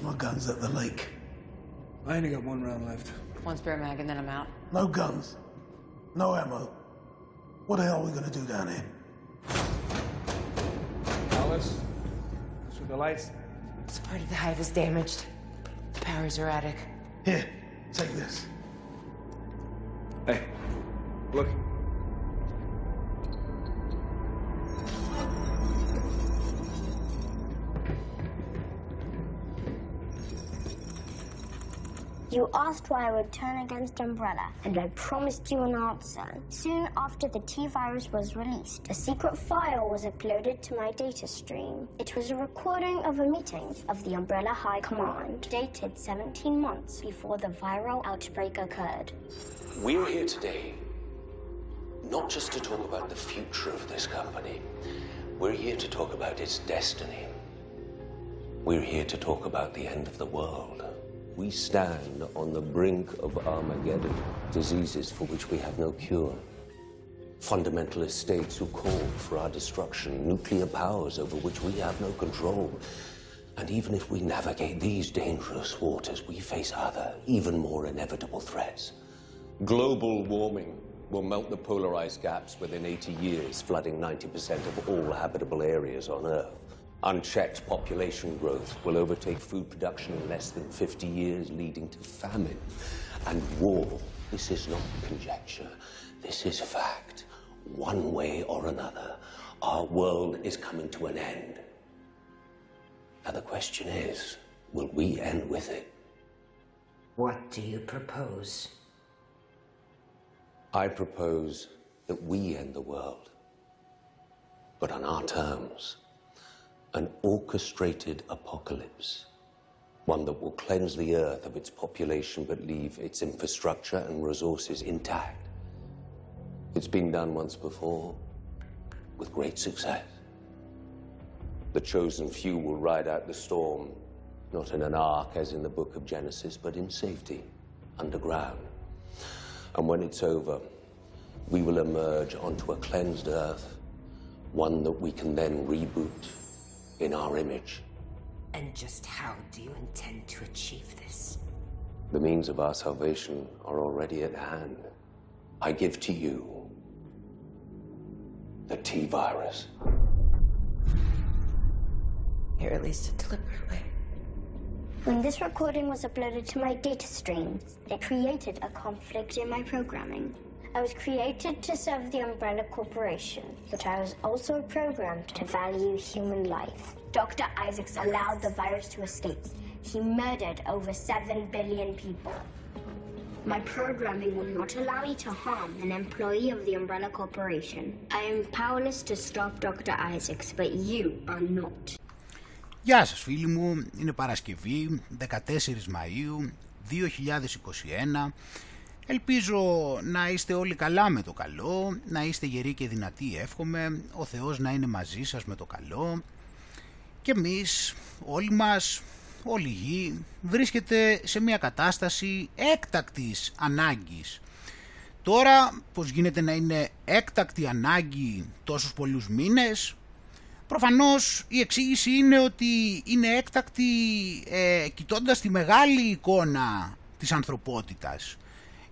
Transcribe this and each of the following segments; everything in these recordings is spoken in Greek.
mag's half empty. Lost my guns at the lake. I only got one round left. One spare mag and then I'm out. No guns. No ammo. What the hell are we gonna do down here? Alice? Through the lights? This part of the hive is damaged. The power's erratic. Here, take this. Hey, look. You asked why I would turn against Umbrella, and I promised you an answer. Soon after the T virus was released, a secret file was uploaded to my data stream. It was a recording of a meeting of the Umbrella High Command, dated 17 months before the viral outbreak occurred. We're here today not just to talk about the future of this company, we're here to talk about its destiny. We're here to talk about the end of the world. We stand on the brink of Armageddon, diseases for which we have no cure. Fundamentalist states who call for our destruction, nuclear powers over which we have no control. And even if we navigate these dangerous waters, we face other, even more inevitable threats. Global warming will melt the polar ice caps within 80 years, flooding 90% of all habitable areas on Earth. Unchecked population growth will overtake food production in less than 50 years, leading to famine and war. This is not conjecture, this is fact. One way or another, our world is coming to an end. Now, the question is will we end with it? What do you propose? I propose that we end the world, but on our terms. An orchestrated apocalypse. One that will cleanse the earth of its population but leave its infrastructure and resources intact. It's been done once before with great success. The chosen few will ride out the storm, not in an ark as in the book of Genesis, but in safety, underground. And when it's over, we will emerge onto a cleansed earth, one that we can then reboot in our image. And just how do you intend to achieve this? The means of our salvation are already at hand. I give to you the T virus. Here, at least a deliberate way. When this recording was uploaded to my data stream, it created a conflict in my programming. I was created to serve the Umbrella Corporation, but I was also programmed to value human life. Dr. Isaacs allowed the virus to escape. He murdered over 7 billion people. My programming will not allow me to harm an employee of the Umbrella Corporation. I am powerless to stop Dr. Isaacs, but you are not. Γεια σας φίλοι μου, είναι Παρασκευή 14 Μαΐου 2021 Ελπίζω να είστε όλοι καλά με το καλό, να είστε γεροί και δυνατοί εύχομαι, ο Θεός να είναι μαζί σας με το καλό. Και εμείς όλοι μας, όλη η γη βρίσκεται σε μια κατάσταση έκτακτης ανάγκης. Τώρα πως γίνεται να είναι έκτακτη ανάγκη τόσους πολλούς μήνες, προφανώς η εξήγηση είναι ότι είναι έκτακτη ε, κοιτώντας τη μεγάλη εικόνα της ανθρωπότητας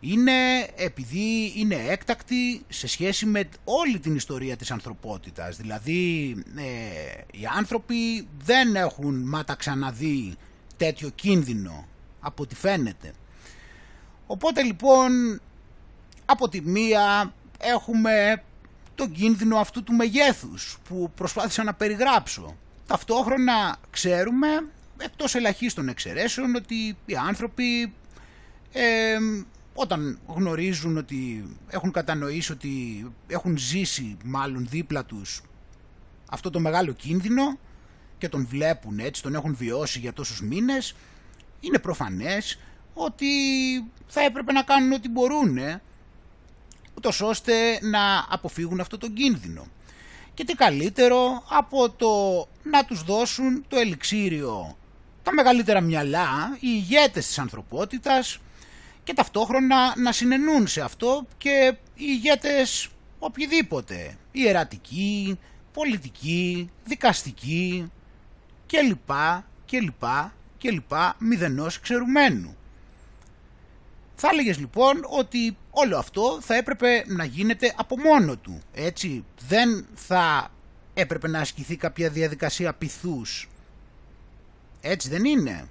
είναι επειδή είναι έκτακτη σε σχέση με όλη την ιστορία της ανθρωπότητας. Δηλαδή ε, οι άνθρωποι δεν έχουν μάτα ξαναδεί τέτοιο κίνδυνο από ό,τι φαίνεται. Οπότε λοιπόν από τη μία έχουμε τον κίνδυνο αυτού του μεγέθους που προσπάθησα να περιγράψω. Ταυτόχρονα ξέρουμε, εκτός ελαχίστων εξαιρέσεων, ότι οι άνθρωποι ε, όταν γνωρίζουν ότι έχουν κατανοήσει ότι έχουν ζήσει μάλλον δίπλα τους αυτό το μεγάλο κίνδυνο και τον βλέπουν έτσι, τον έχουν βιώσει για τόσους μήνες, είναι προφανές ότι θα έπρεπε να κάνουν ό,τι μπορούν, ούτως ώστε να αποφύγουν αυτό τον κίνδυνο. Και τι καλύτερο από το να τους δώσουν το ελιξίριο τα μεγαλύτερα μυαλά, οι ηγέτες της ανθρωπότητας, και ταυτόχρονα να συνενούν σε αυτό και οι ηγέτες οποιοδήποτε, ιερατικοί, πολιτικοί, δικαστικοί κλπ. και λοιπά και λοιπά μηδενός εξαιρουμένου. Θα έλεγες λοιπόν ότι όλο αυτό θα έπρεπε να γίνεται από μόνο του. Έτσι; Δεν θα έπρεπε να ασκηθεί κάποια διαδικασία πυθούς. Έτσι δεν είναι;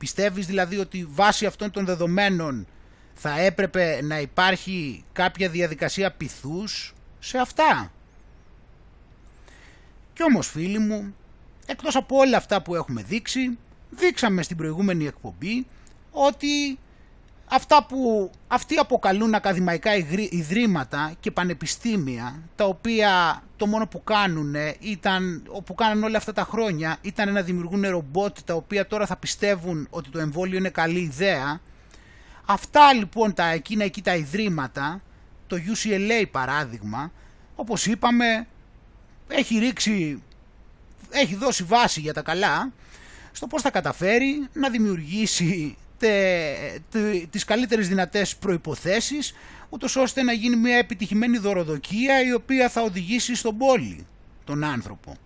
Πιστεύεις δηλαδή ότι βάσει αυτών των δεδομένων θα έπρεπε να υπάρχει κάποια διαδικασία πυθούς σε αυτά; Κι όμως φίλοι μου, εκτός από όλα αυτά που έχουμε δείξει, δείξαμε στην προηγούμενη εκπομπή ότι αυτά που αυτοί αποκαλούν ακαδημαϊκά ιδρύματα και πανεπιστήμια, τα οποία το μόνο που κάνουν ήταν, που κάνανε όλα αυτά τα χρόνια, ήταν να δημιουργούν ρομπότ τα οποία τώρα θα πιστεύουν ότι το εμβόλιο είναι καλή ιδέα. Αυτά λοιπόν τα εκείνα εκεί τα ιδρύματα, το UCLA παράδειγμα, όπως είπαμε, έχει ρίξει, έχει δώσει βάση για τα καλά, στο πώς θα καταφέρει να δημιουργήσει τε, τις καλύτερες δυνατές προϋποθέσεις ούτως ώστε να γίνει μια επιτυχημένη δωροδοκία η οποία θα οδηγήσει στον πόλη τον άνθρωπο.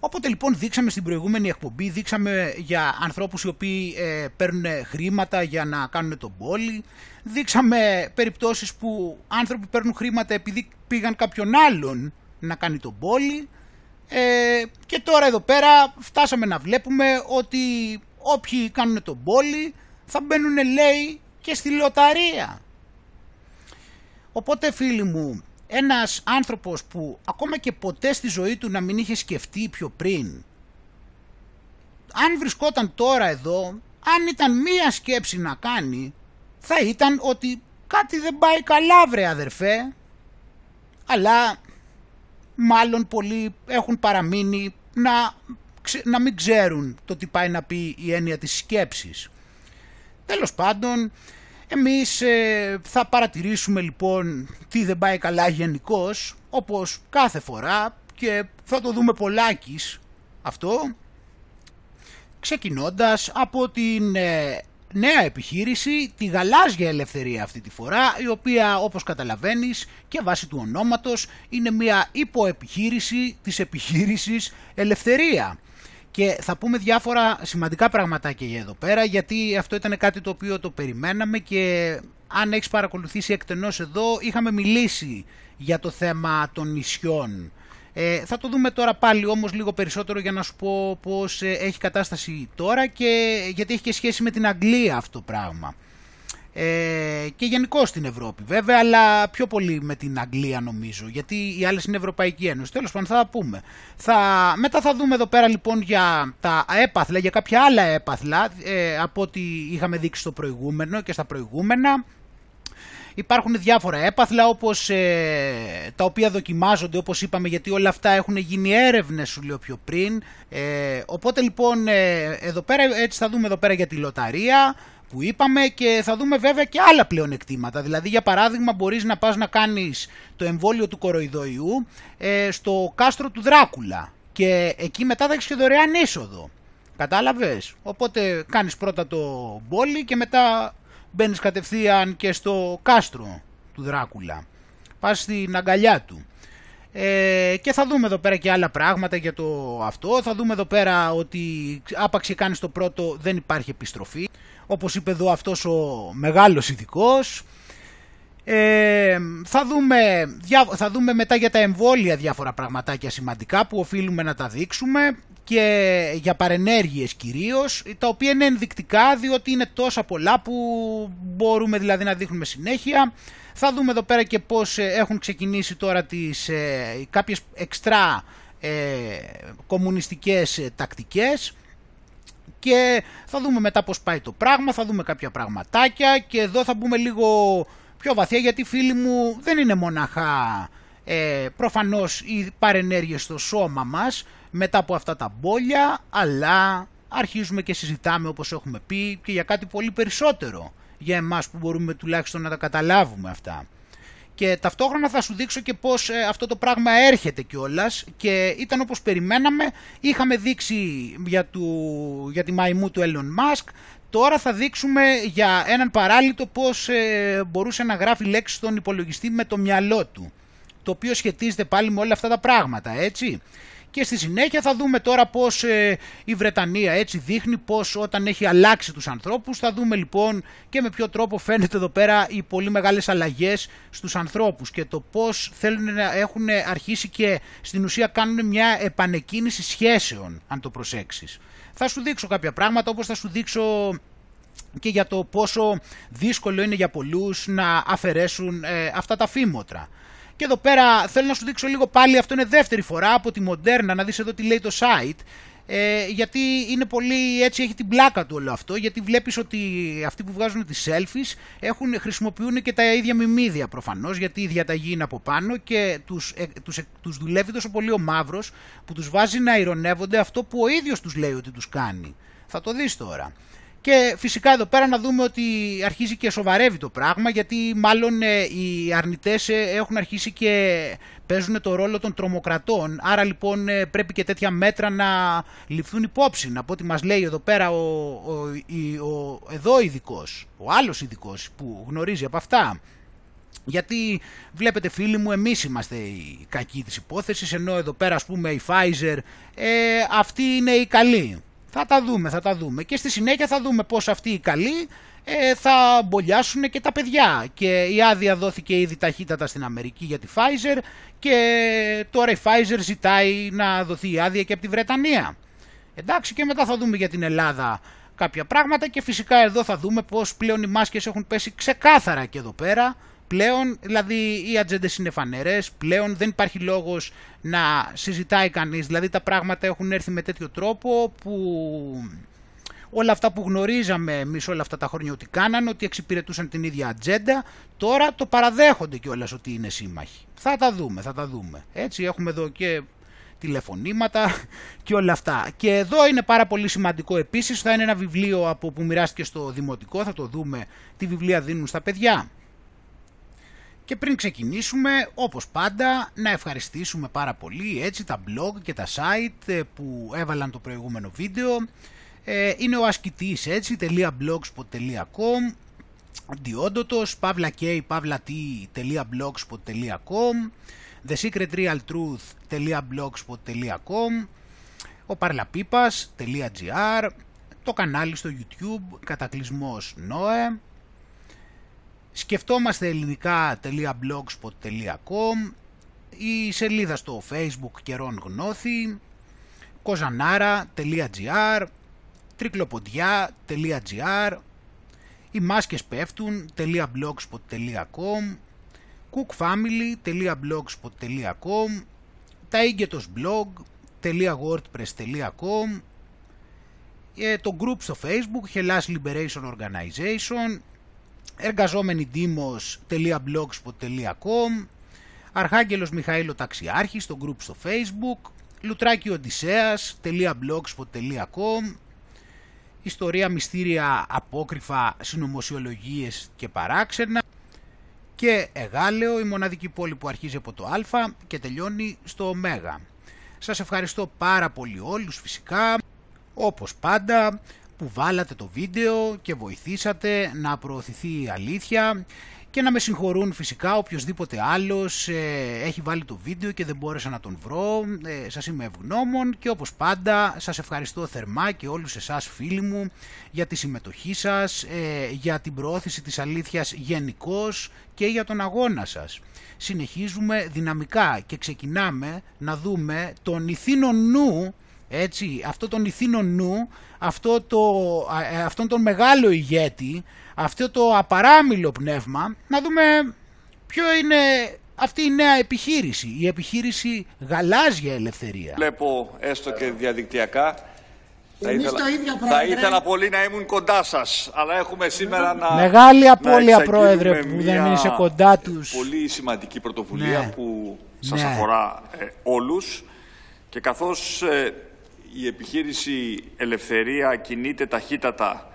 Όποτε λοιπόν δείξαμε στην προηγούμενη εκπομπή, δείξαμε για ανθρώπους οι οποίοι ε, παίρνουν χρήματα για να κάνουν τον πόλη, δείξαμε περιπτώσεις που άνθρωποι παίρνουν χρήματα επειδή πήγαν κάποιον άλλον να κάνει τον πόλη ε, και τώρα εδώ πέρα φτάσαμε να βλέπουμε ότι όποιοι κάνουν τον πόλη θα μπαίνουν λέει και στη λοταρία. Οπότε φίλοι μου, ένας άνθρωπος που ακόμα και ποτέ στη ζωή του να μην είχε σκεφτεί πιο πριν, αν βρισκόταν τώρα εδώ, αν ήταν μία σκέψη να κάνει, θα ήταν ότι κάτι δεν πάει καλά βρε αδερφέ, αλλά μάλλον πολλοί έχουν παραμείνει να να μην ξέρουν το τι πάει να πει η έννοια της σκέψης. Τέλος πάντων, εμείς ε, θα παρατηρήσουμε λοιπόν τι δεν πάει καλά γενικώς, όπως κάθε φορά και θα το δούμε πολλάκις αυτό, ξεκινώντας από την ε, νέα επιχείρηση, τη γαλάζια ελευθερία αυτή τη φορά, η οποία όπως καταλαβαίνεις και βάσει του ονόματος είναι μια υποεπιχείρηση της επιχείρησης ελευθερία. Και θα πούμε διάφορα σημαντικά πραγματάκια για εδώ πέρα, γιατί αυτό ήταν κάτι το οποίο το περιμέναμε και αν έχεις παρακολουθήσει εκτενώς εδώ, είχαμε μιλήσει για το θέμα των νησιών. Ε, θα το δούμε τώρα πάλι όμως λίγο περισσότερο για να σου πω πώς ε, έχει κατάσταση τώρα και γιατί έχει και σχέση με την Αγγλία αυτό το πράγμα ε, και γενικώ στην Ευρώπη βέβαια, αλλά πιο πολύ με την Αγγλία νομίζω, γιατί οι άλλες είναι Ευρωπαϊκή Ένωση. Τέλος πάντων θα τα πούμε. Θα, μετά θα δούμε εδώ πέρα λοιπόν για τα έπαθλα, για κάποια άλλα έπαθλα ε, από ό,τι είχαμε δείξει στο προηγούμενο και στα προηγούμενα. Υπάρχουν διάφορα έπαθλα όπως ε, τα οποία δοκιμάζονται όπως είπαμε γιατί όλα αυτά έχουν γίνει έρευνες σου λέω πιο πριν. Ε, οπότε λοιπόν ε, εδώ πέρα έτσι θα δούμε εδώ πέρα για τη λοταρία που είπαμε και θα δούμε βέβαια και άλλα πλεονεκτήματα. Δηλαδή για παράδειγμα μπορείς να πας να κάνεις το εμβόλιο του κοροϊδοϊού ε, στο κάστρο του Δράκουλα και εκεί μετά θα έχεις και δωρεάν είσοδο. Κατάλαβες; Οπότε κάνεις πρώτα το μπόλι και μετά μπαίνεις κατευθείαν και στο κάστρο του Δράκουλα. Πας στην αγκαλιά του. Ε, και θα δούμε εδώ πέρα και άλλα πράγματα για το αυτό. Θα δούμε εδώ πέρα ότι άπαξ και κάνεις το πρώτο δεν υπάρχει επιστροφή όπως είπε εδώ αυτός ο μεγάλος ειδικός. Ε, θα, δούμε, θα δούμε μετά για τα εμβόλια διάφορα πραγματάκια σημαντικά που οφείλουμε να τα δείξουμε και για παρενέργειες κυρίως, τα οποία είναι ενδεικτικά διότι είναι τόσα πολλά που μπορούμε δηλαδή να δείχνουμε συνέχεια. Θα δούμε εδώ πέρα και πώς ε, έχουν ξεκινήσει τώρα τις, ε, κάποιες εξτρά ε, κομμουνιστικές ε, τακτικές και θα δούμε μετά πώς πάει το πράγμα, θα δούμε κάποια πραγματάκια και εδώ θα μπούμε λίγο πιο βαθιά γιατί φίλοι μου δεν είναι μοναχά ε, προφανώς οι παρενέργειες στο σώμα μας μετά από αυτά τα μπόλια αλλά αρχίζουμε και συζητάμε όπως έχουμε πει και για κάτι πολύ περισσότερο για εμάς που μπορούμε τουλάχιστον να τα καταλάβουμε αυτά και ταυτόχρονα θα σου δείξω και πώς ε, αυτό το πράγμα έρχεται κιόλας. Και ήταν όπως περιμέναμε, είχαμε δείξει για, του, για τη μαϊμού του Elon Musk, τώρα θα δείξουμε για έναν παράλυτο πώς ε, μπορούσε να γράφει λέξεις στον υπολογιστή με το μυαλό του, το οποίο σχετίζεται πάλι με όλα αυτά τα πράγματα, έτσι. Και στη συνέχεια θα δούμε τώρα πώς ε, η Βρετανία έτσι δείχνει πώς όταν έχει αλλάξει τους ανθρώπους θα δούμε λοιπόν και με ποιο τρόπο φαίνεται εδώ πέρα οι πολύ μεγάλες αλλαγές στους ανθρώπους και το πώς θέλουν να έχουν αρχίσει και στην ουσία κάνουν μια επανεκκίνηση σχέσεων αν το προσέξεις. Θα σου δείξω κάποια πράγματα όπως θα σου δείξω και για το πόσο δύσκολο είναι για πολλούς να αφαιρέσουν ε, αυτά τα φήμοτρα. Και εδώ πέρα θέλω να σου δείξω λίγο πάλι, αυτό είναι δεύτερη φορά από τη Moderna, να δεις εδώ τι λέει το site, ε, γιατί είναι πολύ έτσι έχει την πλάκα του όλο αυτό γιατί βλέπεις ότι αυτοί που βγάζουν τις selfies έχουν, χρησιμοποιούν και τα ίδια μιμίδια προφανώς γιατί η διαταγή είναι από πάνω και τους, ε, τους, ε, τους δουλεύει τόσο πολύ ο μαύρος που τους βάζει να ηρωνεύονται αυτό που ο ίδιος τους λέει ότι τους κάνει. Θα το δεις τώρα. Και φυσικά εδώ πέρα να δούμε ότι αρχίζει και σοβαρεύει το πράγμα γιατί μάλλον ε, οι αρνητές ε, έχουν αρχίσει και παίζουν το ρόλο των τρομοκρατών. Άρα λοιπόν ε, πρέπει και τέτοια μέτρα να ληφθούν υπόψη. Από ό,τι μας λέει εδώ πέρα ο, ο, ο, εδώ ειδικός, ο άλλος ειδικός που γνωρίζει από αυτά. Γιατί βλέπετε φίλοι μου εμείς είμαστε οι κακοί της υπόθεσης ενώ εδώ πέρα ας πούμε η Pfizer ε, αυτή είναι η καλή. Θα τα δούμε, θα τα δούμε. Και στη συνέχεια θα δούμε πώς αυτοί οι καλοί ε, θα μπολιάσουν και τα παιδιά. Και η άδεια δόθηκε ήδη ταχύτατα στην Αμερική για τη Pfizer και τώρα η Pfizer ζητάει να δοθεί η άδεια και από τη Βρετανία. Εντάξει και μετά θα δούμε για την Ελλάδα κάποια πράγματα και φυσικά εδώ θα δούμε πώς πλέον οι μάσκες έχουν πέσει ξεκάθαρα και εδώ πέρα πλέον, δηλαδή οι ατζέντες είναι φανερές, πλέον δεν υπάρχει λόγος να συζητάει κανείς, δηλαδή τα πράγματα έχουν έρθει με τέτοιο τρόπο που όλα αυτά που γνωρίζαμε εμείς όλα αυτά τα χρόνια ότι κάνανε, ότι εξυπηρετούσαν την ίδια ατζέντα, τώρα το παραδέχονται κιόλας ότι είναι σύμμαχοι. Θα τα δούμε, θα τα δούμε. Έτσι έχουμε εδώ και τηλεφωνήματα και όλα αυτά. Και εδώ είναι πάρα πολύ σημαντικό επίσης, θα είναι ένα βιβλίο από που μοιράστηκε στο Δημοτικό, θα το δούμε τι βιβλία δίνουν στα παιδιά. Και πριν ξεκινήσουμε, όπως πάντα, να ευχαριστήσουμε πάρα πολύ έτσι τα blog και τα site ε, που έβαλαν το προηγούμενο βίντεο. Ε, είναι ο ασκητής έτσι, .blogspot.com Διόντοτος, pavlak, pavlat.blogspot.com thesecretrealtruth.blogspot.com ο parlapipas.gr το κανάλι στο YouTube κατακλυσμός Noe σκεφτόμαστε ελληνικά.blogspot.com η σελίδα στο facebook καιρών γνώθη κοζανάρα.gr τρικλοποντιά.gr οι μάσκες πέφτουν.blogspot.com cookfamily.blogspot.com τα ίγκαιτος blog.wordpress.com το group στο facebook Hellas Liberation Organization εργαζόμενοι demos.blogspot.com Αρχάγγελος Μιχαήλο Ταξιάρχης στο group στο facebook Λουτράκι Οδυσσέας.blogspot.com Ιστορία μυστήρια απόκριφα συνωμοσιολογίες και παράξενα και Εγάλεο η μοναδική πόλη που αρχίζει από το Α και τελειώνει στο Ω. Σας ευχαριστώ πάρα πολύ όλους φυσικά όπως πάντα που βάλατε το βίντεο και βοηθήσατε να προωθηθεί η αλήθεια και να με συγχωρούν φυσικά οποιοδήποτε άλλος ε, έχει βάλει το βίντεο και δεν μπόρεσα να τον βρω. Ε, σας είμαι ευγνώμων και όπως πάντα σας ευχαριστώ θερμά και όλους εσάς φίλοι μου για τη συμμετοχή σας, ε, για την προώθηση της αλήθειας γενικώ και για τον αγώνα σας. Συνεχίζουμε δυναμικά και ξεκινάμε να δούμε τον ηθήνο νου έτσι, αυτό τον ηθήνο νου, αυτό το, ε, αυτόν τον μεγάλο ηγέτη, αυτό το απαράμιλο πνεύμα, να δούμε ποιο είναι αυτή η νέα επιχείρηση, η επιχείρηση γαλάζια ελευθερία. Βλέπω έστω και διαδικτυακά. Θα ήθελα, θα ήθελα πολύ να ήμουν κοντά σας, αλλά έχουμε σήμερα να Μεγάλη απώλεια, Πρόεδρε, που δεν είσαι κοντά τους. Πολύ σημαντική πρωτοβουλία Ναι. που σας Ναι. αφορά ε, όλους και καθώς ε, η επιχείρηση Ελευθερία κινείται ταχύτατα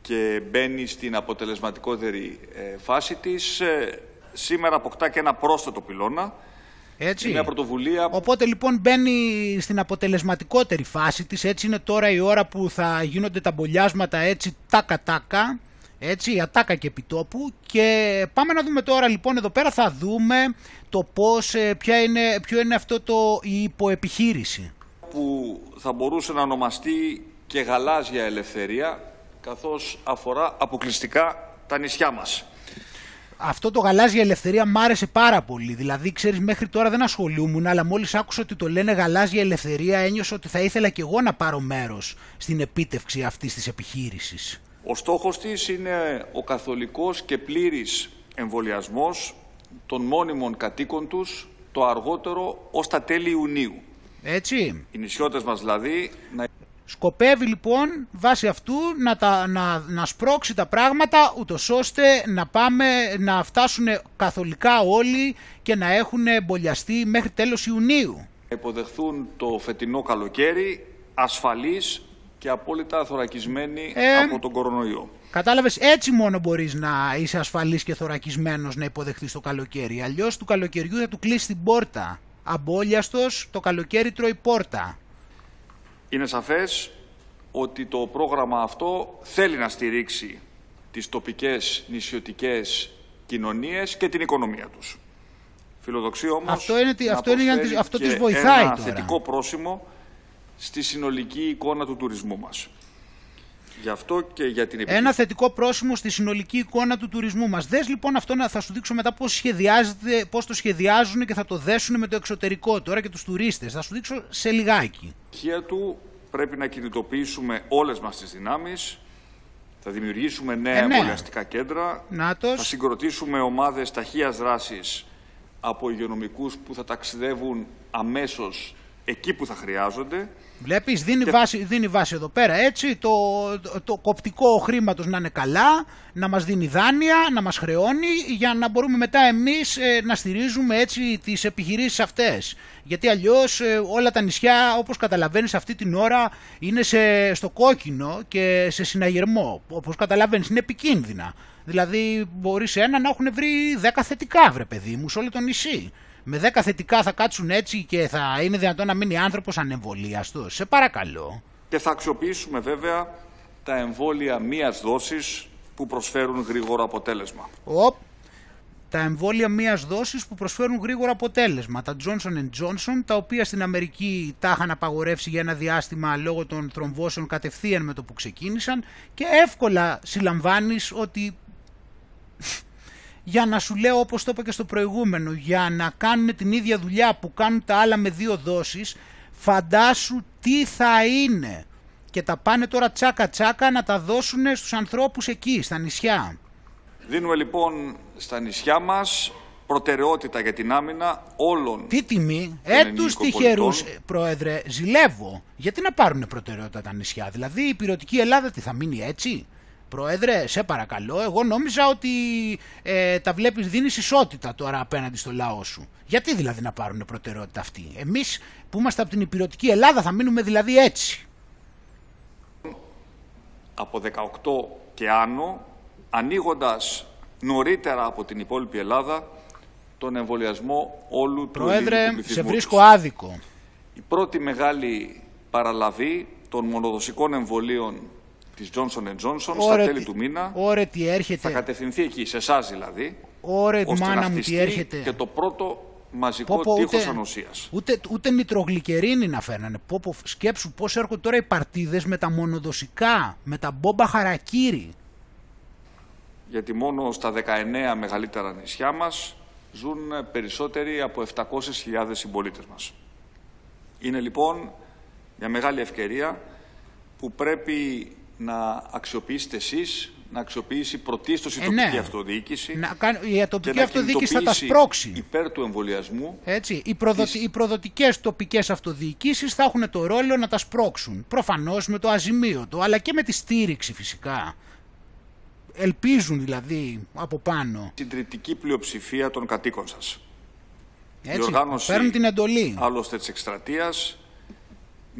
και μπαίνει στην αποτελεσματικότερη ε, φάση της, ε, σήμερα αποκτά και ένα πρόσθετο πυλώνα. Έτσι. Μια πρωτοβουλία Οπότε λοιπόν μπαίνει στην αποτελεσματικότερη φάση της, έτσι είναι τώρα η ώρα που θα γίνονται τα μπολιάσματα έτσι τάκα τάκα Έτσι, ατάκα και επιτόπου και πάμε να δούμε τώρα λοιπόν εδώ πέρα θα δούμε το πώς, ε, ποια είναι, ποιο είναι αυτό το η υποεπιχείρηση. Που θα μπορούσε να ονομαστεί και γαλάζια ελευθερία καθώς αφορά αποκλειστικά τα νησιά μας. Αυτό το γαλάζια ελευθερία μ' άρεσε πάρα πολύ. Δηλαδή, ξέρεις, μέχρι τώρα δεν ασχολούμουν, αλλά μόλις άκουσα ότι το λένε γαλάζια ελευθερία, ένιωσα ότι θα ήθελα και εγώ να πάρω μέρος στην επίτευξη αυτής της επιχείρησης. Ο στόχος της είναι ο καθολικός και πλήρης εμβολιασμός των μόνιμων κατοίκων τους το αργότερο ως τα τέλη Ιουνίου. Έτσι. Οι νησιώτες μας δηλαδή να Σκοπεύει λοιπόν βάσει αυτού να, τα, να, να σπρώξει τα πράγματα ούτως ώστε να πάμε να φτάσουν καθολικά όλοι και να έχουν εμπολιαστεί μέχρι τέλος Ιουνίου. υποδεχθούν το φετινό καλοκαίρι ασφαλείς και απόλυτα θωρακισμένοι Ε, από τον κορονοϊό. Κατάλαβες, έτσι μόνο μπορείς να είσαι ασφαλής και θωρακισμένος να υποδεχθείς το καλοκαίρι. Αλλιώς του καλοκαιριού θα του κλείσει την πόρτα. Αμπόλιαστος, το καλοκαίρι τρώει πόρτα. Είναι σαφές ότι το πρόγραμμα αυτό θέλει να στηρίξει τις τοπικές νησιωτικές κοινωνίες και την οικονομία τους. Φιλοδοξεί όμως Αυτό είναι τι- να αυτό είναι για να προσφέρει τις- αυτό και τις βοηθάει ένα τώρα. θετικό πρόσημο στη συνολική εικόνα του τουρισμού μας. Γι' αυτό και για την επιτυχία. Ένα θετικό πρόσημο στη συνολική εικόνα του τουρισμού μας. Δες λοιπόν αυτό να θα σου δείξω μετά πώς, σχεδιάζεται, πώς το σχεδιάζουν και θα το δέσουν με το εξωτερικό τώρα και τους τουρίστες. Θα σου δείξω σε λιγάκι. επιτυχία του πρέπει να κινητοποιήσουμε όλες μας τις δυνάμεις, θα δημιουργήσουμε νέα Ε, ναι. εμβολιαστικά κέντρα, Νάτος. θα συγκροτήσουμε ομάδες ταχείας δράσης από υγειονομικούς που θα ταξιδεύουν αμέσως εκεί που θα χρειάζονται. Βλέπεις, δίνει, βάση, δίνει βάση εδώ πέρα, έτσι, το, το, το κοπτικό χρήματος να είναι καλά, να μας δίνει δάνεια, να μας χρεώνει, για να μπορούμε μετά εμείς ε, να στηρίζουμε έτσι τις επιχειρήσεις αυτές. Γιατί αλλιώς ε, όλα τα νησιά, όπως καταλαβαίνεις αυτή την ώρα, είναι σε, στο κόκκινο και σε συναγερμό. Όπως καταλαβαίνεις, είναι επικίνδυνα. Δηλαδή μπορεί σε ένα να έχουν βρει 10 θετικά, βρε παιδί μου, σε όλο το νησί. Με 10 θετικά θα κάτσουν έτσι και θα είναι δυνατόν να μείνει άνθρωπος ανεμβολίαστος. Σε παρακαλώ. Και θα αξιοποιήσουμε βέβαια τα εμβόλια μίας δόσης που προσφέρουν γρήγορο αποτέλεσμα. Οπ. Τα εμβόλια μίας δόσης που προσφέρουν γρήγορο αποτέλεσμα. Τα Johnson Johnson, τα οποία στην Αμερική τα είχαν απαγορεύσει για ένα διάστημα λόγω των θρομβώσεων κατευθείαν με το που ξεκίνησαν και εύκολα συλλαμβάνεις ότι για να σου λέω όπως το είπα και στο προηγούμενο, για να κάνουν την ίδια δουλειά που κάνουν τα άλλα με δύο δόσεις, φαντάσου τι θα είναι. Και τα πάνε τώρα τσάκα τσάκα να τα δώσουν στους ανθρώπους εκεί, στα νησιά. Δίνουμε λοιπόν στα νησιά μας προτεραιότητα για την άμυνα όλων Τι τιμή, των ε, τους ελληνικών τυχερούς, πολιτών. πρόεδρε, ζηλεύω. Γιατί να πάρουν προτεραιότητα τα νησιά, δηλαδή η πυρωτική Ελλάδα τι θα μείνει έτσι; Πρόεδρε, σε παρακαλώ, εγώ νόμιζα ότι ε, τα βλέπεις, δίνεις ισότητα τώρα απέναντι στο λαό σου. Γιατί δηλαδή να πάρουν προτεραιότητα αυτοί; Εμείς που είμαστε από την υπηρετική Ελλάδα θα μείνουμε δηλαδή έτσι. από 18 και άνω, ανοίγοντας νωρίτερα από την υπόλοιπη Ελλάδα τον εμβολιασμό όλου του Πρόεδρε, ελληνικού σε πληθυσμού βρίσκω της. άδικο. Η πρώτη μεγάλη παραλαβή των μονοδοσικών εμβολίων της Johnson Johnson στα Ωρε τέλη τι- του μήνα Ωρε τι θα έρχεται, κατευθυνθεί εκεί, σε εσάς δηλαδή, ωρε ώστε να μάνα μου τι χτιστεί έρχεται. και το πρώτο μαζικό Πω, πω, τείχος ούτε, ανοσίας. ούτε, ούτε νητρογλυκερίνη να φέρνανε. Πω, πω, σκέψου πώς έρχονται τώρα οι παρτίδες με τα μονοδοσικά, με τα μπόμπα χαρακύρι. γιατί μόνο στα 19 μεγαλύτερα νησιά μας ζουν περισσότεροι από 700.000 συμπολίτες μας. Είναι λοιπόν μια μεγάλη ευκαιρία που πρέπει να αξιοποιήσετε εσείς, να αξιοποιήσει πρωτίστως η Ε, τοπική ναι. αυτοδιοίκηση Να, κάνει- η και τοπική να αυτοδιοίκηση θα τα κινητοποιήσει σπρώξει. υπέρ του εμβολιασμού Έτσι, οι, προδοτι, οι προδοτικές τοπικές αυτοδιοικήσεις θα έχουν το ρόλο να τα σπρώξουν. Προφανώς με το αζημίωτο, αλλά και με τη στήριξη φυσικά. Ελπίζουν δηλαδή από πάνω. συντριπτική πλειοψηφία των κατοίκων σας. Έτσι, οργάνωση- παίρνουν την εντολή. Άλλωστε της εκστρατείας,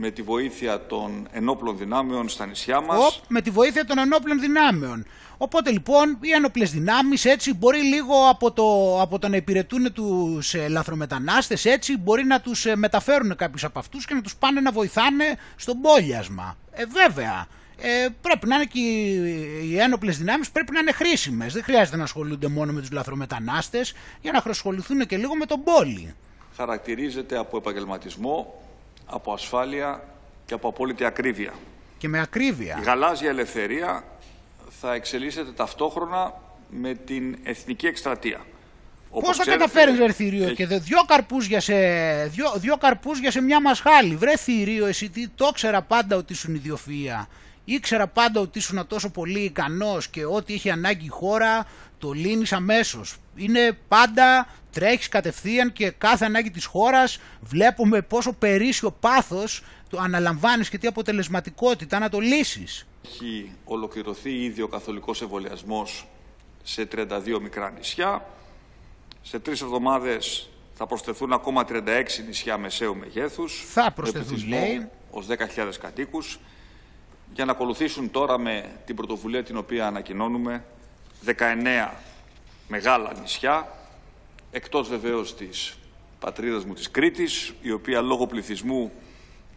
με τη βοήθεια των ενόπλων δυνάμεων στα νησιά μας, Οπ, με τη βοήθεια των ενόπλων δυνάμεων. Οπότε λοιπόν οι ένοπλες δυνάμεις έτσι μπορεί λίγο από το, από το να υπηρετούν τους ε, λαθρομετανάστες έτσι μπορεί να τους μεταφέρουν κάποιους από αυτούς και να τους πάνε να βοηθάνε στον πόλιασμα. Ε, βέβαια. ε, πρέπει να είναι και οι ένοπλες δυνάμεις πρέπει να είναι χρήσιμες. Δεν χρειάζεται να ασχολούνται μόνο με τους λαθρομετανάστες για να ασχοληθούν και λίγο με τον πόλη. Χαρακτηρίζεται από επαγγελματισμό, από ασφάλεια και από απόλυτη ακρίβεια. Και με ακρίβεια. Η γαλάζια ελευθερία θα εξελίσσεται ταυτόχρονα με την εθνική εκστρατεία. Πώς θα καταφέρεις ρε θηρίο έχει... και δυο καρπούς, για σε, δυο, δυο καρπούς για σε μια μασχάλη. Βρε θηρίο εσύ τι το ήξερα πάντα ότι ήσουν ιδιοφυΐα. Ήξερα πάντα ότι ήσουν τόσο πολύ ικανός και ό,τι έχει ανάγκη η χώρα το λύνεις αμέσως. Είναι πάντα τρέχεις κατευθείαν και κάθε ανάγκη της χώρας βλέπουμε πόσο περίσσιο πάθος το αναλαμβάνεις και τι αποτελεσματικότητα να το λύσεις. Έχει ολοκληρωθεί ήδη ο καθολικός εμβολιασμός σε 32 μικρά νησιά. Σε τρεις εβδομάδες θα προσθεθούν ακόμα 36 νησιά μεσαίου μεγέθους. Θα προσθεθούν, λέει. Ως 10.000 κατοίκους. Για να ακολουθήσουν τώρα με την πρωτοβουλία την οποία ανακοινώνουμε 19 μεγάλα νησιά, εκτός βεβαίως της πατρίδας μου της Κρήτης, η οποία λόγω πληθυσμού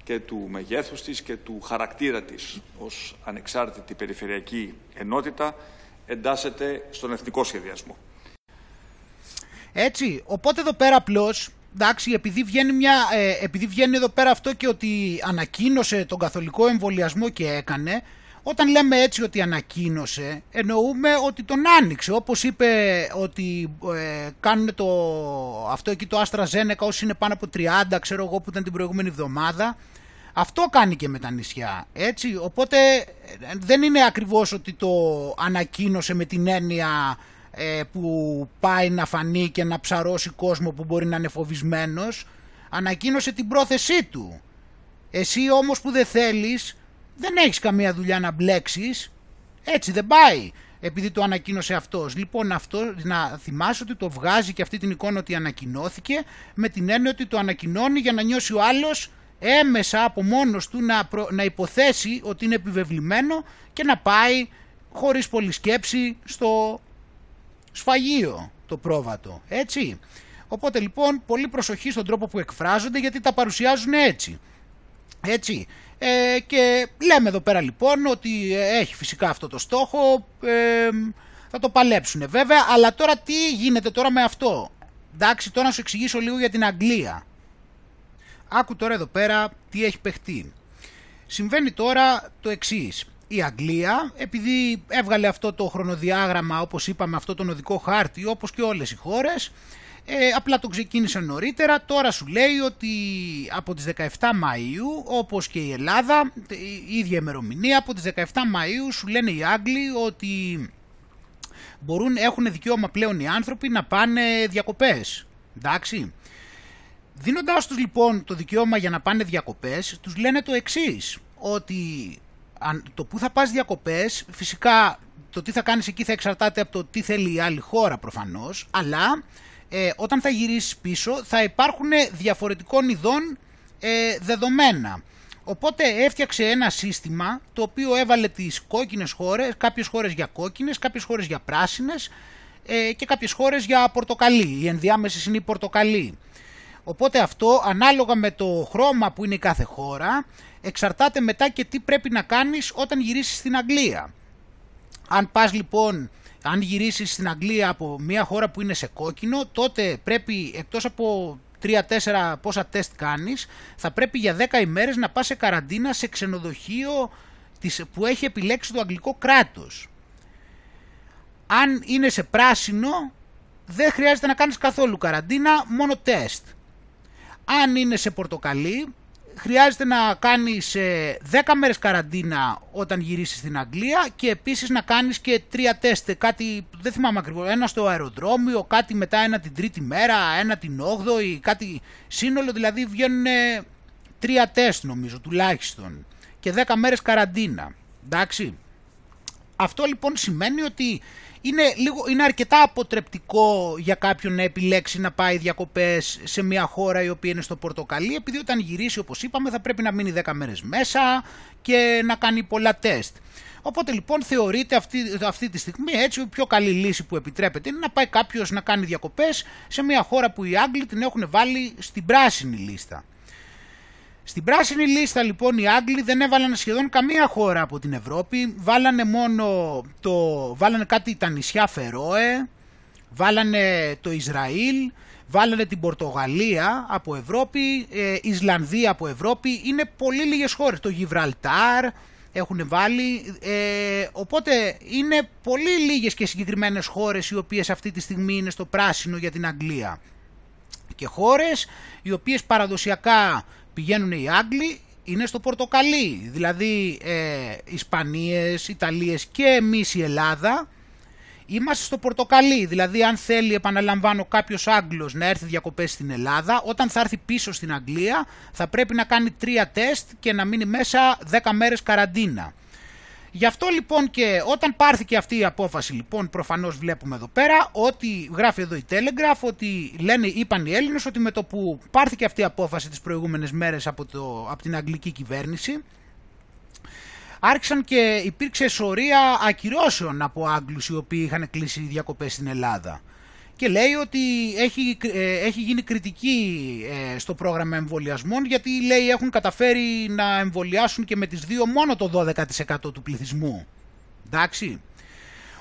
και του μεγέθους της και του χαρακτήρα της ως ανεξάρτητη περιφερειακή ενότητα εντάσσεται στον εθνικό σχεδιασμό. Έτσι, οπότε εδώ πέρα απλώς, εντάξει, επειδή βγαίνει, μια, ε, επειδή βγαίνει εδώ πέρα αυτό και ότι ανακοίνωσε τον καθολικό εμβολιασμό και έκανε, όταν λέμε έτσι ότι ανακοίνωσε, εννοούμε ότι τον άνοιξε. Όπως είπε ότι ε, κάνουν το, αυτό εκεί το Άστρα Ζένεκα όσοι είναι πάνω από 30, ξέρω εγώ που ήταν την προηγούμενη εβδομάδα, αυτό κάνει και με τα νησιά, έτσι. Οπότε δεν είναι ακριβώς ότι το ανακοίνωσε με την έννοια ε, που πάει να φανεί και να ψαρώσει κόσμο που μπορεί να είναι φοβισμένος. Ανακοίνωσε την πρόθεσή του. Εσύ όμως που δεν θέλεις, δεν έχεις καμία δουλειά να μπλέξεις. Έτσι δεν πάει επειδή το ανακοίνωσε αυτός. Λοιπόν αυτό να θυμάσαι ότι το βγάζει και αυτή την εικόνα ότι ανακοινώθηκε με την έννοια ότι το ανακοινώνει για να νιώσει ο άλλος έμεσα από μόνος του να, να υποθέσει ότι είναι επιβεβλημένο και να πάει χωρίς πολλή σκέψη στο σφαγείο το πρόβατο, έτσι. Οπότε λοιπόν πολύ προσοχή στον τρόπο που εκφράζονται γιατί τα παρουσιάζουν έτσι. Έτσι. Ε, και λέμε εδώ πέρα λοιπόν ότι έχει φυσικά αυτό το στόχο, ε, θα το παλέψουν βέβαια, αλλά τώρα τι γίνεται τώρα με αυτό; Εντάξει, τώρα να σου εξηγήσω λίγο για την Αγγλία. Άκου τώρα εδώ πέρα τι έχει παιχτεί. Συμβαίνει τώρα το εξής. Η Αγγλία, επειδή έβγαλε αυτό το χρονοδιάγραμμα, όπως είπαμε, αυτό τον οδικό χάρτη, όπως και όλες οι χώρες, ε, απλά το ξεκίνησε νωρίτερα, τώρα σου λέει ότι από τις 17 Μαΐου, όπως και η Ελλάδα, η ίδια ημερομηνία, από τις 17 Μαΐου σου λένε οι Άγγλοι ότι μπορούν, έχουν δικαίωμα πλέον οι άνθρωποι να πάνε διακοπές. Εντάξει. Δίνοντάς τους λοιπόν το δικαίωμα για να πάνε διακοπές, τους λένε το εξής, ότι το που θα πας διακοπές, φυσικά το τι θα κάνεις εκεί θα εξαρτάται από το τι θέλει η άλλη χώρα προφανώς, αλλά ε, όταν θα γυρίσεις πίσω θα υπάρχουν διαφορετικών ειδών ε, δεδομένα. Οπότε έφτιαξε ένα σύστημα το οποίο έβαλε τις κόκκινες χώρες, κάποιες χώρες για κόκκινες, κάποιες χώρες για πράσινες ε, και κάποιες χώρες για πορτοκαλί. Η ενδιάμεση είναι η πορτοκαλί. Οπότε αυτό ανάλογα με το χρώμα που είναι η κάθε χώρα εξαρτάται μετά και τι πρέπει να κάνεις όταν γυρίσεις στην Αγγλία. Αν πας λοιπόν, αν γυρίσεις στην Αγγλία από μια χώρα που είναι σε κόκκινο, τότε πρέπει εκτός από 3-4 πόσα τεστ κάνεις, θα πρέπει για 10 ημέρες να πας σε καραντίνα σε ξενοδοχείο που έχει επιλέξει το αγγλικό κράτος. Αν είναι σε πράσινο, δεν χρειάζεται να κάνεις καθόλου καραντίνα, μόνο τεστ. Αν είναι σε πορτοκαλί, χρειάζεται να κάνεις 10 ε, μέρες καραντίνα όταν γυρίσεις στην Αγγλία και επίσης να κάνεις και τρία τεστ, κάτι, δεν θυμάμαι ακριβώς, ένα στο αεροδρόμιο, κάτι μετά ένα την τρίτη μέρα, ένα την όγδοη, κάτι σύνολο, δηλαδή βγαίνουν τρία τεστ νομίζω τουλάχιστον και 10 μέρες καραντίνα, εντάξει. Αυτό λοιπόν σημαίνει ότι είναι, λίγο, είναι αρκετά αποτρεπτικό για κάποιον να επιλέξει να πάει διακοπές σε μια χώρα η οποία είναι στο πορτοκαλί επειδή όταν γυρίσει όπως είπαμε θα πρέπει να μείνει 10 μέρες μέσα και να κάνει πολλά τεστ. Οπότε λοιπόν θεωρείται αυτή, αυτή τη στιγμή έτσι η πιο καλή λύση που επιτρέπεται είναι να πάει κάποιος να κάνει διακοπές σε μια χώρα που οι Άγγλοι την έχουν βάλει στην πράσινη λίστα. Στην πράσινη λίστα λοιπόν οι Άγγλοι δεν έβαλαν σχεδόν καμία χώρα από την Ευρώπη, βάλανε μόνο το, βάλανε κάτι τα νησιά Φερόε, βάλανε το Ισραήλ, βάλανε την Πορτογαλία από Ευρώπη, ε, Ισλανδία από Ευρώπη, είναι πολύ λίγες χώρες, το Γιβραλτάρ έχουν βάλει, ε, οπότε είναι πολύ λίγες και συγκεκριμένες χώρες οι οποίες αυτή τη στιγμή είναι στο πράσινο για την Αγγλία. Και χώρες οι οποίες παραδοσιακά πηγαίνουν οι Άγγλοι είναι στο πορτοκαλί, δηλαδή ε, Ισπανίες, Ιταλίες και εμείς η Ελλάδα είμαστε στο πορτοκαλί, δηλαδή αν θέλει επαναλαμβάνω κάποιος Άγγλος να έρθει διακοπές στην Ελλάδα, όταν θα έρθει πίσω στην Αγγλία θα πρέπει να κάνει τρία τεστ και να μείνει μέσα 10 μέρες καραντίνα. Γι' αυτό λοιπόν και όταν πάρθηκε αυτή η απόφαση λοιπόν προφανώς βλέπουμε εδώ πέρα ότι γράφει εδώ η Telegraph ότι λένε είπαν οι Έλληνες ότι με το που πάρθηκε αυτή η απόφαση τις προηγούμενες μέρες από, το, από την αγγλική κυβέρνηση άρχισαν και υπήρξε σωρία ακυρώσεων από Άγγλους οι οποίοι είχαν κλείσει διακοπές στην Ελλάδα και λέει ότι έχει, ε, έχει γίνει κριτική ε, στο πρόγραμμα εμβολιασμών γιατί λέει έχουν καταφέρει να εμβολιάσουν και με τις δύο μόνο το 12% του πληθυσμού. Εντάξει.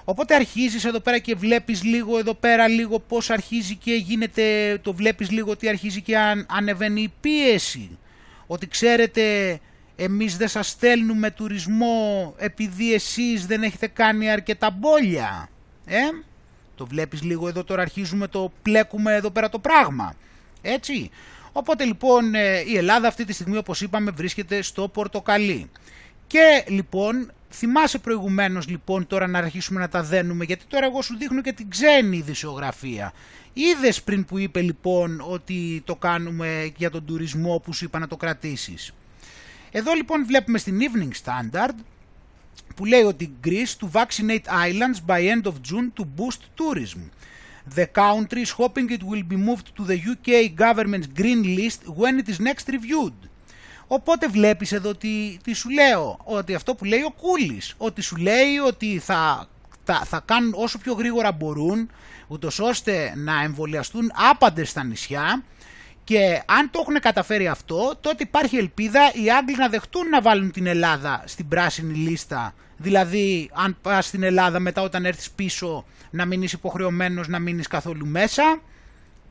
Οπότε αρχίζεις εδώ πέρα και βλέπεις λίγο εδώ πέρα λίγο πώς αρχίζει και γίνεται, το βλέπεις λίγο ότι αρχίζει και αν, ανεβαίνει η πίεση. Ότι ξέρετε εμείς δεν σας στέλνουμε τουρισμό επειδή εσείς δεν έχετε κάνει αρκετά μπόλια. Ε; Το βλέπεις λίγο εδώ τώρα αρχίζουμε το πλέκουμε εδώ πέρα το πράγμα. Έτσι. Οπότε λοιπόν ε, η Ελλάδα αυτή τη στιγμή όπως είπαμε βρίσκεται στο πορτοκαλί. Και λοιπόν θυμάσαι προηγουμένως λοιπόν τώρα να αρχίσουμε να τα δένουμε γιατί τώρα εγώ σου δείχνω και την ξένη ειδησιογραφία. Είδες πριν που είπε λοιπόν ότι το κάνουμε για τον τουρισμό που σου είπα να το κρατήσεις. Εδώ λοιπόν βλέπουμε στην Evening Standard που λέει ότι Greece to vaccinate islands by end of June to boost tourism. The country is hoping it will be moved to the UK government's green list when it is next reviewed. Οπότε βλέπεις εδώ τι, τι σου λέω, ότι αυτό που λέει ο Κούλης, ότι σου λέει ότι θα, θα, θα κάνουν όσο πιο γρήγορα μπορούν, ούτως ώστε να εμβολιαστούν άπαντες στα νησιά και αν το έχουν καταφέρει αυτό, τότε υπάρχει ελπίδα οι Άγγλοι να δεχτούν να βάλουν την Ελλάδα στην πράσινη λίστα. Δηλαδή, αν πας στην Ελλάδα μετά όταν έρθεις πίσω να μείνεις υποχρεωμένος να μείνεις καθόλου μέσα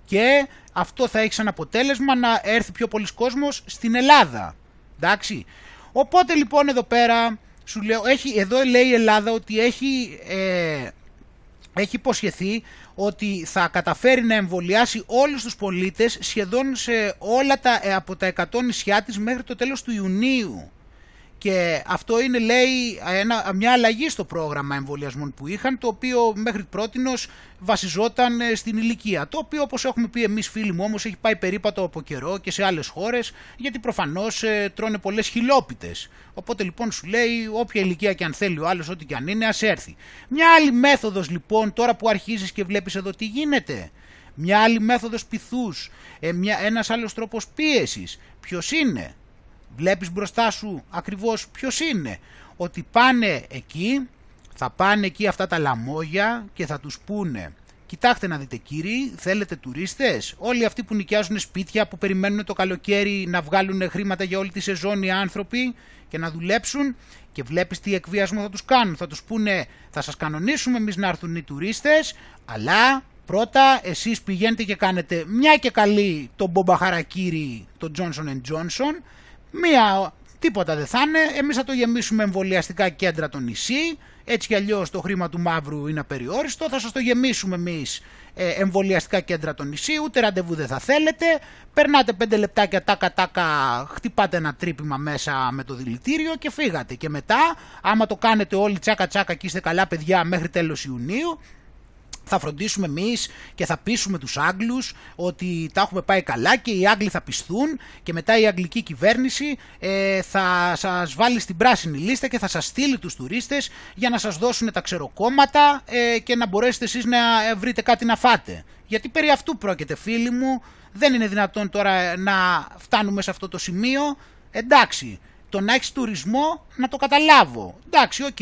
και αυτό θα έχει σαν αποτέλεσμα να έρθει πιο πολλοί κόσμος στην Ελλάδα. Εντάξει. Οπότε λοιπόν εδώ πέρα, σου λέω, έχει, εδώ λέει η Ελλάδα ότι έχει, ε, έχει υποσχεθεί ότι θα καταφέρει να εμβολιάσει όλους τους πολίτες σχεδόν σε όλα τα, ε, από τα 100 νησιά της μέχρι το τέλος του Ιουνίου. Και αυτό είναι, λέει, ένα, μια αλλαγή στο πρόγραμμα εμβολιασμών που είχαν, το οποίο μέχρι πρότινος βασιζόταν ε, στην ηλικία. Το οποίο, όπως έχουμε πει εμείς φίλοι μου, όμως έχει πάει περίπατο από καιρό και σε άλλες χώρες, γιατί προφανώς ε, τρώνε πολλές χιλόπιτες. Οπότε λοιπόν σου λέει, όποια ηλικία και αν θέλει ο άλλος, ό,τι και αν είναι, ας έρθει. Μια άλλη μέθοδος λοιπόν, τώρα που αρχίζεις και βλέπεις εδώ τι γίνεται, μια άλλη μέθοδος πυθούς, ε, μια, ένας άλλος τρόπος πίεσης, ποιος είναι, βλέπεις μπροστά σου ακριβώς ποιος είναι. Ότι πάνε εκεί, θα πάνε εκεί αυτά τα λαμόγια και θα τους πούνε Κοιτάξτε να δείτε κύριοι, θέλετε τουρίστες, όλοι αυτοί που νοικιάζουν σπίτια, που περιμένουν το καλοκαίρι να βγάλουν χρήματα για όλη τη σεζόν οι άνθρωποι και να δουλέψουν και βλέπεις τι εκβιασμό θα τους κάνουν. Θα τους πούνε θα σας κανονίσουμε εμείς να έρθουν οι τουρίστες, αλλά πρώτα εσείς πηγαίνετε και κάνετε μια και καλή τον μπομπαχαρακύρι, τον Johnson Johnson, Μία, τίποτα δεν θα είναι. Εμείς θα το γεμίσουμε εμβολιαστικά κέντρα το νησί. Έτσι κι αλλιώς το χρήμα του μαύρου είναι απεριόριστο. Θα σας το γεμίσουμε εμείς ε, εμβολιαστικά κέντρα το νησί. Ούτε ραντεβού δεν θα θέλετε. Περνάτε πέντε λεπτάκια τάκα τάκα, χτυπάτε ένα τρύπημα μέσα με το δηλητήριο και φύγατε. Και μετά, άμα το κάνετε όλοι τσάκα τσάκα και είστε καλά παιδιά μέχρι τέλος Ιουνίου, θα φροντίσουμε εμείς και θα πείσουμε τους Άγγλους ότι τα έχουμε πάει καλά και οι Άγγλοι θα πιστούν και μετά η αγγλική κυβέρνηση ε, θα σας βάλει στην πράσινη λίστα και θα σας στείλει τους τουρίστες για να σας δώσουν τα ξεροκόμματα ε, και να μπορέσετε εσείς να βρείτε κάτι να φάτε. Γιατί περί αυτού πρόκειται φίλοι μου, δεν είναι δυνατόν τώρα να φτάνουμε σε αυτό το σημείο. Εντάξει, το να έχεις τουρισμό να το καταλάβω. Εντάξει, οκ,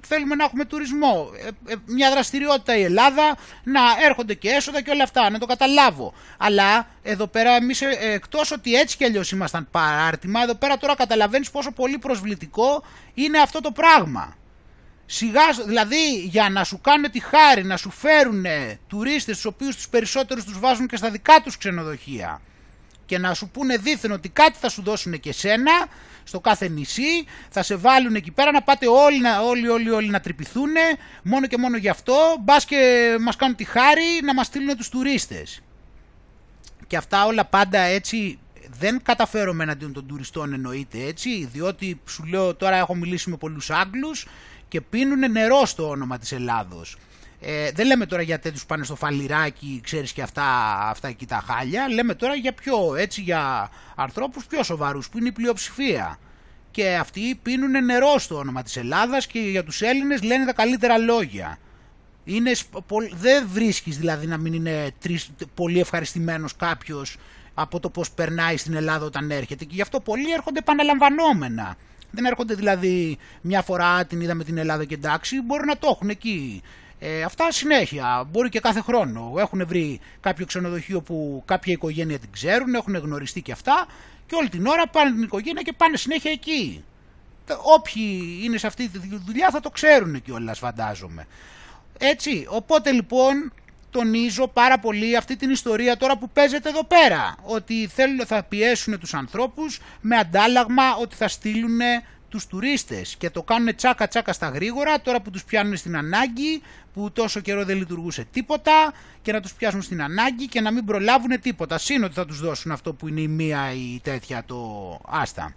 θέλουμε να έχουμε τουρισμό. Ε, ε, μια δραστηριότητα η Ελλάδα, να έρχονται και έσοδα και όλα αυτά, να το καταλάβω. Αλλά εδώ πέρα εμείς ε, εκτός ότι έτσι κι αλλιώς ήμασταν παράρτημα, εδώ πέρα τώρα καταλαβαίνεις πόσο πολύ προσβλητικό είναι αυτό το πράγμα. Σιγά, δηλαδή για να σου κάνουν τη χάρη να σου φέρουν τουρίστες τους οποίους τους περισσότερους τους βάζουν και στα δικά τους ξενοδοχεία και να σου πούνε δίθεν ότι κάτι θα σου δώσουν και σένα στο κάθε νησί, θα σε βάλουν εκεί πέρα να πάτε όλοι, όλοι, όλοι, όλοι να τρυπηθούν μόνο και μόνο γι' αυτό, μπας και μας κάνουν τη χάρη να μας στείλουν τους τουρίστες. Και αυτά όλα πάντα έτσι δεν καταφέρομαι εναντίον των τουριστών εννοείται έτσι, διότι σου λέω τώρα έχω μιλήσει με πολλούς Άγγλους και πίνουν νερό στο όνομα της Ελλάδος. Ε, δεν λέμε τώρα για τέτοιους πάνε στο φαλιράκι, ξέρεις και αυτά, αυτά εκεί τα χάλια. Λέμε τώρα για πιο, έτσι, για ανθρώπους πιο σοβαρούς που είναι η πλειοψηφία. Και αυτοί πίνουν νερό στο όνομα της Ελλάδας και για τους Έλληνες λένε τα καλύτερα λόγια. Είναι, δεν βρίσκεις δηλαδή να μην είναι πολύ ευχαριστημένος κάποιος από το πώς περνάει στην Ελλάδα όταν έρχεται και γι' αυτό πολλοί έρχονται επαναλαμβανόμενα. Δεν έρχονται δηλαδή μια φορά την είδαμε την Ελλάδα και εντάξει, μπορεί να το έχουν εκεί ε, αυτά συνέχεια, μπορεί και κάθε χρόνο. Έχουν βρει κάποιο ξενοδοχείο που κάποια οικογένεια την ξέρουν, έχουν γνωριστεί και αυτά και όλη την ώρα πάνε την οικογένεια και πάνε συνέχεια εκεί. Όποιοι είναι σε αυτή τη δουλειά θα το ξέρουν κιόλας, φαντάζομαι. Έτσι, οπότε λοιπόν τονίζω πάρα πολύ αυτή την ιστορία τώρα που παίζεται εδώ πέρα. Ότι θέλουν, θα πιέσουν τους ανθρώπους με αντάλλαγμα ότι θα στείλουν τους τουρίστες και το κάνουν τσάκα τσάκα στα γρήγορα τώρα που τους πιάνουν στην ανάγκη που τόσο καιρό δεν λειτουργούσε τίποτα και να τους πιάσουν στην ανάγκη και να μην προλάβουν τίποτα. Συν ότι θα τους δώσουν αυτό που είναι η μία ή τέτοια το άστα.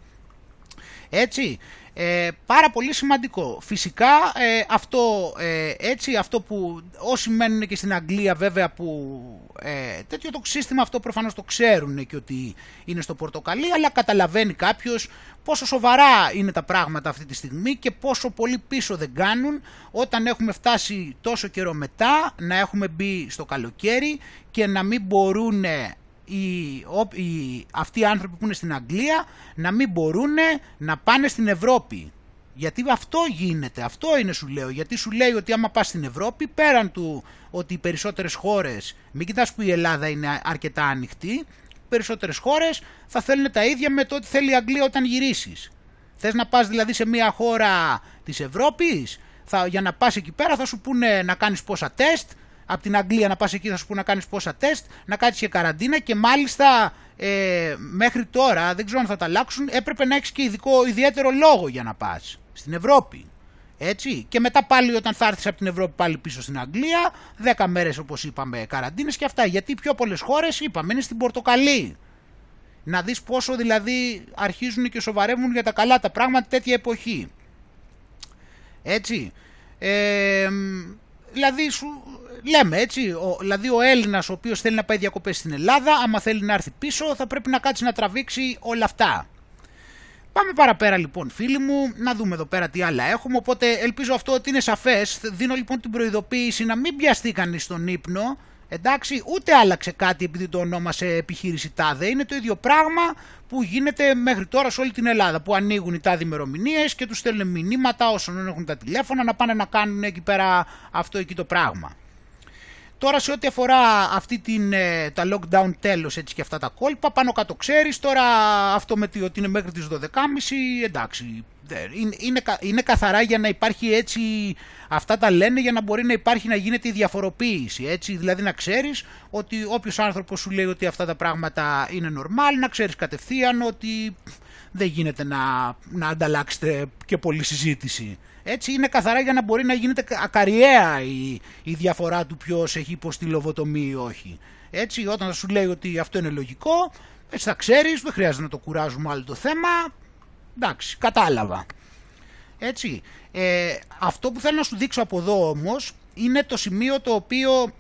Έτσι, ε, πάρα πολύ σημαντικό. Φυσικά ε, αυτό, ε, έτσι, αυτό που όσοι μένουν και στην Αγγλία βέβαια που ε, τέτοιο το σύστημα αυτό προφανώς το ξέρουν και ότι είναι στο πορτοκαλί αλλά καταλαβαίνει κάποιος πόσο σοβαρά είναι τα πράγματα αυτή τη στιγμή και πόσο πολύ πίσω δεν κάνουν όταν έχουμε φτάσει τόσο καιρό μετά να έχουμε μπει στο καλοκαίρι και να μην μπορούν οι, οι, αυτοί οι άνθρωποι που είναι στην Αγγλία να μην μπορούν να πάνε στην Ευρώπη. Γιατί αυτό γίνεται, αυτό είναι σου λέω, γιατί σου λέει ότι άμα πας στην Ευρώπη, πέραν του ότι οι περισσότερες χώρες, μην κοιτάς που η Ελλάδα είναι αρκετά ανοιχτή, περισσότερες χώρες θα θέλουν τα ίδια με το ότι θέλει η Αγγλία όταν γυρίσεις. Θες να πας δηλαδή σε μια χώρα της Ευρώπης, θα, για να πας εκεί πέρα θα σου πούνε να κάνεις πόσα τεστ, από την Αγγλία να πας εκεί θα σου πούνε να κάνεις πόσα τεστ, να κάτσεις και καραντίνα και μάλιστα ε, μέχρι τώρα, δεν ξέρω αν θα τα αλλάξουν, έπρεπε να έχεις και ειδικό, ιδιαίτερο λόγο για να πας στην Ευρώπη. Έτσι. Και μετά πάλι όταν θα έρθεις από την Ευρώπη πάλι πίσω στην Αγγλία, 10 μέρες όπως είπαμε καραντίνες και αυτά. Γιατί πιο πολλές χώρες είπαμε είναι στην Πορτοκαλί. Να δεις πόσο δηλαδή αρχίζουν και σοβαρεύουν για τα καλά τα πράγματα τέτοια εποχή. Έτσι. Ε, δηλαδή σου, λέμε έτσι, ο, δηλαδή ο Έλληνας ο οποίος θέλει να πάει διακοπές στην Ελλάδα, άμα θέλει να έρθει πίσω θα πρέπει να κάτσει να τραβήξει όλα αυτά. Πάμε παραπέρα λοιπόν φίλοι μου, να δούμε εδώ πέρα τι άλλα έχουμε, οπότε ελπίζω αυτό ότι είναι σαφές. Δίνω λοιπόν την προειδοποίηση να μην πιαστεί κανείς στον ύπνο, εντάξει, ούτε άλλαξε κάτι επειδή το ονόμασε επιχείρηση τάδε. Είναι το ίδιο πράγμα που γίνεται μέχρι τώρα σε όλη την Ελλάδα, που ανοίγουν οι τάδε ημερομηνίες και τους στέλνουν μηνύματα όσων έχουν τα τηλέφωνα να πάνε να κάνουν εκεί πέρα αυτό εκεί το πράγμα. Τώρα σε ό,τι αφορά αυτή την, ε, τα lockdown τέλος έτσι και αυτά τα κόλπα, πάνω κάτω ξέρεις, τώρα αυτό με ότι είναι μέχρι τις 12.30, εντάξει, είναι, είναι, είναι καθαρά για να υπάρχει έτσι, αυτά τα λένε για να μπορεί να υπάρχει να γίνεται η διαφοροποίηση, έτσι, δηλαδή να ξέρεις ότι όποιος άνθρωπος σου λέει ότι αυτά τα πράγματα είναι normal, να ξέρεις κατευθείαν ότι δεν γίνεται να, να ανταλλάξετε και πολλή συζήτηση. Έτσι είναι καθαρά για να μπορεί να γίνεται ακαριέα η, η διαφορά του ποιος έχει υποστεί λοβοτομή ή όχι. Έτσι όταν θα σου λέει ότι αυτό είναι λογικό, έτσι θα ξέρεις, δεν χρειάζεται να το κουράζουμε άλλο το θέμα, εντάξει, κατάλαβα. Έτσι, ε, αυτό που θέλω να σου δείξω από εδώ όμως είναι το σημείο το οποίο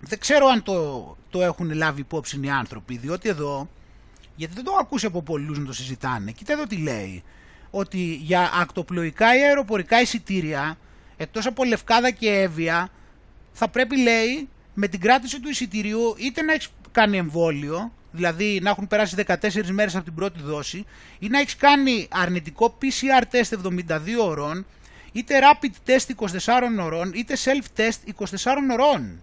δεν ξέρω αν το, το έχουν λάβει υπόψη οι άνθρωποι, διότι εδώ, γιατί δεν το έχω ακούσει από πολλούς να το συζητάνε, κοίτα εδώ τι λέει ότι για ακτοπλοϊκά ή αεροπορικά εισιτήρια, εκτός από Λευκάδα και Εύβοια, θα πρέπει λέει με την κράτηση του εισιτηρίου είτε να έχεις κάνει εμβόλιο, δηλαδή να έχουν περάσει 14 μέρες από την πρώτη δόση, ή να έχεις κάνει αρνητικό PCR test 72 ώρων, είτε rapid test 24 ώρων, είτε self-test 24 ώρων.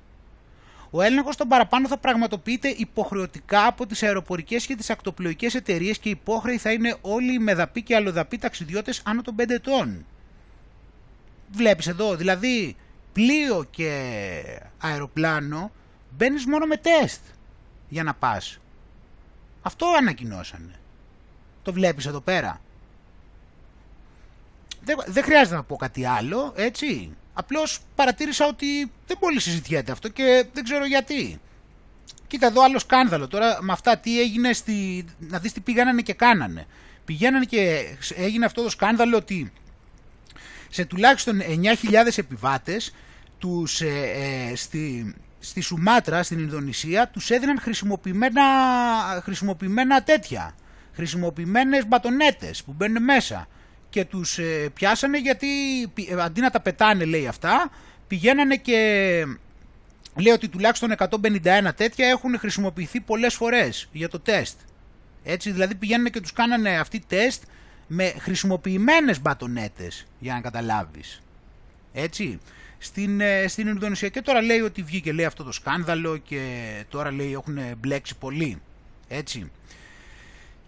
Ο έλεγχος των παραπάνω θα πραγματοποιείται υποχρεωτικά από τις αεροπορικές και τις ακτοπλοϊκές εταιρείες και υπόχρεοι θα είναι όλοι οι μεδαποί και αλλοδαποί ταξιδιώτες άνω των 5 ετών. Βλέπεις εδώ, δηλαδή πλοίο και αεροπλάνο μπαίνεις μόνο με τεστ για να πας. Αυτό ανακοινώσανε. Το βλέπεις εδώ πέρα. Δεν, δεν χρειάζεται να πω κάτι άλλο, έτσι. Απλώς παρατήρησα ότι δεν πολύ συζητιέται αυτό και δεν ξέρω γιατί. Κοίτα εδώ άλλο σκάνδαλο τώρα με αυτά τι έγινε στη... να δεις τι πήγανε και κάνανε. Πηγαίνανε και έγινε αυτό το σκάνδαλο ότι σε τουλάχιστον 9.000 επιβάτες τους, ε, ε, στη, στη Σουμάτρα, στην Ινδονησία, τους έδιναν χρησιμοποιημένα, χρησιμοποιημένα τέτοια, χρησιμοποιημένες μπατονέτες που μπαίνουν μέσα και τους ε, πιάσανε γιατί ε, αντί να τα πετάνε λέει αυτά, πηγαίνανε και λέει ότι τουλάχιστον 151 τέτοια έχουν χρησιμοποιηθεί πολλές φορές για το τεστ. Έτσι δηλαδή πηγαίνανε και τους κάνανε αυτή τεστ με χρησιμοποιημένες μπατονέτες για να καταλάβεις. Έτσι στην, ε, στην Ινδονησία και τώρα λέει ότι βγήκε λέει αυτό το σκάνδαλο και τώρα λέει έχουν μπλέξει πολύ. Έτσι.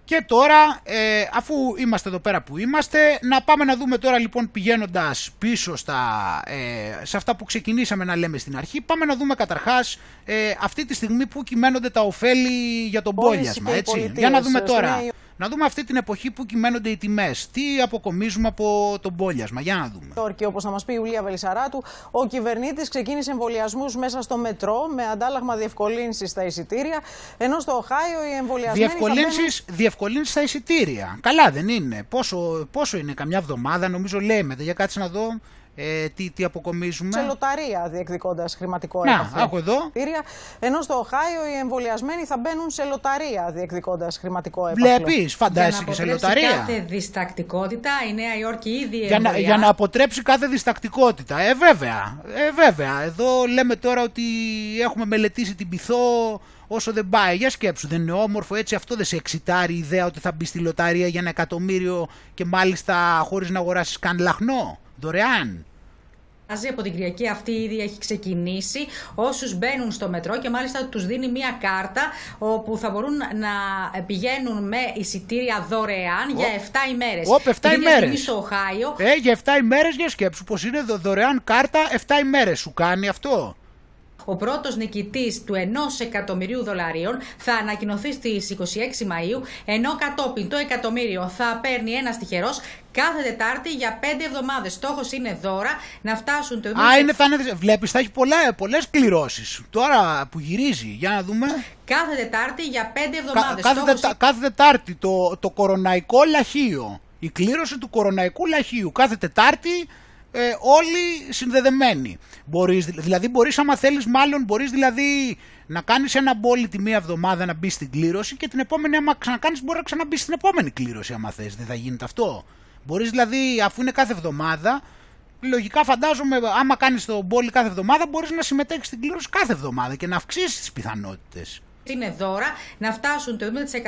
Και τώρα, ε, αφού είμαστε εδώ πέρα που είμαστε, να πάμε να δούμε τώρα λοιπόν πηγαίνοντας πίσω στα, ε, σε αυτά που ξεκινήσαμε να λέμε στην αρχή, πάμε να δούμε καταρχάς ε, αυτή τη στιγμή που κυμαίνονται τα ωφέλη για τον πόλιασμα, έτσι. Για να δούμε τώρα. Να δούμε αυτή την εποχή που κυμαίνονται οι τιμές. Τι αποκομίζουμε από τον πόλιασμα. Για να δούμε. Και όπως θα μας πει η Ιουλία Βελισσαράτου, ο κυβερνήτης ξεκίνησε εμβολιασμούς μέσα στο μετρό με αντάλλαγμα διευκολύνσει στα εισιτήρια. Ενώ στο Οχάιο οι εμβολιασμένοι. Διευκολύνσει μπαίνουν... στα εισιτήρια. Καλά δεν είναι. Πόσο, πόσο είναι, καμιά εβδομάδα νομίζω λέμε. Για κάτσε να δω ε, τι, τι αποκομίζουμε; Σε λοταρία διεκδικώντας χρηματικό Να, άκου εδώ. Ενώ στο Οχάιο οι εμβολιασμένοι θα μπαίνουν σε λοταρία διεκδικώντας χρηματικό έπαθλο. Βλέπεις, φαντάζεσαι και σε λοταρία; Για κάθε διστακτικότητα, η Νέα Υόρκη ήδη για να, για να αποτρέψει κάθε διστακτικότητα. Ε, βέβαια. Ε, βέβαια. Εδώ λέμε τώρα ότι έχουμε μελετήσει την πυθό όσο δεν πάει. Για σκέψου, δεν είναι όμορφο έτσι. Αυτό δεν σε εξητάρει η ιδέα ότι θα μπει στη λοταρία για ένα εκατομμύριο και μάλιστα χωρίς να αγοράσεις καν λαχνό; Δωρεάν. Από την Κυριακή αυτή ήδη έχει ξεκινήσει όσους μπαίνουν στο μετρό και μάλιστα τους δίνει μια κάρτα όπου θα μπορούν να πηγαίνουν με εισιτήρια δωρεάν για 7 ημέρες. Όπ, 7 ημέρες. στο Οχάιο. Ε, για 7 ημέρες για σκέψου πως είναι δωρεάν κάρτα 7 ημέρες. Σου κάνει αυτό; Ο πρώτος νικητής του 1 εκατομμυρίου δολαρίων θα ανακοινωθεί στις 26 Μαου, ενώ κατόπιν το εκατομμύριο θα παίρνει ένα τυχερό κάθε Τετάρτη για 5 εβδομάδες. Στόχος είναι δώρα να φτάσουν το Α, είναι, θα είναι, βλέπεις, θα έχει πολλές κληρώσεις. Τώρα που γυρίζει, για να δούμε. Κάθε Τετάρτη για 5 εβδομάδες. κάθε, Στόχος... κάθε Τετάρτη το, το κοροναϊκό λαχείο. Η κλήρωση του κοροναϊκού λαχείου. Κάθε Τετάρτη ε, όλοι συνδεδεμένοι. Μπορείς, δηλαδή μπορείς άμα θέλεις μάλλον μπορείς δηλαδή να κάνεις ένα μπόλι τη μία εβδομάδα να μπεις στην κλήρωση και την επόμενη άμα ξανακάνεις μπορεί να ξαναμπείς στην επόμενη κλήρωση άμα θες. Δεν θα γίνεται αυτό. Μπορείς δηλαδή αφού είναι κάθε εβδομάδα λογικά φαντάζομαι άμα κάνεις το μπόλι κάθε εβδομάδα μπορείς να συμμετέχεις στην κλήρωση κάθε εβδομάδα και να αυξήσεις τις πιθανότητες είναι δώρα να φτάσουν το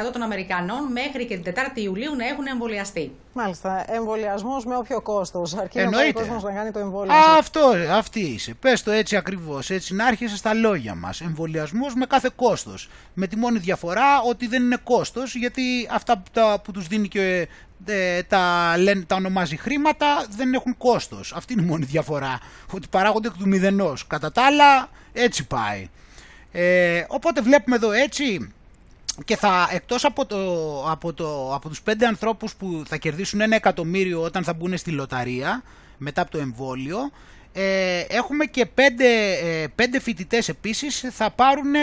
70% των Αμερικανών μέχρι και την 4η Ιουλίου να έχουν εμβολιαστεί. Μάλιστα. Εμβολιασμός με όποιο κόστος. Αρκεί ο κόσμο να κάνει το εμβόλιο. Αυτό, αυτή είσαι. Πες το έτσι ακριβώς. Έτσι να άρχισε στα λόγια μας. Εμβολιασμός με κάθε κόστος. Με τη μόνη διαφορά ότι δεν είναι κόστος γιατί αυτά που, που τους δίνει και ε, τα, λένε, τα ονομάζει χρήματα δεν έχουν κόστος. Αυτή είναι η μόνη διαφορά. Ότι παράγονται εκ του μηδενός. Κατά τα άλλα, έτσι πάει. Ε, οπότε βλέπουμε εδώ έτσι και θα εκτός από, το, από, το, από τους πέντε ανθρώπους που θα κερδίσουν ένα εκατομμύριο όταν θα μπουν στη λοταρία μετά από το εμβόλιο ε, έχουμε και πέντε, ε, πέντε φοιτητές επίσης θα πάρουν ε,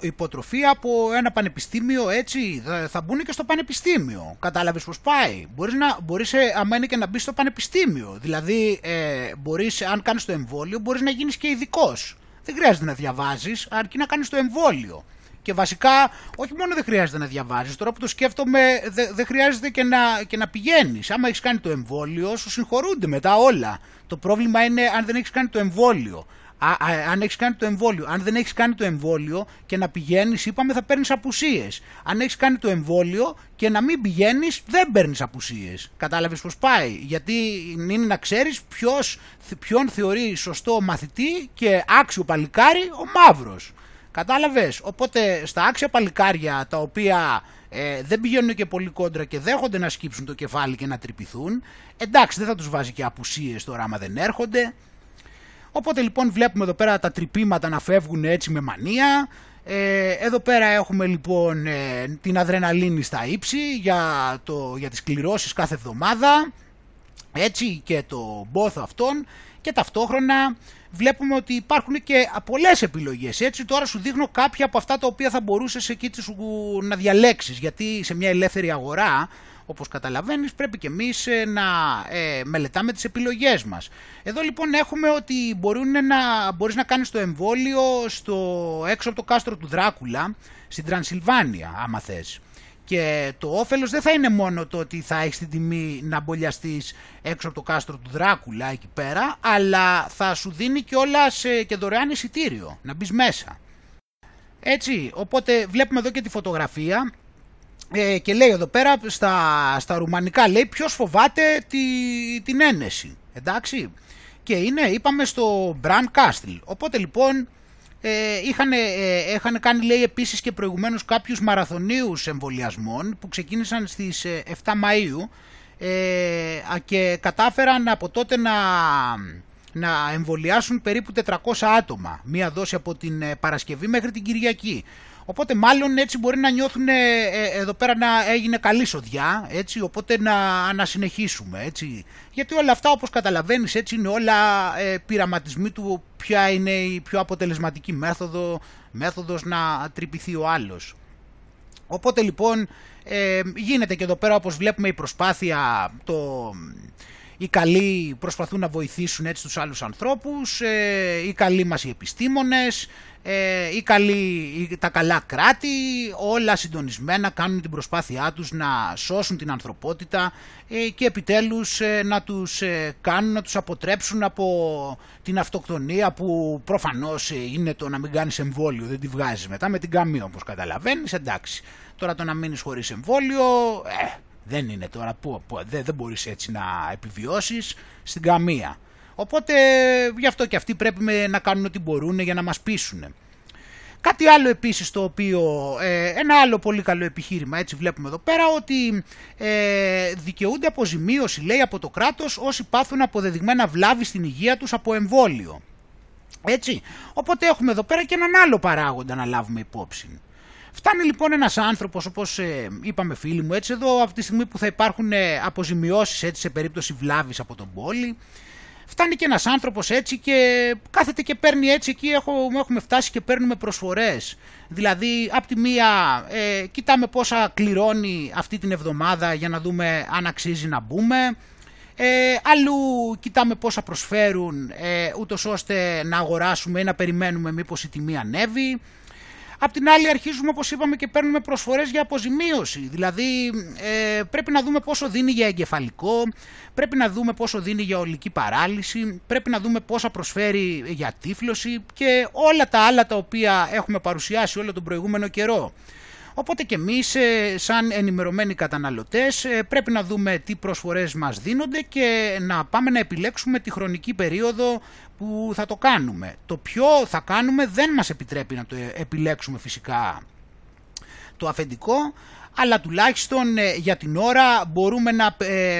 υποτροφία από ένα πανεπιστήμιο έτσι θα, θα μπουν και στο πανεπιστήμιο. Κατάλαβες πως πάει; Μπορείς, να, μπορείς ε, άμα είναι και να μπεις στο πανεπιστήμιο. Δηλαδή ε, μπορείς, αν κάνεις το εμβόλιο μπορείς να γίνεις και ειδικός δεν χρειάζεται να διαβάζεις, αρκεί να κάνεις το εμβόλιο. Και βασικά, όχι μόνο δεν χρειάζεται να διαβάζεις, τώρα που το σκέφτομαι, δεν δε χρειάζεται και να, και να πηγαίνεις. Άμα έχεις κάνει το εμβόλιο, σου συγχωρούνται μετά όλα. Το πρόβλημα είναι αν δεν έχεις κάνει το εμβόλιο. Α, α, αν έχεις κάνει το εμβόλιο. Αν δεν έχεις κάνει το εμβόλιο και να πηγαίνεις, είπαμε θα παίρνεις απουσίες. Αν έχεις κάνει το εμβόλιο και να μην πηγαίνεις, δεν παίρνεις απουσίες. Κατάλαβες πώς πάει; Γιατί είναι να ξέρεις ποιον θεωρεί σωστό μαθητή και άξιο παλικάρι ο μαύρος. Κατάλαβες; Οπότε στα άξια παλικάρια τα οποία ε, δεν πηγαίνουν και πολύ κόντρα και δέχονται να σκύψουν το κεφάλι και να τρυπηθούν, εντάξει δεν θα τους βάζει και απουσίες τώρα άμα δεν έρχονται. Οπότε λοιπόν βλέπουμε εδώ πέρα τα τρυπήματα να φεύγουν έτσι με μανία. Ε, εδώ πέρα έχουμε λοιπόν ε, την αδρεναλίνη στα ύψη για, το, για τις κληρώσεις κάθε εβδομάδα. Έτσι και το μπόθο αυτών και ταυτόχρονα βλέπουμε ότι υπάρχουν και πολλές επιλογές. Έτσι τώρα σου δείχνω κάποια από αυτά τα οποία θα μπορούσες εκεί να διαλέξεις γιατί σε μια ελεύθερη αγορά όπως καταλαβαίνεις πρέπει και εμείς ε, να ε, μελετάμε τις επιλογές μας. Εδώ λοιπόν έχουμε ότι μπορούν να, μπορείς να κάνεις το εμβόλιο στο, έξω από το κάστρο του Δράκουλα στην Τρανσιλβάνια άμα θες. Και το όφελος δεν θα είναι μόνο το ότι θα έχεις την τιμή να μπολιαστείς έξω από το κάστρο του Δράκουλα εκεί πέρα, αλλά θα σου δίνει και όλα σε, και δωρεάν εισιτήριο, να μπεις μέσα. Έτσι, οπότε βλέπουμε εδώ και τη φωτογραφία ε, και λέει εδώ πέρα στα, στα ρουμανικά λέει ποιος φοβάται τη, την ένεση, εντάξει. Και είναι, είπαμε στο Brand Castle. Οπότε λοιπόν ε, είχαν, ε, είχαν κάνει λέει επίσης και προηγουμένως κάποιους μαραθωνίους εμβολιασμών που ξεκίνησαν στις 7 ε, Μαΐου ε, και κατάφεραν από τότε να, να εμβολιάσουν περίπου 400 άτομα μία δόση από την ε, Παρασκευή μέχρι την Κυριακή. Οπότε μάλλον έτσι μπορεί να νιώθουν ε, ε, εδώ πέρα να έγινε καλή σοδιά, έτσι, οπότε να, να συνεχίσουμε, έτσι. Γιατί όλα αυτά όπως καταλαβαίνεις έτσι είναι όλα ε, πειραματισμοί του ποια είναι η πιο αποτελεσματική μέθοδο, μέθοδος να τρυπηθεί ο άλλος. Οπότε λοιπόν ε, γίνεται και εδώ πέρα όπως βλέπουμε η προσπάθεια, το, οι καλοί προσπαθούν να βοηθήσουν έτσι τους άλλους ανθρώπους, ε, οι καλοί μας οι επιστήμονες, ε, οι καλοί, τα καλά κράτη, όλα συντονισμένα κάνουν την προσπάθειά τους να σώσουν την ανθρωπότητα ε, και επιτέλους ε, να τους ε, κάνουν, να τους αποτρέψουν από την αυτοκτονία που προφανώς είναι το να μην κάνεις εμβόλιο, δεν τη βγάζεις μετά με την καμία όπως καταλαβαίνεις, εντάξει. Τώρα το να μείνεις χωρίς εμβόλιο, δεν είναι τώρα, που, δεν, δεν μπορείς έτσι να επιβιώσεις στην καμία. Οπότε γι' αυτό και αυτοί πρέπει να κάνουν ό,τι μπορούν για να μας πείσουν. Κάτι άλλο επίσης το οποίο, ε, ένα άλλο πολύ καλό επιχείρημα, έτσι βλέπουμε εδώ πέρα, ότι ε, δικαιούνται αποζημίωση, λέει, από το κράτος όσοι πάθουν αποδεδειγμένα βλάβη στην υγεία τους από εμβόλιο. Έτσι, οπότε έχουμε εδώ πέρα και έναν άλλο παράγοντα να λάβουμε υπόψη. Φτάνει λοιπόν ένας άνθρωπος, όπως ε, είπαμε φίλοι μου, έτσι εδώ, αυτή τη στιγμή που θα υπάρχουν ε, αποζημιώσεις έτσι, σε περίπτωση βλάβης από τον πόλη, Φτάνει και ένας άνθρωπος έτσι και κάθεται και παίρνει έτσι εκεί έχουμε, έχουμε φτάσει και παίρνουμε προσφορές. Δηλαδή από τη μία ε, κοιτάμε πόσα κληρώνει αυτή την εβδομάδα για να δούμε αν αξίζει να μπούμε. Ε, αλλού κοιτάμε πόσα προσφέρουν ε, ούτως ώστε να αγοράσουμε ή να περιμένουμε μήπως η τιμή ανέβει. Απ' την άλλη αρχίζουμε όπως είπαμε και παίρνουμε προσφορές για αποζημίωση. Δηλαδή ε, πρέπει να δούμε πόσο δίνει για εγκεφαλικό, πρέπει να δούμε πόσο δίνει για ολική παράλυση, πρέπει να δούμε πόσα προσφέρει για τύφλωση και όλα τα άλλα τα οποία έχουμε παρουσιάσει όλο τον προηγούμενο καιρό. Οπότε και εμείς ε, σαν ενημερωμένοι καταναλωτές ε, πρέπει να δούμε τι προσφορές μας δίνονται και να πάμε να επιλέξουμε τη χρονική περίοδο που θα το κάνουμε. Το ποιο θα κάνουμε δεν μας επιτρέπει να το επιλέξουμε φυσικά το αφεντικό, αλλά τουλάχιστον ε, για την ώρα μπορούμε, να,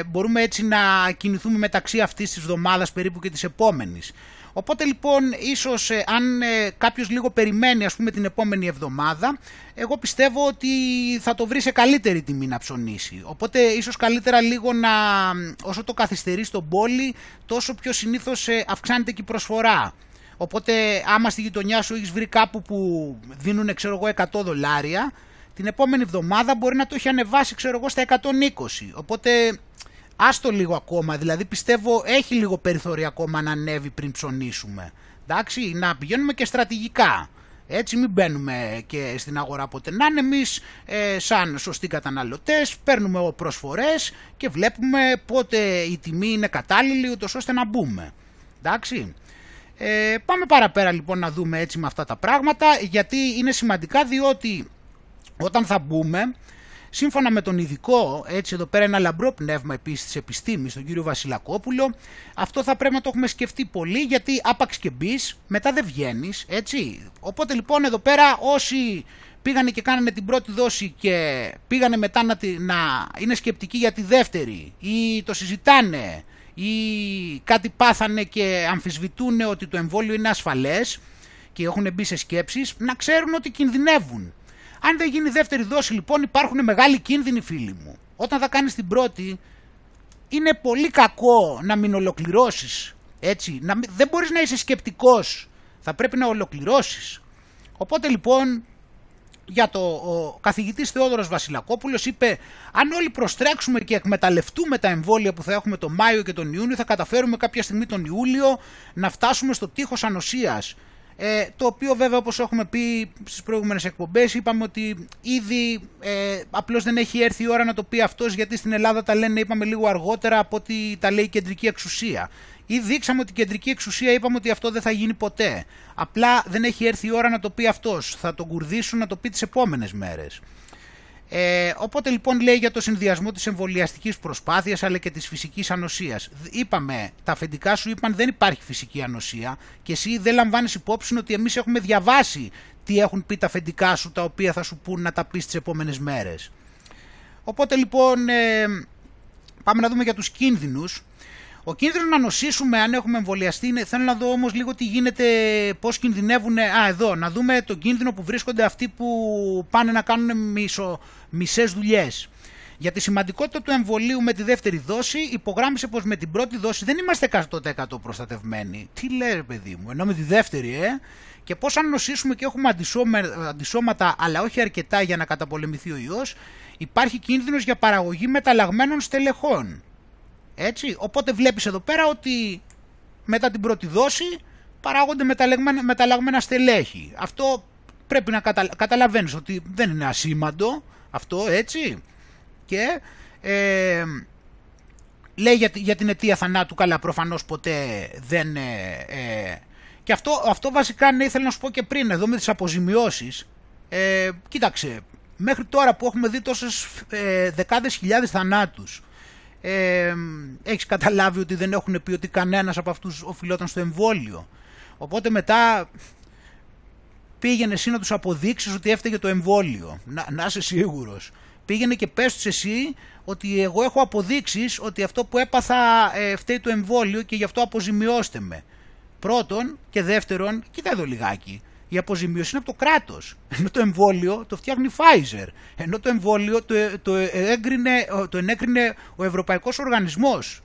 μπορούμε έτσι να κινηθούμε μεταξύ αυτής της εβδομάδας περίπου και της επόμενης. Οπότε λοιπόν ίσως ε, αν ε, κάποιος λίγο περιμένει ας πούμε την επόμενη εβδομάδα εγώ πιστεύω ότι θα το βρει σε καλύτερη τιμή να ψωνίσει. Οπότε ίσως καλύτερα λίγο να όσο το καθυστερεί στον πόλη τόσο πιο συνήθως ε, αυξάνεται και η προσφορά. Οπότε άμα στη γειτονιά σου έχεις βρει κάπου που δίνουν ξέρω εγώ 100 δολάρια την επόμενη εβδομάδα μπορεί να το έχει ανεβάσει ξέρω εγώ στα 120. Οπότε άστο λίγο ακόμα, δηλαδή πιστεύω έχει λίγο περιθώριο ακόμα να ανέβει πριν ψωνίσουμε. Εντάξει, να πηγαίνουμε και στρατηγικά. Έτσι μην μπαίνουμε και στην αγορά ποτέ να είναι εμείς ε, σαν σωστοί καταναλωτές, παίρνουμε προσφορές και βλέπουμε πότε η τιμή είναι κατάλληλη ούτως ώστε να μπούμε. Εντάξει. Ε, πάμε παραπέρα λοιπόν να δούμε έτσι με αυτά τα πράγματα γιατί είναι σημαντικά διότι όταν θα μπούμε Σύμφωνα με τον ειδικό, έτσι εδώ πέρα ένα λαμπρό πνεύμα επίσης της επιστήμης, τον κύριο Βασιλακόπουλο, αυτό θα πρέπει να το έχουμε σκεφτεί πολύ γιατί άπαξ και μπεις, μετά δεν βγαίνεις, έτσι. Οπότε λοιπόν εδώ πέρα όσοι πήγανε και κάνανε την πρώτη δόση και πήγανε μετά να, να είναι σκεπτικοί για τη δεύτερη ή το συζητάνε ή κάτι πάθανε και αμφισβητούν ότι το εμβόλιο είναι ασφαλές και έχουν μπει σε σκέψεις, να ξέρουν ότι κινδυνεύουν. Αν δεν γίνει δεύτερη δόση λοιπόν υπάρχουν μεγάλοι κίνδυνοι φίλοι μου. Όταν θα κάνεις την πρώτη είναι πολύ κακό να μην ολοκληρώσεις. Έτσι, να, δεν μπορείς να είσαι σκεπτικός. Θα πρέπει να ολοκληρώσεις. Οπότε λοιπόν για το ο καθηγητής Θεόδωρος Βασιλακόπουλος είπε αν όλοι προστρέξουμε και εκμεταλλευτούμε τα εμβόλια που θα έχουμε τον Μάιο και τον Ιούνιο θα καταφέρουμε κάποια στιγμή τον Ιούλιο να φτάσουμε στο τείχος ανοσίας ε, το οποίο βέβαια όπως έχουμε πει στις προηγούμενες εκπομπές είπαμε ότι ήδη ε, απλώς δεν έχει έρθει η ώρα να το πει αυτός γιατί στην Ελλάδα τα λένε είπαμε λίγο αργότερα από ότι τα λέει η κεντρική εξουσία. Ή δείξαμε ότι η κεντρική εξουσία είπαμε ότι αυτό δεν θα γίνει ποτέ. Απλά δεν έχει έρθει η ώρα να το πει αυτός. Θα τον κουρδίσουν να το πει τις επόμενες μέρες. Ε, οπότε λοιπόν λέει για το συνδυασμό της εμβολιαστικής προσπάθειας αλλά και της φυσικής ανοσίας. Είπαμε, τα αφεντικά σου είπαν δεν υπάρχει φυσική ανοσία και εσύ δεν λαμβάνεις υπόψη ότι εμείς έχουμε διαβάσει τι έχουν πει τα αφεντικά σου τα οποία θα σου πούν να τα πεις τις επόμενες μέρες. Οπότε λοιπόν ε, πάμε να δούμε για τους κίνδυνους. Ο κίνδυνος να νοσήσουμε αν έχουμε εμβολιαστεί είναι. Θέλω να δω όμως λίγο τι γίνεται, πώς κινδυνεύουν. Α, εδώ, να δούμε τον κίνδυνο που βρίσκονται αυτοί που πάνε να κάνουν μισο, μισές δουλειές. Για τη σημαντικότητα του εμβολίου με τη δεύτερη δόση, υπογράμμισε πως με την πρώτη δόση δεν είμαστε 100% προστατευμένοι. Τι λέει, παιδί μου, ενώ με τη δεύτερη, ε. Και πώς αν νοσήσουμε και έχουμε αντισώματα, αλλά όχι αρκετά για να καταπολεμηθεί ο ιός, υπάρχει κίνδυνος για παραγωγή μεταλλαγμένων στελεχών. Έτσι, οπότε βλέπεις εδώ πέρα ότι μετά την πρώτη δόση παράγονται μεταλλαγμένα, μεταλλαγμένα στελέχη. Αυτό πρέπει να κατα, καταλαβαίνεις ότι δεν είναι ασήμαντο αυτό έτσι και ε, λέει για, για την αιτία θανάτου καλά προφανώς ποτέ δεν ε, ε, και αυτό, αυτό βασικά ναι ήθελα να σου πω και πριν εδώ με τις αποζημιώσεις ε, κοίταξε μέχρι τώρα που έχουμε δει τόσες ε, δεκάδες χιλιάδες θανάτους ε, έχεις καταλάβει ότι δεν έχουν πει ότι κανένας από αυτούς οφειλόταν στο εμβόλιο. Οπότε μετά πήγαινε εσύ να τους αποδείξεις ότι έφταιγε το εμβόλιο. Να, να είσαι σίγουρος. Πήγαινε και πες τους εσύ ότι εγώ έχω αποδείξεις ότι αυτό που έπαθα ε, φταίει το εμβόλιο και γι' αυτό αποζημιώστε με. Πρώτον και δεύτερον, κοίτα εδώ λιγάκι, η αποζημίωση είναι από το κράτος. Ενώ το εμβόλιο το φτιάχνει η Pfizer. Ενώ το εμβόλιο το, το, έγκρινε, το ενέκρινε ο Ευρωπαϊκός Οργανισμός.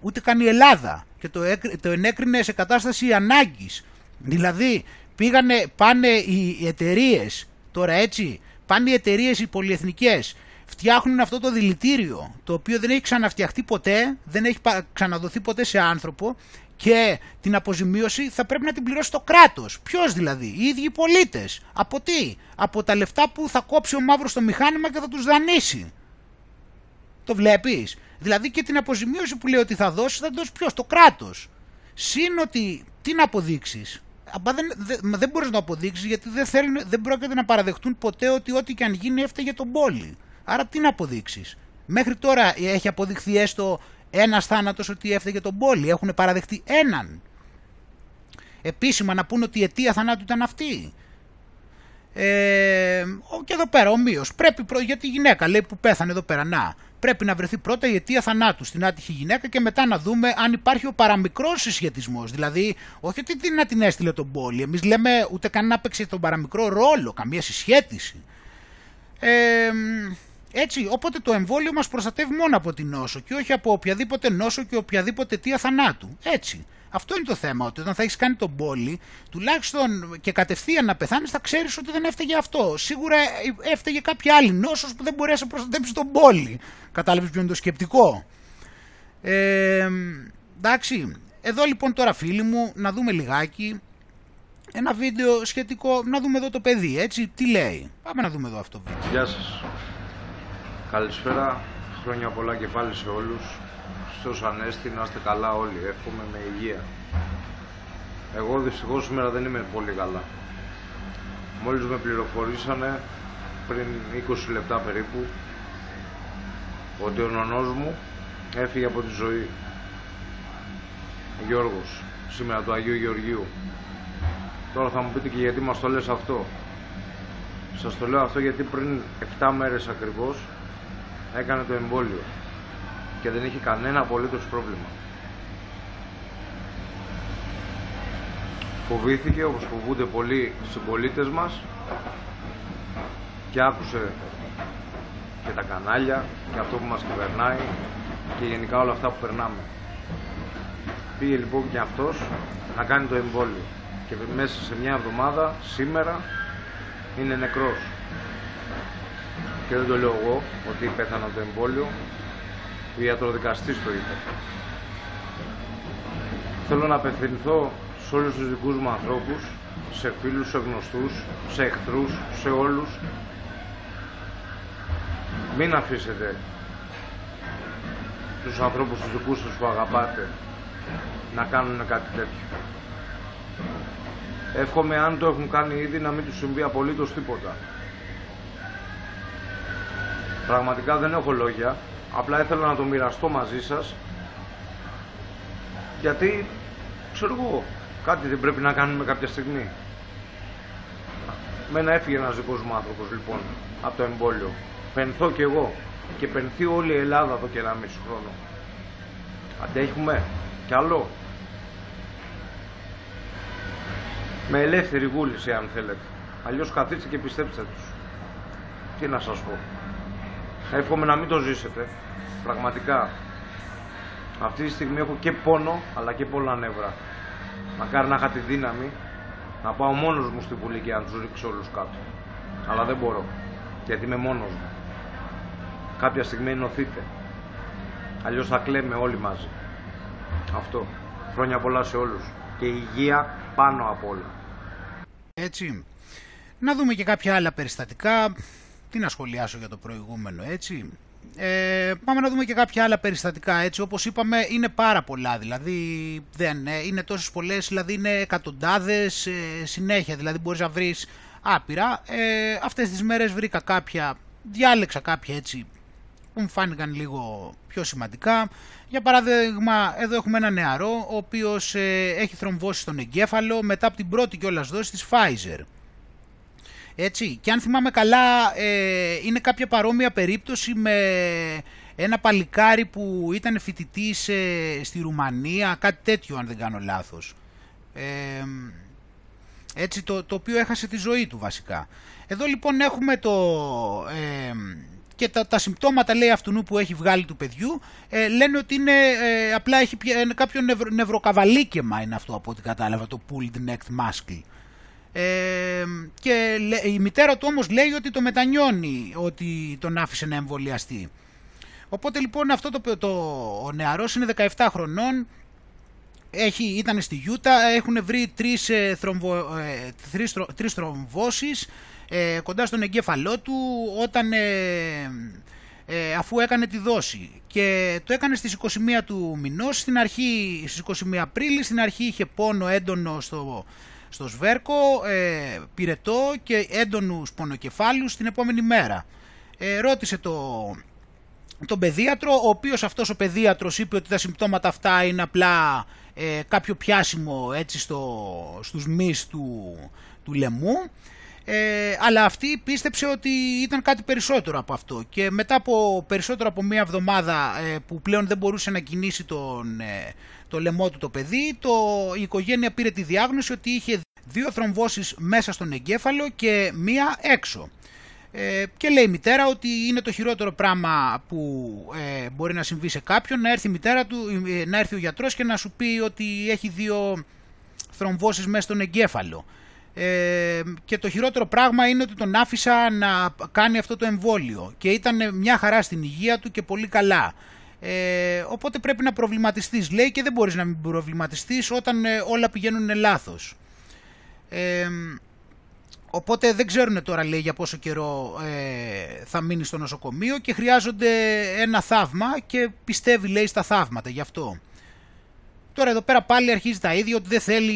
Ούτε καν η Ελλάδα. Και το, το ενέκρινε σε κατάσταση ανάγκης. Δηλαδή πήγανε, πάνε οι εταιρείες, τώρα έτσι, πάνε οι εταιρείες οι πολυεθνικές, φτιάχνουν αυτό το δηλητήριο, το οποίο δεν έχει ξαναφτιαχτεί ποτέ, δεν έχει ξαναδοθεί ποτέ σε άνθρωπο και την αποζημίωση θα πρέπει να την πληρώσει το κράτος. Ποιος δηλαδή, οι ίδιοι οι πολίτες. Από τι, από τα λεφτά που θα κόψει ο μαύρος στο μηχάνημα και θα τους δανείσει. Το βλέπεις; Δηλαδή και την αποζημίωση που λέει ότι θα δώσει θα δώσει ποιος, το κράτος. Συν ότι τι να αποδείξεις; δεν, δεν, δεν μπορείς να το αποδείξεις γιατί δεν, θέλουν, δεν πρόκειται να παραδεχτούν ποτέ ότι ό,τι και αν γίνει έφταιγε τον πόλη. Άρα τι να αποδείξεις; Μέχρι τώρα έχει αποδειχθεί έστω ένας θάνατος ότι έφταιγε τον πόλη. Έχουν παραδεχτεί έναν. Επίσημα να πούνε ότι η αιτία θανάτου ήταν αυτή. Ε, και εδώ πέρα ομοίω. Πρέπει για τη γυναίκα λέει που πέθανε εδώ πέρα. Να, πρέπει να βρεθεί πρώτα η αιτία θανάτου στην άτυχη γυναίκα και μετά να δούμε αν υπάρχει ο παραμικρός συσχετισμός. Δηλαδή, όχι ότι την, να την έστειλε τον πόλη. Εμείς λέμε ούτε καν να παίξει τον παραμικρό ρόλο, καμία συσχέτιση. Ε, έτσι, οπότε το εμβόλιο μας προστατεύει μόνο από την νόσο και όχι από οποιαδήποτε νόσο και οποιαδήποτε αιτία θανάτου. Έτσι. Αυτό είναι το θέμα, ότι όταν θα έχεις κάνει τον πόλη, τουλάχιστον και κατευθείαν να πεθάνεις, θα ξέρεις ότι δεν έφταιγε αυτό. Σίγουρα έφταιγε κάποια άλλη νόσος που δεν μπορείς να σε προστατέψεις τον πόλη. Κατάλαβες ποιο είναι το σκεπτικό. Ε, εντάξει. Εδώ λοιπόν τώρα φίλοι μου, να δούμε λιγάκι ένα βίντεο σχετικό, να δούμε εδώ το παιδί, έτσι, τι λέει. Πάμε να δούμε εδώ αυτό το βίντεο. Γεια σας. Καλησπέρα. Χρόνια πολλά και πάλι σε όλους. Στους Ανέστη, να είστε καλά όλοι. Εύχομαι με υγεία. Εγώ δυστυχώς σήμερα δεν είμαι πολύ καλά. Μόλις με πληροφορήσανε πριν 20 λεπτά περίπου ότι ο νονός μου έφυγε από τη ζωή. Γιώργος, σήμερα του Αγίου Γεωργίου. Τώρα θα μου πείτε και γιατί μας το λες αυτό. Σας το λέω αυτό γιατί πριν 7 μέρες ακριβώς έκανε το εμβόλιο και δεν είχε κανένα απολύτως πρόβλημα. Φοβήθηκε όπως φοβούνται πολλοί συμπολίτες μας και άκουσε και τα κανάλια και αυτό που μας κυβερνάει και γενικά όλα αυτά που περνάμε. Πήγε λοιπόν και αυτός να κάνει το εμβόλιο και μέσα σε μια εβδομάδα σήμερα είναι νεκρός. Και δεν το λέω εγώ ότι πέθανα το εμβόλιο, ο ιατροδικαστής το είπε. Θέλω να απευθυνθώ σε όλους τους δικούς μου ανθρώπους, σε φίλους, σε γνωστούς, σε εχθρούς, σε όλους. Μην αφήσετε τους ανθρώπους τους δικούς σας που αγαπάτε να κάνουν κάτι τέτοιο. Εύχομαι αν το έχουν κάνει ήδη να μην τους συμβεί απολύτως τίποτα. Πραγματικά δεν έχω λόγια, απλά ήθελα να το μοιραστώ μαζί σας γιατί, ξέρω εγώ, κάτι δεν πρέπει να κάνουμε κάποια στιγμή. Μένα έφυγε ένας δικός μου άνθρωπος λοιπόν από το εμβόλιο. Πενθώ κι εγώ και πενθεί όλη η Ελλάδα εδώ και ένα μισό χρόνο. Αντέχουμε; Κι άλλο; Με ελεύθερη βούληση αν θέλετε. Αλλιώς καθίστε και πιστέψτε τους. Τι να σας πω. Εύχομαι να μην το ζήσετε. Πραγματικά. Αυτή τη στιγμή έχω και πόνο αλλά και πολλά νεύρα. Μακάρι να είχα τη δύναμη να πάω μόνος μου στη Βουλή και να τους ρίξω όλους κάτω. Αλλά δεν μπορώ. Γιατί είμαι μόνος μου. Κάποια στιγμή ενωθείτε. Αλλιώς θα κλαίμε όλοι μαζί. Αυτό. Χρόνια πολλά σε όλους. Και υγεία πάνω απ' όλα. Έτσι. Να δούμε και κάποια άλλα περιστατικά. Τι να σχολιάσω για το προηγούμενο, έτσι; Ε, πάμε να δούμε και κάποια άλλα περιστατικά, έτσι. Όπως είπαμε, είναι πάρα πολλά, δηλαδή δεν ε, είναι τόσες πολλές, δηλαδή είναι εκατοντάδες ε, συνέχεια, δηλαδή μπορείς να βρεις άπειρα. Ε, αυτές τις μέρες βρήκα κάποια, διάλεξα κάποια έτσι που μου φάνηκαν λίγο πιο σημαντικά. Για παράδειγμα, εδώ έχουμε ένα νεαρό, ο οποίος ε, έχει θρομβώσει στον εγκέφαλο μετά από την πρώτη κιόλας δόση της Pfizer. Έτσι, και αν θυμάμαι καλά, ε, είναι κάποια παρόμοια περίπτωση με ένα παλικάρι που ήταν φοιτητή ε, στη Ρουμανία, κάτι τέτοιο αν δεν κάνω λάθος. Ε, έτσι, το, το οποίο έχασε τη ζωή του βασικά. Εδώ λοιπόν έχουμε το... Ε, και τα, τα συμπτώματα λέει αυτού που έχει βγάλει του παιδιού ε, λένε ότι είναι, ε, απλά έχει ε, κάποιο νευρο, νευροκαβαλίκεμα είναι αυτό από ό,τι κατάλαβα το pulled neck muscle. Ε, και η μητέρα του όμως λέει ότι το μετανιώνει ότι τον άφησε να εμβολιαστεί. Οπότε λοιπόν αυτό το, το, ο νεαρός είναι 17 χρονών, έχει, ήταν στη Γιούτα, έχουν βρει τρεις, ε, θρομβο, ε, τρεις, τρεις θρομβώσεις ε, κοντά στον εγκέφαλό του όταν, ε, ε, αφού έκανε τη δόση. Και το έκανε στις 21 του μηνός, στην αρχή, στις 21 Απρίλη, στην αρχή είχε πόνο έντονο στο, στο σβέρκο, ε, πυρετό και έντονους πονοκεφάλους την επόμενη μέρα. Ε, ρώτησε το, τον παιδίατρο, ο οποίος αυτός ο παιδίατρος είπε ότι τα συμπτώματα αυτά είναι απλά ε, κάποιο πιάσιμο έτσι στο, στους μυς του, του λαιμού ε, αλλά αυτή πίστεψε ότι ήταν κάτι περισσότερο από αυτό και μετά από περισσότερο από μία εβδομάδα ε, που πλέον δεν μπορούσε να κινήσει τον, ε, το λαιμό του το παιδί το, η οικογένεια πήρε τη διάγνωση ότι είχε δύο θρομβώσεις μέσα στον εγκέφαλο και μία έξω. Ε, και λέει η μητέρα ότι είναι το χειρότερο πράγμα που ε, μπορεί να συμβεί σε κάποιον να έρθει, η μητέρα του, ε, να έρθει ο γιατρός και να σου πει ότι έχει δύο θρομβώσεις μέσα στον εγκέφαλο. Ε, και το χειρότερο πράγμα είναι ότι τον άφησα να κάνει αυτό το εμβόλιο και ήταν μια χαρά στην υγεία του και πολύ καλά. Ε, οπότε πρέπει να προβληματιστείς λέει και δεν μπορείς να μην προβληματιστείς όταν όλα πηγαίνουν λάθος. Ε, οπότε δεν ξέρουν τώρα λέει για πόσο καιρό ε, θα μείνει στο νοσοκομείο και χρειάζονται ένα θαύμα και πιστεύει λέει στα θαύματα γι' αυτό. Τώρα εδώ πέρα πάλι αρχίζει τα ίδια ότι δεν θέλει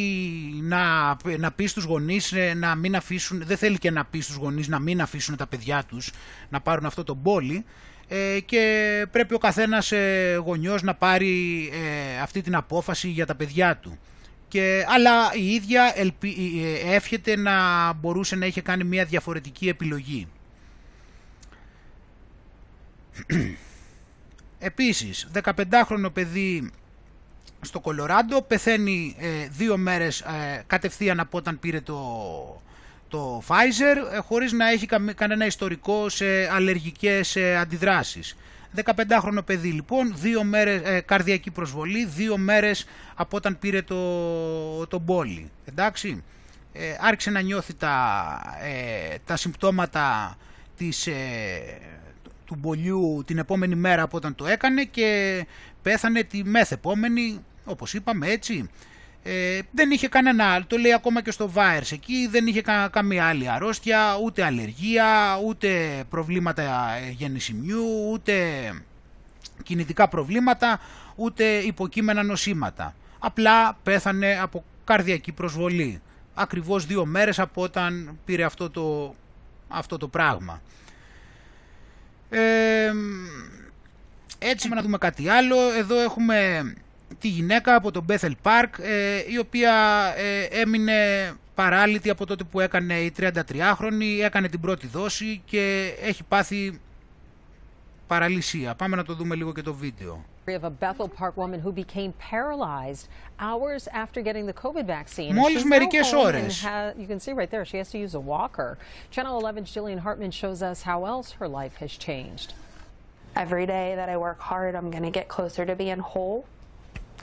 να, να πει στους γονείς ε, να μην αφήσουν, δεν θέλει και να πει στους γονείς να μην αφήσουν τα παιδιά τους να πάρουν αυτό το πόλι ε, και πρέπει ο καθένας ε, γονιός να πάρει ε, αυτή την απόφαση για τα παιδιά του. Και, αλλά η ίδια ελπι, ε, εύχεται να μπορούσε να είχε κάνει μια διαφορετική επιλογή. Επίσης, 15χρονο παιδί στο Κολοράντο, πεθαίνει ε, δύο μέρες ε, κατευθείαν από όταν πήρε το, το Pfizer, ε, χωρίς να έχει κανένα ιστορικό σε αλλεργικές ε, αντιδράσεις. 15χρονο παιδί λοιπόν, δύο μέρες καρδιακή προσβολή, δύο μέρες από όταν πήρε το, το μπόλι. Εντάξει, άρχισε να νιώθει τα, τα συμπτώματα της, του μπολιού την επόμενη μέρα από όταν το έκανε και πέθανε τη μεθεπόμενη, όπως είπαμε έτσι. Ε, δεν είχε κανένα άλλο, το λέει ακόμα και στο Βάερς εκεί, δεν είχε κα, καμία άλλη αρρώστια, ούτε αλλεργία, ούτε προβλήματα γεννησιμιού, ούτε κινητικά προβλήματα, ούτε υποκείμενα νοσήματα. Απλά πέθανε από καρδιακή προσβολή, ακριβώς δύο μέρες από όταν πήρε αυτό το, αυτό το πράγμα. Ε, έτσι να δούμε κάτι άλλο. Εδώ έχουμε τη γυναίκα από τον Bethel Park ε, η οποία ε, έμεινε παράλυτη από τότε που έκανε η 33χρονη, έκανε την πρώτη δόση και έχει πάθει παραλυσία. Πάμε να το δούμε λίγο και το βίντεο. of a Bethel Park woman who became paralyzed hours after getting the COVID vaccine. Μόλις μερικές ώρες. You can see right there, she has to use a walker. Channel 11's Jillian Hartman shows us how else her life has changed. Every day that I work hard, I'm going to get closer to being whole.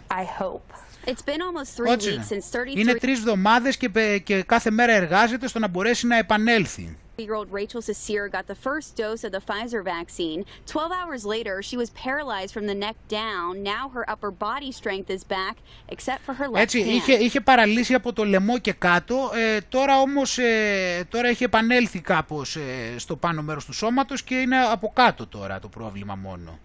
I hope. It's been almost three weeks since 33... Είναι τρεις εβδομάδες και, και κάθε μέρα εργάζεται στο να μπορέσει να επανέλθει. year old Rachel Cecere got the first dose of the Pfizer vaccine. 12 hours later, she was paralyzed from the neck down. Now her upper body strength is back, except for her left Έτσι, hand. είχε, είχε παραλύσει από το λαιμό και κάτω. Ε, τώρα όμως, ε, τώρα έχει επανέλθει κάπως ε, στο πάνω μέρος του σώματος και είναι από κάτω τώρα το πρόβλημα μόνο.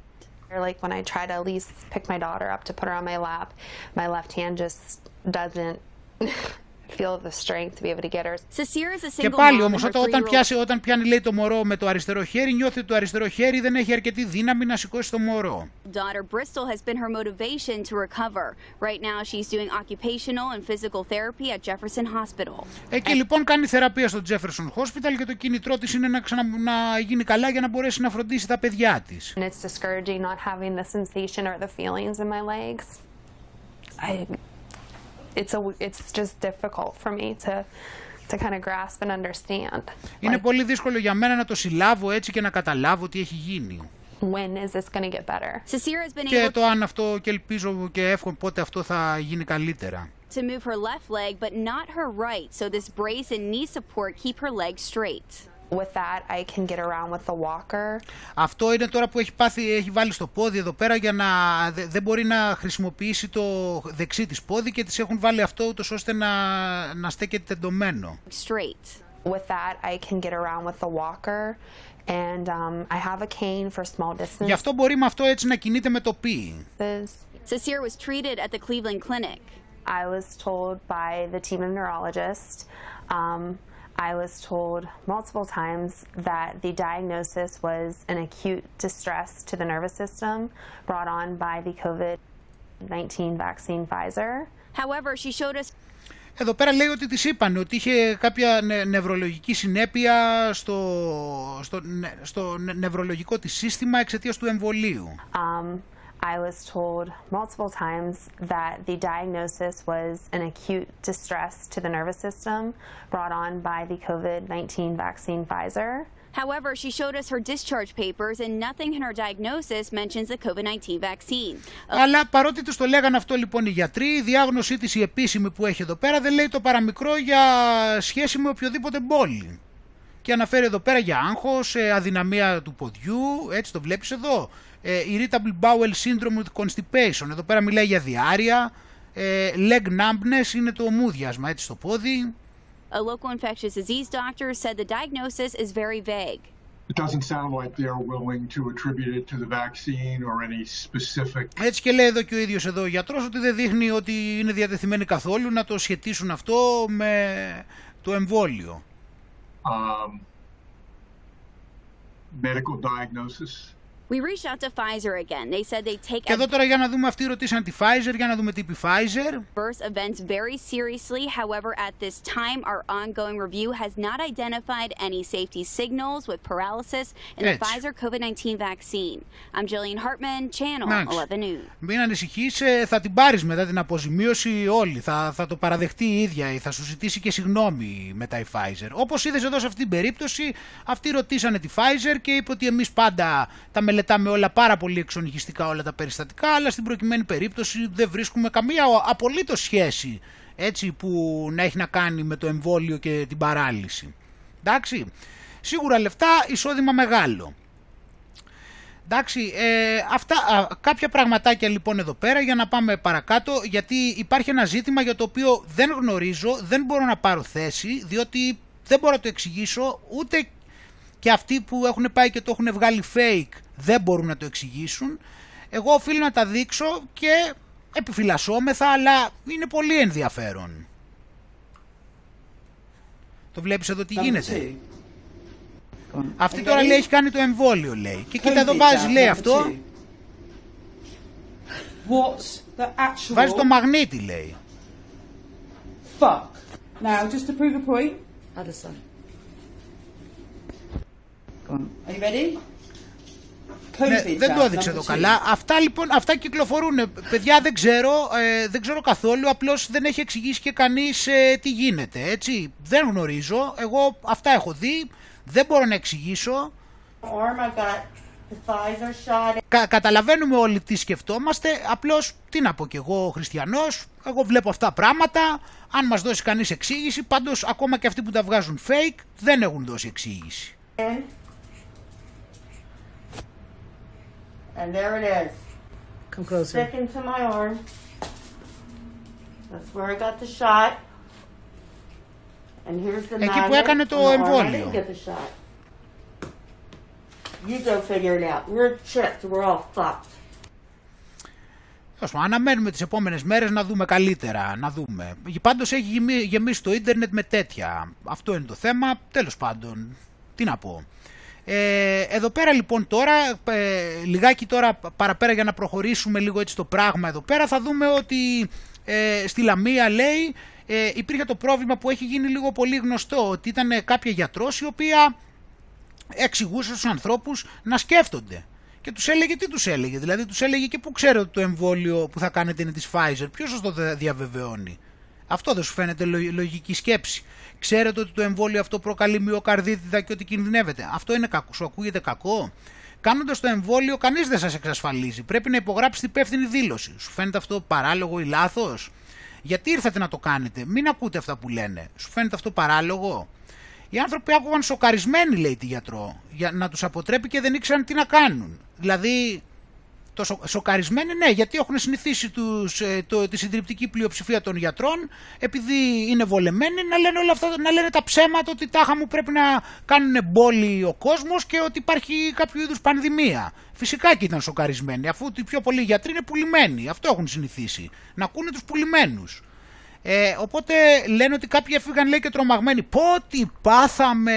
Like when I try to at least pick my daughter up to put her on my lap, my left hand just doesn't feel the strength to be able to get her. Και πάλι όμως όταν, όταν, πιάσει, όταν πιάνει λέει το μωρό με το αριστερό χέρι νιώθει ότι το αριστερό χέρι δεν έχει αρκετή δύναμη να σηκώσει το μωρό. Daughter Bristol has been her motivation to recover. Right now she's doing occupational and physical therapy at Jefferson Hospital. Εκεί λοιπόν κάνει θεραπεία στο Jefferson Hospital και το κίνητρό της είναι να, ξανα, να γίνει καλά για να μπορέσει να φροντίσει τα παιδιά της. And it's discouraging not having the sensation or the feelings in my legs. I it's a it's just difficult for me to to kind of grasp and understand. Είναι like, πολύ δύσκολο για μένα να το συλλάβω έτσι και να καταλάβω τι έχει γίνει. When is this going to get better? has been και able το αν αυτό και ελπίζω και εύχομαι πότε αυτό θα γίνει καλύτερα. To move her left leg but not her right, so this brace and knee support keep her legs straight. With that, I can get around with the walker. Αυτό είναι τώρα που έχει πάθει, έχει βάλει στο πόδι εδώ πέρα για να δεν μπορεί να χρησιμοποιήσει το δεξί της πόδι και της έχουν βάλει αυτό ούτως ώστε να, να στέκεται τεντωμένο. Straight. With that, I can get around with the walker. And um, I have a cane for small distance. Γι' αυτό μπορεί με αυτό έτσι να κινείται με το πι. Cecile was treated at the Cleveland Clinic. I was told by the team of neurologists um, I was told multiple times that the diagnosis was an acute distress to the nervous system brought on by the COVID 19 vaccine Pfizer. However, she showed us Εδώ πέρα λέει ότι της είπαν ότι είχε κάποια νευρολογική συνέπεια στο, στο, στο νευρολογικό της σύστημα εξαιτίας του εμβολίου. Um, I was told multiple times that the diagnosis was an acute distress to the nervous system brought on by the COVID 19 vaccine Pfizer. However, she showed us her discharge papers and nothing in her diagnosis mentions the COVID-19 vaccine. Αλλά παρότι τους το λέγανε αυτό λοιπόν οι γιατροί, η διάγνωσή της η επίσημη που έχει εδώ πέρα δεν λέει το παραμικρό για σχέση με οποιοδήποτε μπόλι. Και αναφέρει εδώ πέρα για άγχος, αδυναμία του ποδιού, έτσι το βλέπεις εδώ ε, irritable bowel syndrome with constipation. Εδώ πέρα μιλάει για διάρρεια. Ε, leg numbness είναι το μούδιασμα έτσι στο πόδι. A local infectious disease doctor said the diagnosis is very vague. It doesn't sound like they're willing to attribute it to the vaccine or any specific. Έτσι και λέει εδώ και ο ίδιος εδώ ο γιατρός ότι δεν δείχνει ότι είναι διατεθειμένοι καθόλου να το σχετίσουν αυτό με το εμβόλιο. Um, medical diagnosis. We reached out to Pfizer again. They said they take Και εδώ τώρα για να δούμε αυτοί ρωτήσαν τη Pfizer, για να δούμε τι είπε η Pfizer. adverse events very seriously. However, at this time, our ongoing review has not identified any safety signals with paralysis in the Έτσι. Pfizer COVID-19 vaccine. I'm Jillian Hartman, Channel Εντάξει. 11 News. Μην ανησυχείς, ε, θα την πάρεις μετά την αποζημίωση όλοι. Θα, θα το παραδεχτεί η ίδια ή θα σου ζητήσει και συγγνώμη μετά η Pfizer. Όπως είδες εδώ σε αυτή την περίπτωση, αυτοί ρωτήσανε τη Pfizer και είπε ότι εμείς πάντα τα μελετάμε όλα πάρα πολύ εξονυχιστικά όλα τα περιστατικά, αλλά στην προκειμένη περίπτωση δεν βρίσκουμε καμία απολύτως σχέση έτσι που να έχει να κάνει με το εμβόλιο και την παράλυση. Εντάξει, σίγουρα λεφτά, εισόδημα μεγάλο. Εντάξει, ε, αυτά, α, κάποια πραγματάκια λοιπόν εδώ πέρα για να πάμε παρακάτω γιατί υπάρχει ένα ζήτημα για το οποίο δεν γνωρίζω, δεν μπορώ να πάρω θέση διότι δεν μπορώ να το εξηγήσω ούτε και αυτοί που έχουν πάει και το έχουν βγάλει fake δεν μπορούν να το εξηγήσουν. Εγώ οφείλω να τα δείξω και επιφυλασσόμεθα αλλά είναι πολύ ενδιαφέρον. Το βλέπεις εδώ τι γίνεται. Αυτή τώρα λέει έχει κάνει το εμβόλιο λέει. Και κοίτα εδώ βάζει λέει αυτό. What's the actual Βάζει το μαγνήτη λέει. fuck? Now, just to prove a point. Other side. Are you ready? Ναι, COVID δεν το jab έδειξε number εδώ two. καλά. Αυτά λοιπόν, αυτά κυκλοφορούν. Παιδιά δεν ξέρω, ε, δεν ξέρω καθόλου, απλώς δεν έχει εξηγήσει και κανείς ε, τι γίνεται, έτσι. Δεν γνωρίζω, εγώ αυτά έχω δει, δεν μπορώ να εξηγήσω. arm, I got the Pfizer shot. Κα, καταλαβαίνουμε όλοι τι σκεφτόμαστε, απλώς τι να πω κι εγώ ο χριστιανός, εγώ βλέπω αυτά πράγματα, αν μας δώσει κανείς εξήγηση, πάντως ακόμα και αυτοί που τα βγάζουν fake δεν έχουν δώσει εξήγηση. And there it is. Come closer. Stick into my arm. That's where I got the shot. And here's the Εκεί που magnet έκανε on το the arm I εμβόλιο. didn't get the shot. You go figure it out. We're chipped. We're all fucked. Τέλος πάντων, αναμένουμε τις επόμενες μέρες να δούμε καλύτερα, να δούμε. Πάντως έχει γεμί- γεμίσει το ίντερνετ με τέτοια. Αυτό είναι το θέμα. Τέλος πάντων, τι να πω. Ε, εδώ πέρα λοιπόν τώρα, ε, λιγάκι τώρα παραπέρα για να προχωρήσουμε λίγο έτσι το πράγμα εδώ πέρα, θα δούμε ότι ε, στη Λαμία λέει ε, υπήρχε το πρόβλημα που έχει γίνει λίγο πολύ γνωστό, ότι ήταν κάποια γιατρός η οποία εξηγούσε στους ανθρώπους να σκέφτονται. Και τους έλεγε τι τους έλεγε, δηλαδή τους έλεγε και πού ξέρετε ότι το εμβόλιο που θα κάνετε είναι της Pfizer, ποιος σας το δε- διαβεβαιώνει. Αυτό δεν σου φαίνεται λο- λογική σκέψη. Ξέρετε ότι το εμβόλιο αυτό προκαλεί μυοκαρδίτιδα και ότι κινδυνεύετε. Αυτό είναι κακό, σου ακούγεται κακό; Κάνοντας το εμβόλιο, κανείς δεν σας εξασφαλίζει. Πρέπει να υπογράψετε υπεύθυνη δήλωση. Σου φαίνεται αυτό παράλογο ή λάθος; Γιατί ήρθατε να το κάνετε, μην ακούτε αυτά που λένε. Σου φαίνεται αυτό παράλογο; Οι άνθρωποι άκουγαν σοκαρισμένοι, λέει τη γιατρό, για να τους αποτρέπει και δεν ήξεραν τι να κάνουν. Δηλαδή, το σο, σοκαρισμένοι, ναι, γιατί έχουν συνηθίσει τους, ε, το, τη συντριπτική πλειοψηφία των γιατρών, επειδή είναι βολεμένοι, να λένε όλα αυτά, να λένε τα ψέματα ότι τάχα μου πρέπει να κάνουν μπόλι ο κόσμος και ότι υπάρχει κάποιο είδους πανδημία. Φυσικά και ήταν σοκαρισμένοι, αφού οι πιο πολλοί γιατροί είναι πουλημένοι. Αυτό έχουν συνηθίσει. Να ακούνε τους πουλημένους. Ε, οπότε λένε ότι κάποιοι έφυγαν λέει και τρομαγμένοι. Πω τι πάθαμε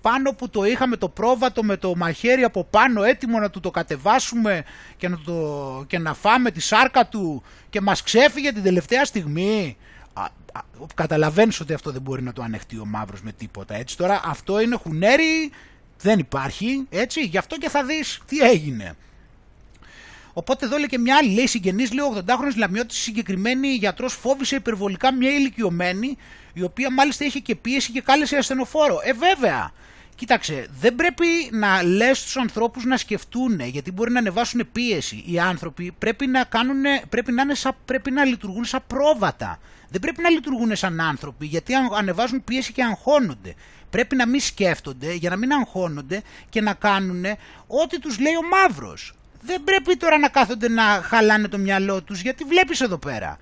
πάνω που το είχαμε το πρόβατο με το μαχαίρι από πάνω έτοιμο να του το κατεβάσουμε και να, το, και να φάμε τη σάρκα του και μας ξέφυγε την τελευταία στιγμή. Α, α, καταλαβαίνεις ότι αυτό δεν μπορεί να το ανεχτεί ο μαύρος με τίποτα έτσι. Τώρα αυτό είναι χουνέρι, δεν υπάρχει έτσι. Γι' αυτό και θα δεις τι έγινε. Οπότε εδώ λέει και μια άλλη, λέει συγγενής, λέει 80χρονη Λαμιώτης, συγκεκριμένη γιατρός φόβησε υπερβολικά μια ηλικιωμένη, η οποία μάλιστα είχε και πίεση και κάλεσε ασθενοφόρο. Ε, βέβαια. Κοίταξε, δεν πρέπει να λες στους ανθρώπους να σκεφτούν, γιατί μπορεί να ανεβάσουν πίεση. Οι άνθρωποι πρέπει να, κάνουν, πρέπει να, είναι σαν, πρέπει να λειτουργούν σαν πρόβατα. Δεν πρέπει να λειτουργούν σαν άνθρωποι, γιατί αν- ανεβάζουν πίεση και αγχώνονται. Πρέπει να μην σκέφτονται για να μην αγχώνονται και να κάνουν ό,τι τους λέει ο μαύρος δεν πρέπει τώρα να κάθονται να χαλάνε το μυαλό τους γιατί βλέπεις εδώ πέρα.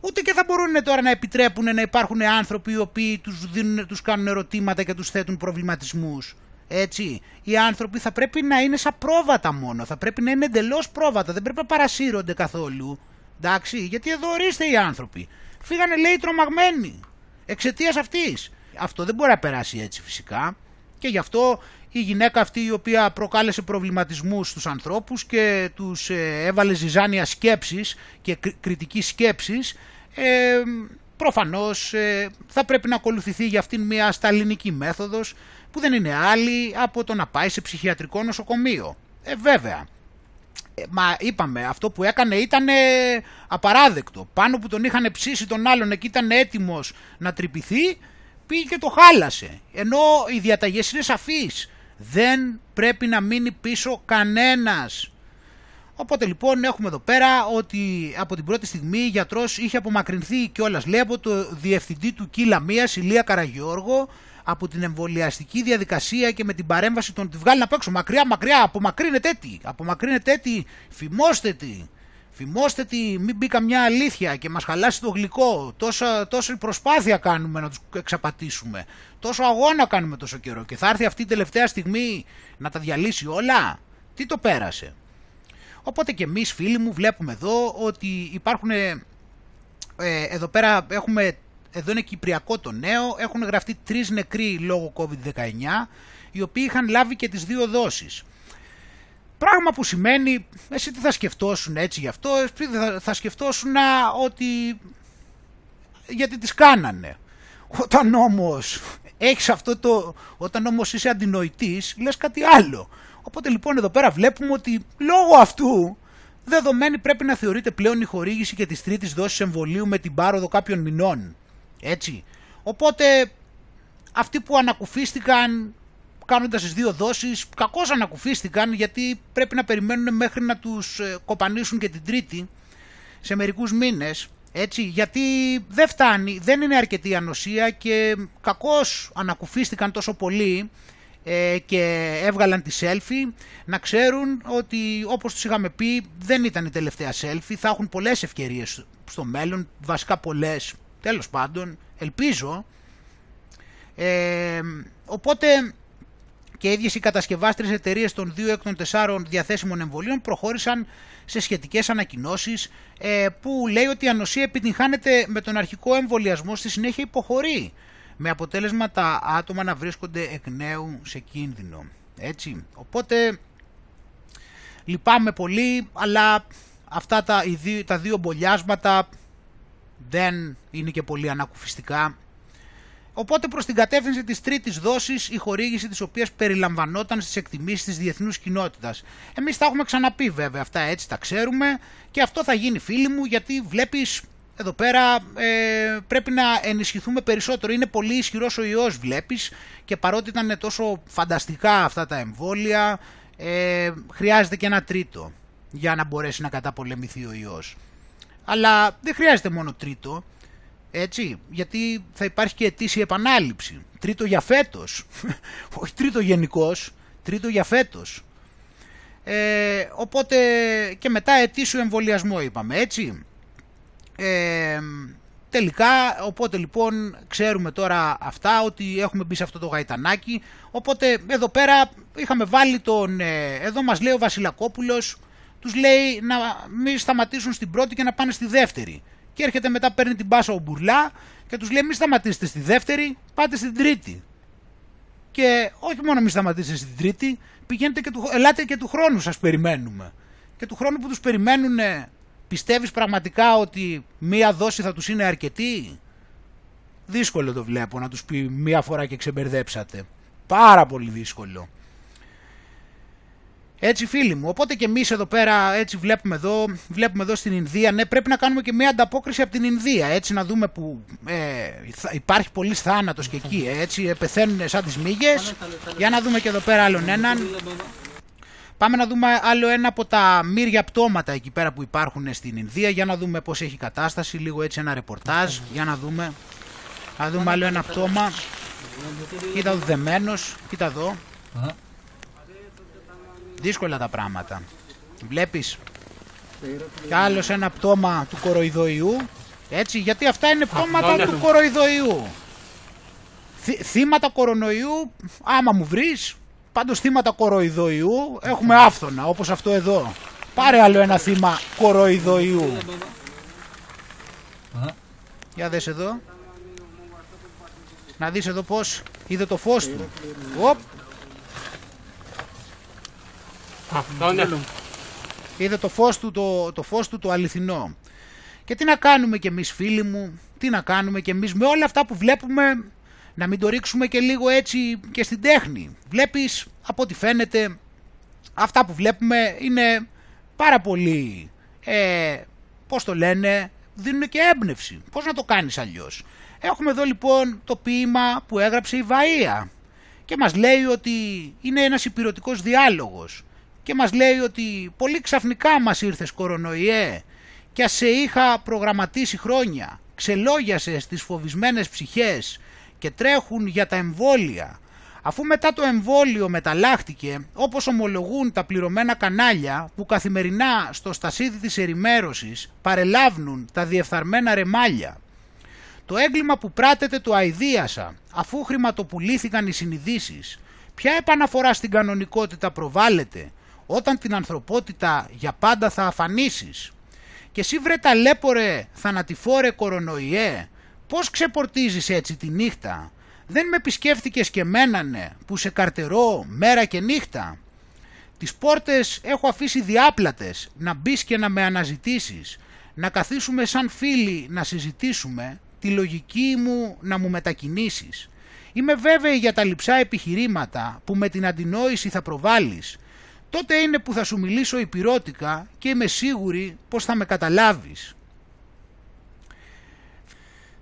ούτε και θα μπορούν τώρα να επιτρέπουν να υπάρχουν άνθρωποι οι οποίοι τους, δίνουν, τους κάνουν ερωτήματα και τους θέτουν προβληματισμούς. Έτσι, οι άνθρωποι θα πρέπει να είναι σαν πρόβατα μόνο, θα πρέπει να είναι εντελώς πρόβατα, δεν πρέπει να παρασύρονται καθόλου. Εντάξει, γιατί εδώ ορίστε οι άνθρωποι. Φύγανε λέει τρομαγμένοι εξαιτίας αυτής. Αυτό δεν μπορεί να περάσει έτσι φυσικά και γι' αυτό η γυναίκα αυτή η οποία προκάλεσε προβληματισμούς στους ανθρώπους και τους ε, έβαλε ζυζάνια σκέψης και κριτική σκέψης ε, προφανώς ε, θα πρέπει να ακολουθηθεί για αυτήν μια σταλινική μέθοδος που δεν είναι άλλη από το να πάει σε ψυχιατρικό νοσοκομείο. Ε, βέβαια. Ε, μα είπαμε, αυτό που έκανε ήταν απαράδεκτο. Πάνω που τον είχαν ψήσει τον άλλον και ήταν έτοιμος να τρυπηθεί, πήγε και το χάλασε. Ενώ οι διαταγές είναι σαφείς. Δεν πρέπει να μείνει πίσω κανένας. Οπότε λοιπόν έχουμε εδώ πέρα ότι από την πρώτη στιγμή η γιατρός είχε απομακρυνθεί κιόλας λέει από το διευθυντή του Κύλα Μίας, Ηλία Καραγιώργο, από την εμβολιαστική διαδικασία και με την παρέμβαση των τη βγάλει απ' έξω. Μακριά, μακριά, απομακρύνετε τι, απομακρύνετε τι, φημώστε τι. Φημώστε τι, μην μπει καμιά αλήθεια και μας χαλάσει το γλυκό. Τόσα, τόση προσπάθεια κάνουμε να τους εξαπατήσουμε. Τόσο αγώνα κάνουμε τόσο καιρό. Και θα έρθει αυτή η τελευταία στιγμή να τα διαλύσει όλα. Τι το πέρασε. Οπότε και εμείς φίλοι μου βλέπουμε εδώ ότι υπάρχουν... Ε, εδώ πέρα έχουμε... Εδώ είναι κυπριακό το νέο. Έχουν γραφτεί τρεις νεκροί λόγω COVID-19 οι οποίοι είχαν λάβει και τις δύο δόσεις. Πράγμα που σημαίνει, εσύ τι θα σκεφτόσουν έτσι γι' αυτό, θα, θα σκεφτόσουν ότι γιατί τις κάνανε. Όταν όμως έχεις αυτό το, όταν όμως είσαι αντινοητής, λες κάτι άλλο. Οπότε λοιπόν εδώ πέρα βλέπουμε ότι λόγω αυτού δεδομένη πρέπει να θεωρείται πλέον η χορήγηση και της τρίτης δόσης εμβολίου με την πάροδο κάποιων μηνών. Έτσι. Οπότε αυτοί που ανακουφίστηκαν κάνοντας τις δύο δόσεις, κακώς ανακουφίστηκαν γιατί πρέπει να περιμένουν μέχρι να τους ε, κοπανίσουν και την τρίτη σε μερικούς μήνες. Έτσι, γιατί δεν φτάνει, δεν είναι αρκετή ανοσία και κακώς ανακουφίστηκαν τόσο πολύ ε, και έβγαλαν τη selfie να ξέρουν ότι όπως τους είχαμε πει δεν ήταν η τελευταία selfie, θα έχουν πολλές ευκαιρίες στο μέλλον, βασικά πολλές, τέλος πάντων, ελπίζω. Ε, οπότε και οι ίδιες οι κατασκευάστρες εταιρείες των δύο εκ των τεσσάρων διαθέσιμων εμβολίων προχώρησαν σε σχετικές ανακοινώσεις ε, που λέει ότι η ανοσία επιτυγχάνεται με τον αρχικό εμβολιασμό στη συνέχεια υποχωρεί με αποτέλεσμα τα άτομα να βρίσκονται εκ νέου σε κίνδυνο. Έτσι. Οπότε λυπάμαι πολύ αλλά αυτά τα, τα δύο μπολιάσματα δεν είναι και πολύ ανακουφιστικά Οπότε προς την κατεύθυνση της τρίτης δόσης η χορήγηση της οποίας περιλαμβανόταν στις εκτιμήσεις της διεθνούς κοινότητας. Εμείς τα έχουμε ξαναπεί βέβαια αυτά έτσι τα ξέρουμε και αυτό θα γίνει φίλοι μου γιατί βλέπεις εδώ πέρα ε, πρέπει να ενισχυθούμε περισσότερο. Είναι πολύ ισχυρός ο ιός βλέπεις και παρότι ήταν τόσο φανταστικά αυτά τα εμβόλια ε, χρειάζεται και ένα τρίτο για να μπορέσει να καταπολεμηθεί ο ιός. Αλλά δεν χρειάζεται μόνο τρίτο. Έτσι, γιατί θα υπάρχει και ετήσια επανάληψη. Τρίτο για φέτος. Όχι τρίτο γενικώς, τρίτο για φέτος. Ε, οπότε και μετά ετήσιο εμβολιασμό είπαμε, έτσι. Ε, τελικά, οπότε λοιπόν ξέρουμε τώρα αυτά ότι έχουμε μπει σε αυτό το γαϊτανάκι. Οπότε εδώ πέρα είχαμε βάλει τον, ε, εδώ μας λέει ο Βασιλακόπουλος, τους λέει να μην σταματήσουν στην πρώτη και να πάνε στη δεύτερη και έρχεται μετά παίρνει την πάσα ο Μπουρλά και τους λέει μη σταματήσετε στη δεύτερη, πάτε στην τρίτη. Και όχι μόνο μη σταματήσετε στην τρίτη, πηγαίνετε και του, ελάτε και του χρόνου σας περιμένουμε. Και του χρόνου που τους περιμένουν πιστεύεις πραγματικά ότι μία δόση θα τους είναι αρκετή; Δύσκολο το βλέπω να τους πει μία φορά και ξεμπερδέψατε. Πάρα πολύ δύσκολο. Έτσι φίλοι μου, οπότε και εμείς εδώ πέρα έτσι βλέπουμε εδώ, βλέπουμε εδώ στην Ινδία, ναι πρέπει να κάνουμε και μια ανταπόκριση από την Ινδία, έτσι να δούμε που ε, υπάρχει πολύς θάνατος και εκεί, έτσι ε, πεθαίνουν σαν τις μύγες. Για να δούμε και εδώ πέρα άλλον έναν. Πάμε να δούμε άλλο ένα από τα μύρια πτώματα εκεί πέρα που υπάρχουν στην Ινδία, για να δούμε πώς έχει κατάσταση, λίγο έτσι ένα ρεπορτάζ, για να δούμε. Να δούμε άλλο ένα πτώμα. Κοίτα εδώ δεμένος, κοίτα εδώ. Δύσκολα τα πράγματα. Βλέπεις κι άλλος ένα πτώμα του κοροϊδοϊού. Έτσι, γιατί αυτά είναι πτώματα του κοροϊδοϊού. Θύ- θύματα κορονοϊού, άμα μου βρεις, πάντως θύματα κοροϊδοϊού έχουμε άφθονα, όπως αυτό εδώ. Πάρε άλλο ένα θύμα κοροϊδοϊού. Για δες εδώ. Να δεις εδώ πώς είδε το φως του. Οπ. Είδε το φως του το, το φως του το αληθινό. Και τι να κάνουμε κι εμείς φίλοι μου, τι να κάνουμε κι εμείς με όλα αυτά που βλέπουμε, να μην το ρίξουμε και λίγο έτσι και στην τέχνη. Βλέπεις, από ό,τι φαίνεται, αυτά που βλέπουμε είναι πάρα πολύ, ε, πώς το λένε, δίνουν και έμπνευση. Πώς να το κάνεις αλλιώς. Έχουμε εδώ λοιπόν το ποίημα που έγραψε η Βαΐα και μας λέει ότι είναι ένας υπηρετικός διάλογος και μας λέει ότι πολύ ξαφνικά μας ήρθες κορονοϊέ και ας σε είχα προγραμματίσει χρόνια, ξελόγιασες στις φοβισμένες ψυχές και τρέχουν για τα εμβόλια. Αφού μετά το εμβόλιο μεταλλάχτηκε, όπως ομολογούν τα πληρωμένα κανάλια που καθημερινά στο στασίδι της ερημέρωσης παρελάβουν τα διεφθαρμένα ρεμάλια. Το έγκλημα που πράτεται το αηδίασα, αφού χρηματοπουλήθηκαν οι συνειδήσεις. Ποια επαναφορά στην κανονικότητα προβάλλεται, όταν την ανθρωπότητα για πάντα θα αφανίσεις. Και εσύ βρε ταλέπορε, θανατηφόρε κορονοϊέ, πώς ξεπορτίζεις έτσι τη νύχτα; Δεν με επισκέφτηκες και μένανε που σε καρτερώ μέρα και νύχτα. Τις πόρτες έχω αφήσει διάπλατες να μπεις και να με αναζητήσεις. Να καθίσουμε σαν φίλοι να συζητήσουμε τη λογική μου να μου μετακινήσεις. Είμαι βέβαιη για τα λειψά επιχειρήματα που με την αντινόηση θα προβάλλεις. Τότε είναι που θα σου μιλήσω υπηρώτικα και είμαι σίγουρη πως θα με καταλάβεις.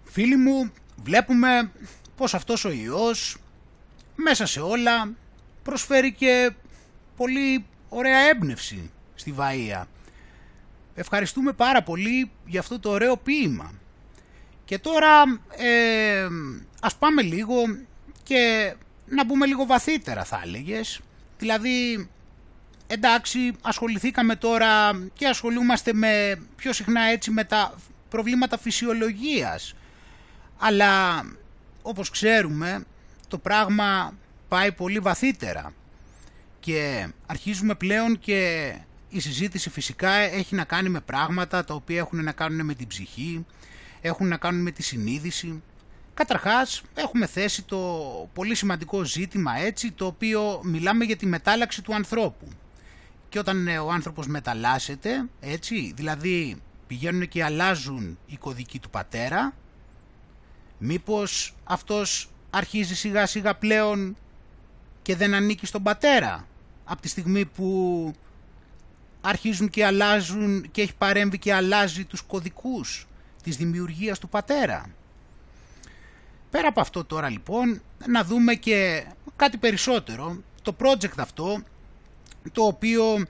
Φίλοι μου, βλέπουμε πως αυτός ο ιός μέσα σε όλα προσφέρει και πολύ ωραία έμπνευση στη Βαΐα. Ευχαριστούμε πάρα πολύ για αυτό το ωραίο ποίημα. Και τώρα ε, ας πάμε λίγο και να μπούμε λίγο βαθύτερα θα έλεγες. Δηλαδή εντάξει ασχοληθήκαμε τώρα και ασχολούμαστε με πιο συχνά έτσι με τα προβλήματα φυσιολογίας. Αλλά όπως ξέρουμε το πράγμα πάει πολύ βαθύτερα και αρχίζουμε πλέον και η συζήτηση φυσικά έχει να κάνει με πράγματα τα οποία έχουν να κάνουν με την ψυχή, έχουν να κάνουν με τη συνείδηση. Καταρχάς έχουμε θέσει το πολύ σημαντικό ζήτημα έτσι το οποίο μιλάμε για τη μετάλλαξη του ανθρώπου. Και όταν ο άνθρωπος μεταλλάσσεται έτσι, δηλαδή πηγαίνουν και αλλάζουν η κωδική του πατέρα, μήπως αυτός αρχίζει σιγά σιγά πλέον και δεν ανήκει στον πατέρα από τη στιγμή που αρχίζουν και αλλάζουν και έχει παρέμβει και αλλάζει τους κωδικούς της δημιουργίας του πατέρα. Πέρα από αυτό τώρα λοιπόν να δούμε και κάτι περισσότερο. Το project αυτό το οποίο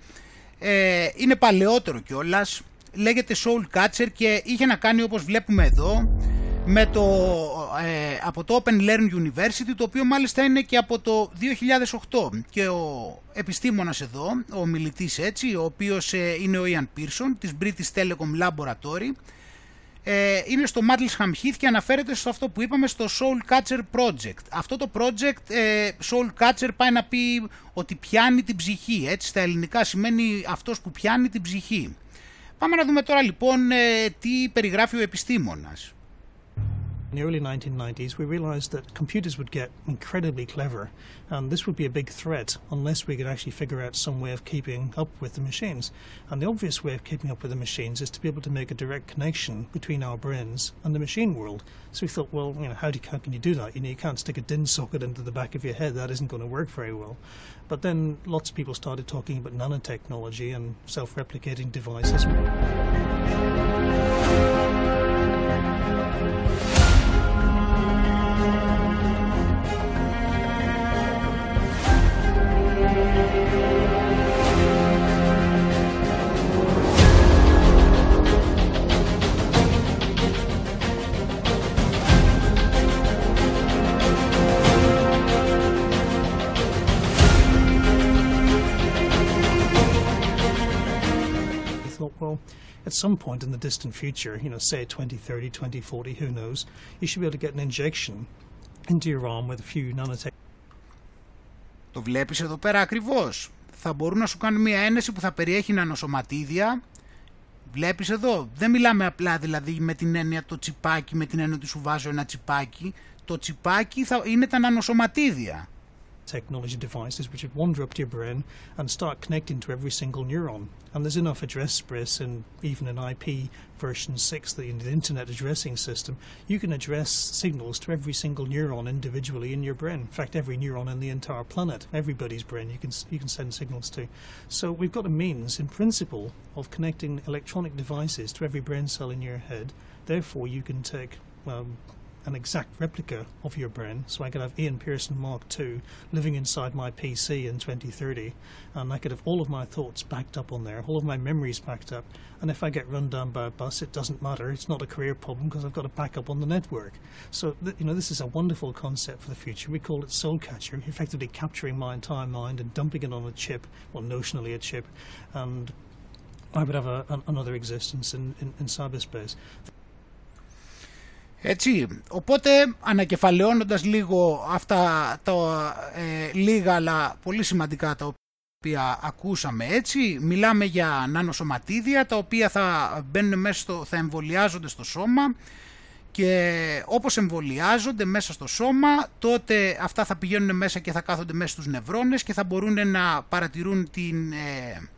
ε, είναι παλαιότερο κιόλας. Λέγεται Soul Catcher και είχε να κάνει όπως βλέπουμε εδώ με το, ε, από το Open Learn University το οποίο μάλιστα είναι και από το 2008 και ο επιστήμονας εδώ, ο μιλητής έτσι, ο οποίος ε, είναι ο Ian Pearson της British Telecom Laboratory ε, είναι στο Madlesham Heath και αναφέρεται σε αυτό που είπαμε στο Soul Catcher Project. Αυτό το project, ε, Soul Catcher πάει να πει ότι πιάνει την ψυχή, έτσι στα ελληνικά σημαίνει αυτός που πιάνει την ψυχή. Πάμε να δούμε τώρα λοιπόν ε, τι περιγράφει ο επιστήμονας. In the early 1990s, we realized that computers would get incredibly clever, and this would be a big threat unless we could actually figure out some way of keeping up with the machines. And the obvious way of keeping up with the machines is to be able to make a direct connection between our brains and the machine world. So we thought, well, you know, how, do how can you do that? You know, you can't stick a DIN socket into the back of your head. That isn't going to work very well. But then lots of people started talking about nanotechnology and self-replicating devices. Thought, well, at some point in the distant future, you know, say 2030, 2040, who knows, you should be able to get an injection into your arm with a few nanotech. Το βλέπεις εδώ πέρα ακριβώς. Θα μπορούν να σου κάνουν μια ένεση που θα περιέχει νανοσωματίδια. Βλέπεις εδώ. Δεν μιλάμε απλά δηλαδή με την έννοια το τσιπάκι, με την έννοια ότι σου βάζω ένα τσιπάκι. Το τσιπάκι θα είναι τα νανοσωματίδια. Technology devices which would wander up to your brain and start connecting to every single neuron. And there's enough address space and even an IP version 6, the, Internet addressing system, you can address signals to every single neuron individually in your brain. In fact, every neuron in the entire planet, everybody's brain, you can, you can send signals to. So we've got a means, in principle, of connecting electronic devices to every brain cell in your head. Therefore, you can take um, an exact replica of your brain. So I could have Ian Pearson Mark II living inside my PC in 2030, and I could have all of my thoughts backed up on there, all of my memories backed up. And if I get run down by a bus, it doesn't matter. It's not a career problem because I've got a backup on the network. So th- you know, this is a wonderful concept for the future. We call it Soul Catcher, effectively capturing my entire mind and dumping it on a chip, well, notionally a chip, and I would have a, an, another existence in, in, in cyberspace. Έτσι, οπότε ανακεφαλαιώνοντας λίγο αυτά τα ε, λίγα αλλά πολύ σημαντικά τα οποία ακούσαμε έτσι, μιλάμε για νανοσωματίδια τα οποία θα μπαίνουν μέσα στο, θα εμβολιάζονται στο σώμα και όπως εμβολιάζονται μέσα στο σώμα τότε αυτά θα πηγαίνουν μέσα και θα κάθονται μέσα στους νευρώνες και θα μπορούν να παρατηρούν την, ε,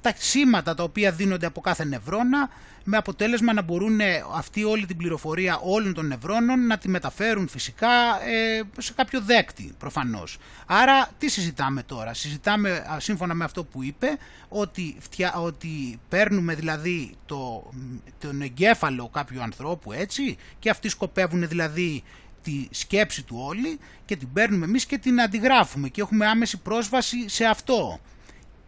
τα σήματα τα οποία δίνονται από κάθε νευρώνα με αποτέλεσμα να μπορούν αυτή όλη την πληροφορία όλων των νευρώνων να τη μεταφέρουν φυσικά ε, σε κάποιο δέκτη προφανώς. Άρα τι συζητάμε τώρα; Συζητάμε σύμφωνα με αυτό που είπε ότι, φτια, ότι παίρνουμε δηλαδή το, τον εγκέφαλο κάποιου ανθρώπου έτσι και αυτοί σκοπεύουν δηλαδή τη σκέψη του όλη και την παίρνουμε εμείς και την αντιγράφουμε και έχουμε άμεση πρόσβαση σε αυτό.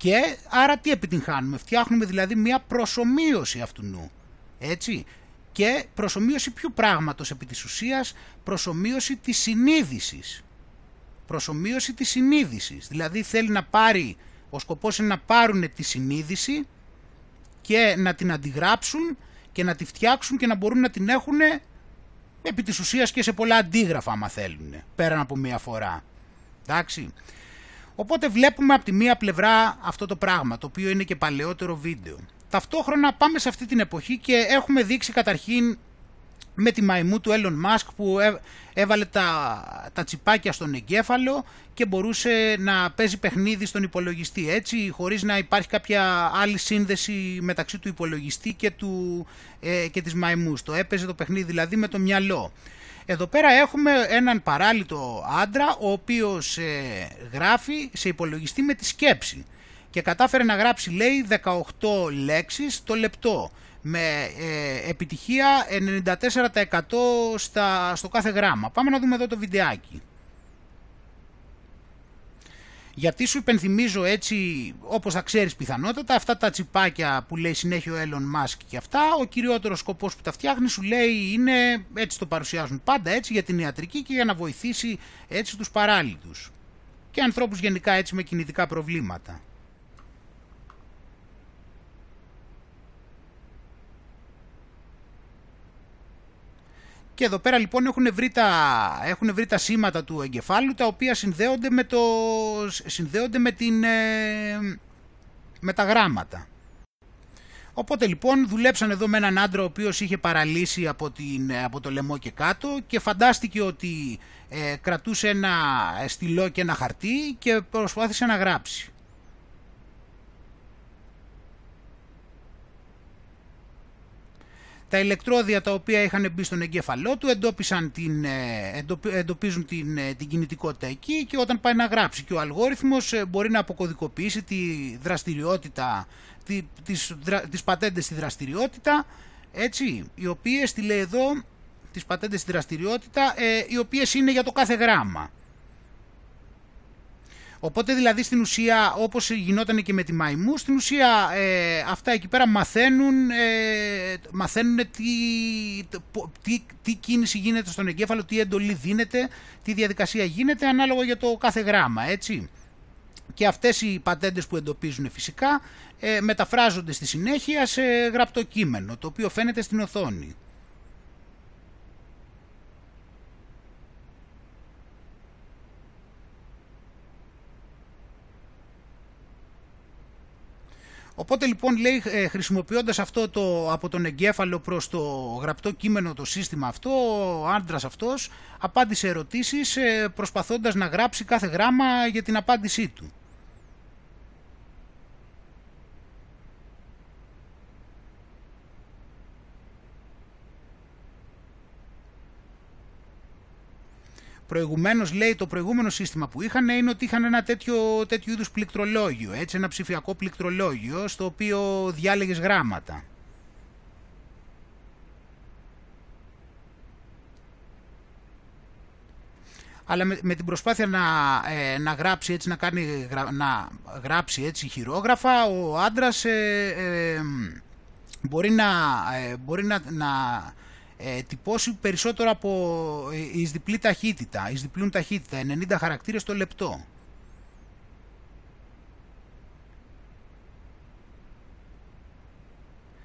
Και άρα τι επιτυγχάνουμε, φτιάχνουμε δηλαδή μια προσωμείωση αυτού νου, έτσι. Και προσωμείωση ποιου πράγματος επί της ουσίας, προσωμείωση της συνείδησης. Προσωμείωση της συνείδησης, δηλαδή θέλει να πάρει, ο σκοπός είναι να πάρουν τη συνείδηση και να την αντιγράψουν και να τη φτιάξουν και να μπορούν να την έχουν επί της ουσίας και σε πολλά αντίγραφα άμα θέλουν, πέραν από μία φορά. Εντάξει. Οπότε βλέπουμε από τη μία πλευρά αυτό το πράγμα, το οποίο είναι και παλαιότερο βίντεο. Ταυτόχρονα πάμε σε αυτή την εποχή και έχουμε δείξει καταρχήν με τη μαϊμού του Elon Musk που έβαλε τα, τα τσιπάκια στον εγκέφαλο και μπορούσε να παίζει παιχνίδι στον υπολογιστή έτσι χωρίς να υπάρχει κάποια άλλη σύνδεση μεταξύ του υπολογιστή και, του, ε, και της μαϊμούς. Το έπαιζε το παιχνίδι δηλαδή με το μυαλό. Εδώ πέρα έχουμε έναν παράλυτο άντρα ο οποίος ε, γράφει σε υπολογιστή με τη σκέψη και κατάφερε να γράψει λέει 18 λέξεις το λεπτό με ε, επιτυχία 94% στα, στο κάθε γράμμα. Πάμε να δούμε εδώ το βιντεάκι. Γιατί σου υπενθυμίζω έτσι, όπως θα ξέρεις πιθανότατα, αυτά τα τσιπάκια που λέει συνέχεια ο Elon Musk και αυτά, ο κυριότερος σκοπός που τα φτιάχνει σου λέει είναι, έτσι το παρουσιάζουν πάντα, έτσι για την ιατρική και για να βοηθήσει έτσι τους παράλυτους. Και ανθρώπους γενικά έτσι με κινητικά προβλήματα. Και εδώ πέρα λοιπόν έχουν βρει, τα, έχουν βρει τα σήματα του εγκεφάλου τα οποία συνδέονται με, το, συνδέονται με, την, ε, με τα γράμματα. Οπότε λοιπόν δουλέψαν εδώ με έναν άντρα ο οποίος είχε παραλύσει από, την, από το λαιμό και κάτω και φαντάστηκε ότι ε, κρατούσε ένα στυλό και ένα χαρτί και προσπάθησε να γράψει. Τα ηλεκτρόδια τα οποία είχαν μπει στον εγκέφαλό του εντόπισαν την, ε, εντοπίζουν την, ε, την κινητικότητα εκεί και όταν πάει να γράψει και ο αλγόριθμος ε, μπορεί να αποκωδικοποιήσει τη δραστηριότητα, τη, τις, τις πατέντες στη δραστηριότητα, έτσι, οι οποίες, τη λέει εδώ, τις πατέντες στη δραστηριότητα, οι οποίες είναι για το κάθε γράμμα. Οπότε δηλαδή στην ουσία όπως γινόταν και με τη μαϊμού, στην ουσία ε, αυτά εκεί πέρα μαθαίνουν, ε, μαθαίνουν τι, τι, τι κίνηση γίνεται στον εγκέφαλο, τι εντολή δίνεται, τι διαδικασία γίνεται ανάλογα για το κάθε γράμμα, έτσι. και αυτές οι πατέντες που εντοπίζουν φυσικά ε, μεταφράζονται στη συνέχεια σε γραπτό κείμενο, το οποίο φαίνεται στην οθόνη. Οπότε λοιπόν λέει ε, χρησιμοποιώντας αυτό το, από τον εγκέφαλο προς το γραπτό κείμενο το σύστημα αυτό, ο άντρας αυτός απάντησε ερωτήσεις ε, προσπαθώντας να γράψει κάθε γράμμα για την απάντησή του. Προηγουμένως, λέει, το προηγούμενο σύστημα που είχαν είναι ότι είχαν ένα τέτοιο, τέτοιο είδους πληκτρολόγιο, έτσι, ένα ψηφιακό πληκτρολόγιο, στο οποίο διάλεγες γράμματα. αλλά με, την προσπάθεια να, ε, να γράψει έτσι, να, κάνει, να γράψει έτσι χειρόγραφα, ο άντρας ε, ε, μπορεί να, μπορεί να, να ε, τυπώσει περισσότερο από ε, εις διπλή ταχύτητα, εις διπλούν ταχύτητα, 90 χαρακτήρες το λεπτό.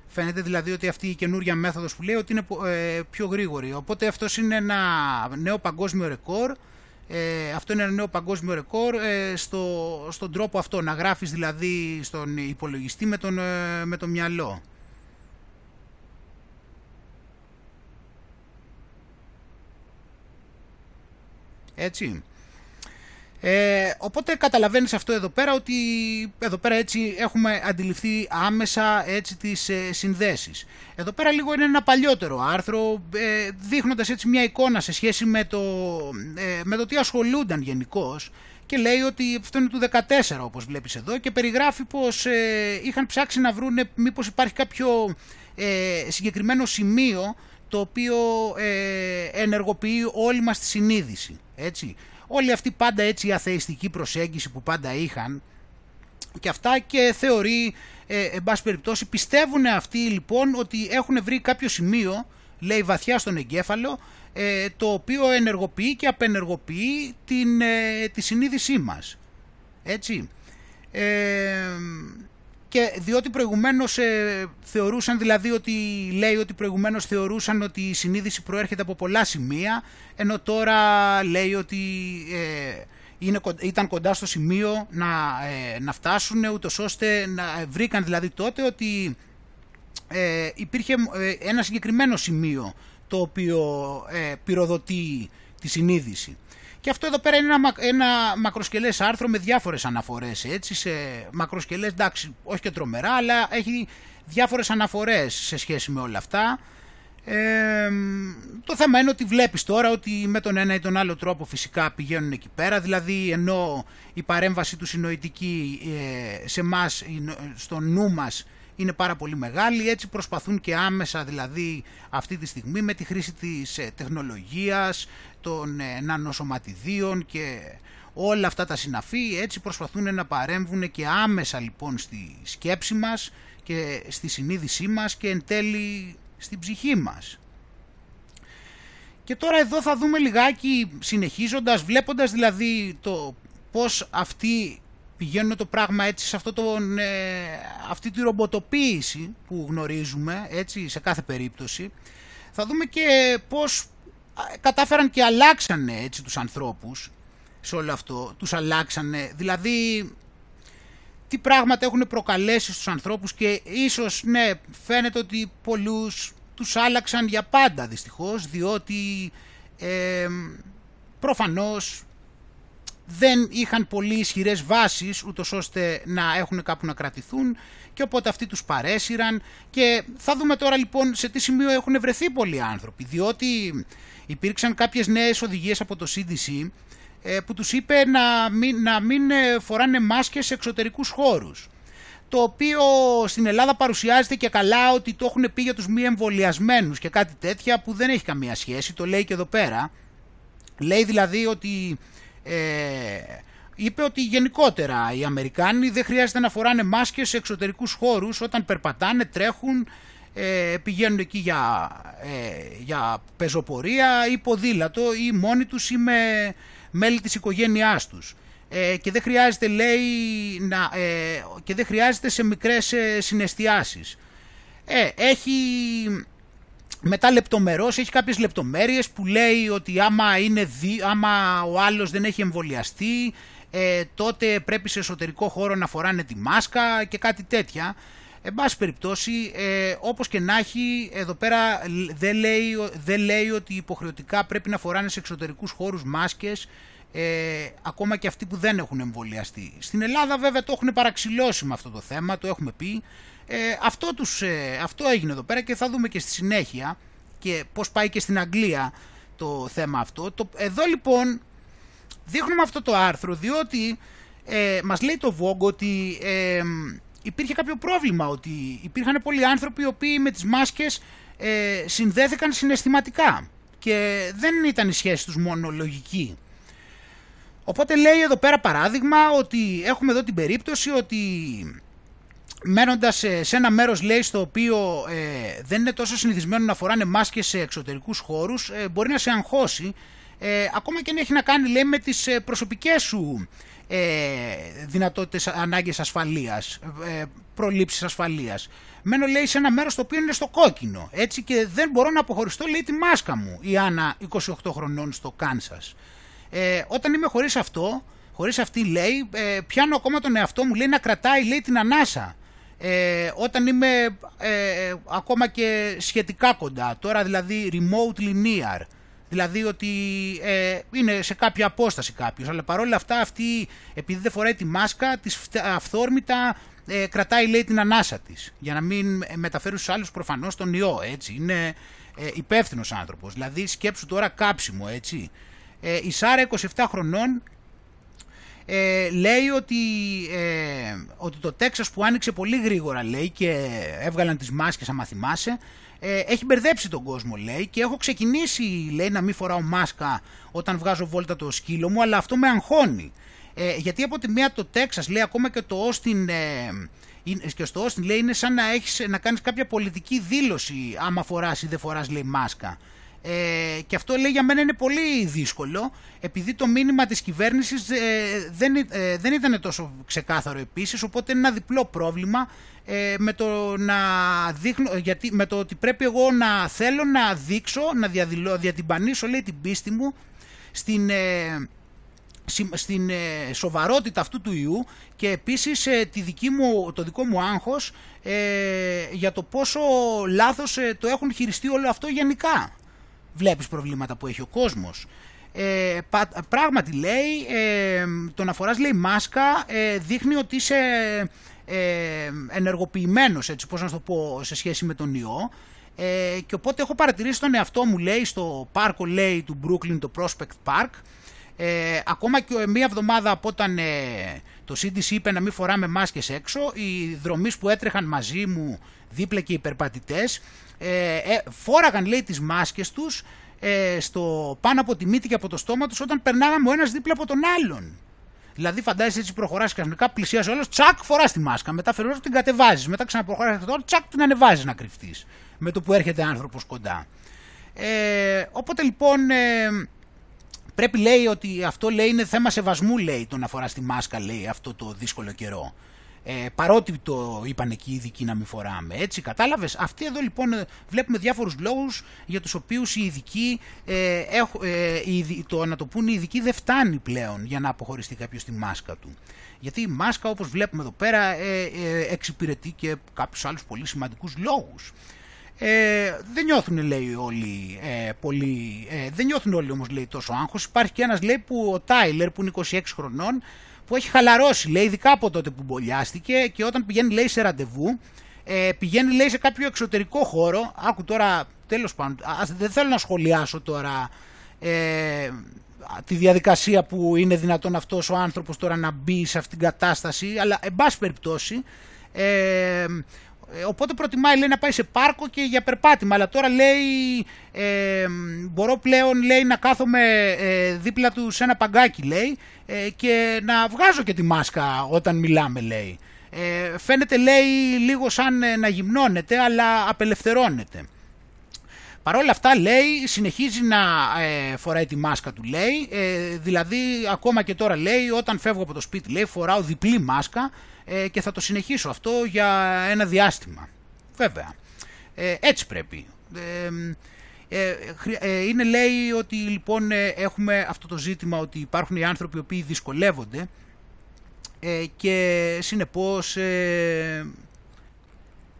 Φαίνεται δηλαδή ότι αυτή η καινούρια μέθοδος που λέει ότι είναι ε, πιο γρήγορη. Οπότε αυτός είναι ένα νέο παγκόσμιο ρεκόρ. Ε, αυτό είναι ένα νέο παγκόσμιο ρεκόρ ε, στο, στον τρόπο αυτό, να γράφεις δηλαδή στον υπολογιστή με τον, με το μυαλό. Έτσι. Ε, οπότε καταλαβαίνεις αυτό εδώ πέρα ότι εδώ πέρα έτσι έχουμε αντιληφθεί άμεσα έτσι τις ε, συνδέσεις. Εδώ πέρα λίγο είναι ένα παλιότερο άρθρο ε, δείχνοντας έτσι μια εικόνα σε σχέση με το, ε, με το τι ασχολούνταν γενικώς. και λέει ότι αυτό είναι του 14 όπως βλέπεις εδώ και περιγράφει πως ε, είχαν ψάξει να βρουν μήπως υπάρχει κάποιο ε, συγκεκριμένο σημείο το οποίο ε, ενεργοποιεί όλη μας τη συνείδηση. Έτσι. Όλη αυτή πάντα έτσι η αθεϊστική προσέγγιση που πάντα είχαν και αυτά και θεωρεί, ε, εν πάση περιπτώσει, πιστεύουν αυτοί λοιπόν ότι έχουν βρει κάποιο σημείο, λέει βαθιά στον εγκέφαλο, ε, το οποίο ενεργοποιεί και απενεργοποιεί την, ε, τη συνείδησή μας. Έτσι. Ε, και διότι προηγουμένως ε, θεωρούσαν δηλαδή ότι λέει ότι προηγουμένως θεωρούσαν ότι η συνείδηση προέρχεται από πολλά σημεία ενώ τώρα λέει ότι ε, είναι, ήταν κοντά στο σημείο να, ε, να φτάσουν ούτως ώστε να βρήκαν δηλαδή τότε ότι ε, υπήρχε ένα συγκεκριμένο σημείο το οποίο πυροδοτεί τη συνείδηση. Και αυτό εδώ πέρα είναι ένα, ένα μακροσκελές άρθρο με διάφορες αναφορές, έτσι, σε μακροσκελές, εντάξει, όχι και τρομερά, αλλά έχει διάφορες αναφορές σε σχέση με όλα αυτά. Ε, το θέμα είναι ότι βλέπεις τώρα ότι με τον ένα ή τον άλλο τρόπο φυσικά πηγαίνουν εκεί πέρα, δηλαδή ενώ η παρέμβαση τους συνοητική ε, σε μας, στο νου μας είναι πάρα πολύ μεγάλη, έτσι προσπαθούν και άμεσα δηλαδή αυτή τη στιγμή με τη χρήση της ε, τεχνολογίας, των ε, νανοσωματιδίων και όλα αυτά τα συναφή έτσι προσπαθούν να παρέμβουν και άμεσα λοιπόν στη σκέψη μας και στη συνείδησή μας και εν τέλει στην ψυχή μας. Και τώρα εδώ θα δούμε λιγάκι συνεχίζοντας, βλέποντας δηλαδή το πώς αυτοί πηγαίνουν το πράγμα έτσι σε αυτό τον, ε, αυτή τη ρομποτοποίηση που γνωρίζουμε έτσι σε κάθε περίπτωση θα δούμε και πώς κατάφεραν και αλλάξανε έτσι τους ανθρώπους σε όλο αυτό, τους αλλάξανε, δηλαδή τι πράγματα έχουν προκαλέσει στους ανθρώπους και ίσως ναι φαίνεται ότι πολλούς τους άλλαξαν για πάντα δυστυχώς διότι ε, προφανώς δεν είχαν πολύ ισχυρές βάσεις ούτως ώστε να έχουν κάπου να κρατηθούν και οπότε αυτοί τους παρέσυραν. Και θα δούμε τώρα λοιπόν σε τι σημείο έχουν βρεθεί πολλοί άνθρωποι διότι υπήρξαν κάποιες νέες οδηγίες από το CDC ε, που τους είπε να μην, να μην ε, φοράνε μάσκες σε εξωτερικούς χώρους το οποίο στην Ελλάδα παρουσιάζεται και καλά ότι το έχουν πει για τους μη εμβολιασμένους και κάτι τέτοια που δεν έχει καμία σχέση, το λέει και εδώ πέρα. Λέει δηλαδή ότι ε, είπε ότι γενικότερα οι Αμερικάνοι δεν χρειάζεται να φοράνε μάσκες σε εξωτερικούς χώρους όταν περπατάνε, τρέχουν, ε, πηγαίνουν εκεί για, ε, για πεζοπορία ή ποδήλατο ή μόνοι τους ή με μέλη της οικογένειάς τους. ε, και δεν χρειάζεται λέει να, ε, και δεν χρειάζεται σε μικρές ε, συναισθιάσεις. Ε, έχει μετά λεπτομερώς, έχει κάποιες λεπτομέρειες που λέει ότι άμα, είναι δι, άμα ο άλλος δεν έχει εμβολιαστεί ε, τότε πρέπει σε εσωτερικό χώρο να φοράνε τη μάσκα και κάτι τέτοια. Εν πάση περιπτώσει, ε, όπως και να έχει, εδώ πέρα δεν λέει, δεν λέει ότι υποχρεωτικά πρέπει να φοράνε σε εξωτερικούς χώρους μάσκες, ε, ακόμα και αυτοί που δεν έχουν εμβολιαστεί. Στην Ελλάδα βέβαια το έχουν παραξηλώσει με αυτό το θέμα, το έχουμε πει. Ε, αυτό, τους, ε, αυτό έγινε εδώ πέρα και θα δούμε και στη συνέχεια και πώς πάει και στην Αγγλία το θέμα αυτό. Το, εδώ λοιπόν δείχνουμε αυτό το άρθρο διότι ε, μας λέει το Vogue ότι ε, υπήρχε κάποιο πρόβλημα, ότι υπήρχαν πολλοί άνθρωποι οι οποίοι με τις μάσκες ε, συνδέθηκαν συναισθηματικά και δεν ήταν η σχέση τους μόνο λογική. Οπότε λέει εδώ πέρα παράδειγμα ότι έχουμε εδώ την περίπτωση ότι μένοντας σε ένα μέρος λέει στο οποίο ε, δεν είναι τόσο συνηθισμένο να φοράνε μάσκες σε εξωτερικούς χώρους ε, μπορεί να σε αγχώσει ε, ακόμα και αν έχει να κάνει λέει με τις ε, προσωπικές σου ε, δυνατότητες ανάγκες ασφαλείας, ε, προλήψεις ασφαλείας. Μένω λέει σε ένα μέρος το οποίο είναι στο κόκκινο έτσι και δεν μπορώ να αποχωριστώ λέει τη μάσκα μου η Άννα 28 χρονών στο Κάνσας. Ε, όταν είμαι χωρίς αυτό, χωρίς αυτή λέει, ε, πιάνω ακόμα τον εαυτό μου λέει να κρατάει λέει την ανάσα. Ε, όταν είμαι ε, ακόμα και σχετικά κοντά, τώρα δηλαδή remotely near, δηλαδή ότι ε, είναι σε κάποια απόσταση κάποιος, αλλά παρόλα αυτά αυτή επειδή δεν φοράει τη μάσκα, της αυθόρμητα ε, κρατάει λέει την ανάσα της, για να μην μεταφέρει στους άλλους προφανώς τον ιό, έτσι, είναι ε, υπεύθυνος άνθρωπος, δηλαδή σκέψου τώρα κάψιμο, έτσι, ε, η Σάρα 27 χρονών ε, λέει ότι, ε, ότι το Τέξας που άνοιξε πολύ γρήγορα λέει και έβγαλαν τις μάσκες άμα θυμάσαι ε, έχει μπερδέψει τον κόσμο λέει και έχω ξεκινήσει λέει να μην φοράω μάσκα όταν βγάζω βόλτα το σκύλο μου αλλά αυτό με αγχώνει. Ε, γιατί από τη μία το Τέξας λέει ακόμα και το Austin ε, και στο Austin λέει είναι σαν να, έχεις, να κάνεις κάποια πολιτική δήλωση άμα φοράς ή δεν φοράς λέει μάσκα ε, και αυτό λέει για μένα είναι πολύ δύσκολο επειδή το μήνυμα της κυβέρνησης ε, δεν, ε, δεν ήταν τόσο ξεκάθαρο επίσης οπότε είναι ένα διπλό πρόβλημα ε, με, το να δείχνω, γιατί, με το ότι πρέπει εγώ να θέλω να δείξω, να διαδηλώ, διατυμπανίσω λέει την πίστη μου στην, στην σοβαρότητα αυτού του ιού και επίσης τη δική μου, το δικό μου άγχος για το πόσο λάθος το έχουν χειριστεί όλο αυτό γενικά βλέπεις προβλήματα που έχει ο κόσμος. Ε, πράγματι λέει, ε, το να φοράς λέει μάσκα ε, δείχνει ότι είσαι ε, ενεργοποιημένος, έτσι πώς να το πω, σε σχέση με τον ιό. Ε, και οπότε έχω παρατηρήσει τον εαυτό μου, λέει, στο πάρκο, λέει, του Brooklyn, το Prospect Park, ε, ακόμα και μία εβδομάδα από όταν ε, το CDC είπε να μην φοράμε μάσκες έξω, οι δρομείς που έτρεχαν μαζί μου δίπλα και οι περπατητές ε, ε, φόραγαν λέει τις μάσκες τους ε, στο, πάνω από τη μύτη και από το στόμα τους όταν περνάγαμε ο ένας δίπλα από τον άλλον. Δηλαδή, φαντάζεσαι έτσι προχωράς κανονικά, πλησιάζει όλο, τσακ, φοράς τη μάσκα. Μετά φερόζω την κατεβάζεις. Μετά ξαναπροχωράς και τώρα, τσακ, την ανεβάζεις να κρυφτείς. Με το που έρχεται άνθρωπος κοντά. Ε, οπότε λοιπόν, ε, πρέπει λέει ότι αυτό λέει είναι θέμα σεβασμού, λέει το να φοράς τη μάσκα, λέει αυτό το δύσκολο καιρό. Ε, παρότι το είπαν εκεί οι ειδικοί να μην φοράμε. Έτσι, κατάλαβες; Αυτοί εδώ λοιπόν ε, βλέπουμε διάφορους λόγους για τους οποίους οι ειδικοί, ε, ε, το να το πούνε οι ειδικοί δεν φτάνει πλέον για να αποχωριστεί κάποιος τη μάσκα του. Γιατί η μάσκα όπως βλέπουμε εδώ πέρα ε, ε, εξυπηρετεί και κάποιους άλλους πολύ σημαντικούς λόγους. Ε, δεν νιώθουν λέει όλοι ε, πολύ, ε, δεν νιώθουν όλοι όμως λέει τόσο άγχος. Υπάρχει και ένας λέει που ο Τάιλερ που είναι 26 χρονών που έχει χαλαρώσει, λέει, ειδικά από τότε που μπολιάστηκε και όταν πηγαίνει, λέει, σε ραντεβού, ε, πηγαίνει, λέει, σε κάποιο εξωτερικό χώρο. Άκου τώρα, τέλος πάντων, δεν θέλω να σχολιάσω τώρα ε, τη διαδικασία που είναι δυνατόν αυτός ο άνθρωπος τώρα να μπει σε αυτήν την κατάσταση, αλλά, εν πάση περιπτώσει, ε, ε, οπότε προτιμάει λέει, να πάει σε πάρκο και για περπάτημα. Αλλά τώρα λέει ε, μπορώ πλέον λέει, να κάθομαι ε, δίπλα του σε ένα παγκάκι λέει ε, και να βγάζω και τη μάσκα όταν μιλάμε λέει. Ε, φαίνεται λέει λίγο σαν να γυμνώνεται αλλά απελευθερώνεται. Παρ' όλα αυτά λέει, συνεχίζει να ε, φοράει τη μάσκα του λέει, ε, δηλαδή ακόμα και τώρα λέει όταν φεύγω από το σπίτι λέει φοράω διπλή μάσκα ε, και θα το συνεχίσω αυτό για ένα διάστημα. Βέβαια, ε, έτσι πρέπει. είναι λέει ότι λοιπόν έχουμε αυτό το ζήτημα ότι υπάρχουν οι άνθρωποι οι οποίοι δυσκολεύονται και συνεπώς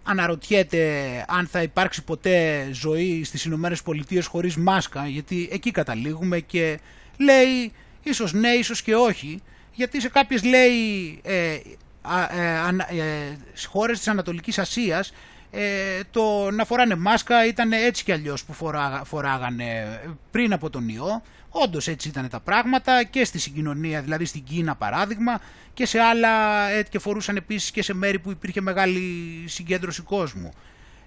αναρωτιέται αν θα υπάρξει ποτέ ζωή στις Ηνωμένες Πολιτείες χωρίς μάσκα, γιατί εκεί καταλήγουμε και λέει ίσως ναι, ίσως και όχι, γιατί σε κάποιες λέει ε, ε, ε, χώρες της Ανατολικής Ασίας ε, το να φοράνε μάσκα ήταν έτσι κι αλλιώς που φοράγανε πριν από τον ιό. Όντως έτσι ήταν τα πράγματα και στη συγκοινωνία, δηλαδή στην Κίνα παράδειγμα και σε άλλα ε, και φορούσαν επίσης και σε μέρη που υπήρχε μεγάλη συγκέντρωση κόσμου.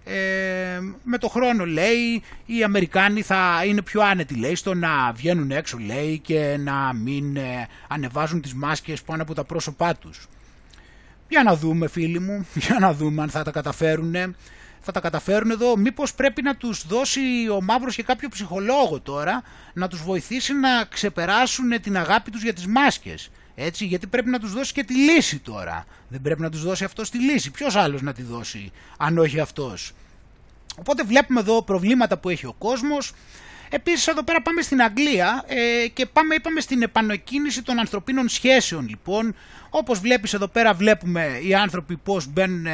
Ε, με το χρόνο λέει οι Αμερικάνοι θα είναι πιο άνετοι λέει στο να βγαίνουν έξω λέει και να μην ε, ανεβάζουν τις μάσκες πάνω από τα πρόσωπά τους. Για να δούμε φίλοι μου, για να δούμε αν θα τα καταφέρουν. Θα τα καταφέρουν εδώ, μήπως πρέπει να τους δώσει ο Μαύρος και κάποιο ψυχολόγο τώρα, να τους βοηθήσει να ξεπεράσουν την αγάπη τους για τις μάσκες. Έτσι, γιατί πρέπει να τους δώσει και τη λύση τώρα. Δεν πρέπει να τους δώσει αυτός τη λύση. Ποιος άλλος να τη δώσει, αν όχι αυτός; Οπότε βλέπουμε εδώ προβλήματα που έχει ο κόσμος. Επίσης εδώ πέρα πάμε στην Αγγλία ε, και πάμε είπαμε στην επανεκκίνηση των ανθρωπίνων σχέσεων λοιπόν. Όπως βλέπεις εδώ πέρα βλέπουμε οι άνθρωποι πώς μπαίνουν,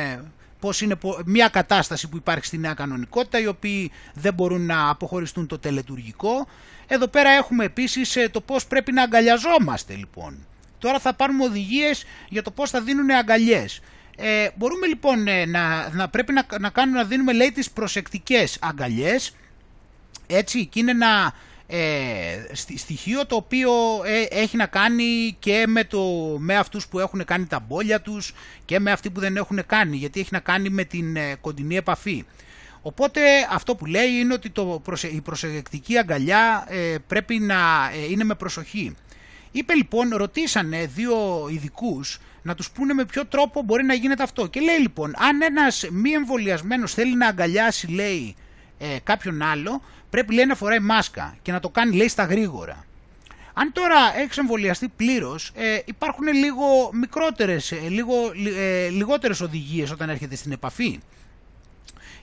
πώς είναι μια κατάσταση που υπάρχει στη νέα κανονικότητα οι οποίοι δεν μπορούν να αποχωριστούν το τελετουργικό. Εδώ πέρα έχουμε επίσης ε, το πώς πρέπει να αγκαλιαζόμαστε λοιπόν. Τώρα θα πάρουμε οδηγίες για το πώς θα δίνουν αγκαλιές. Ε, μπορούμε λοιπόν ε, να, να πρέπει να, να κάνουμε να δίνουμε λέει τις προσεκτικές αγκαλιές έτσι και είναι ένα ε, στοιχείο το οποίο ε, έχει να κάνει και με, το, με αυτούς που έχουν κάνει τα μπόλια τους και με αυτοί που δεν έχουν κάνει γιατί έχει να κάνει με την ε, κοντινή επαφή. Οπότε αυτό που λέει είναι ότι το, η προσεκτική αγκαλιά ε, πρέπει να είναι με προσοχή. Είπε λοιπόν, ρωτήσανε δύο ειδικούς να τους πούνε με ποιο τρόπο μπορεί να γίνεται αυτό. Και λέει λοιπόν, αν ένας μη εμβολιασμένος θέλει να αγκαλιάσει λέει κάποιον άλλο, πρέπει λέει να φοράει μάσκα και να το κάνει λέει στα γρήγορα. Αν τώρα έχεις εμβολιαστεί πλήρως, ε, υπάρχουν λίγο μικρότερες, ε, λίγο, ε, λιγότερες οδηγίες όταν έρχεται στην επαφή.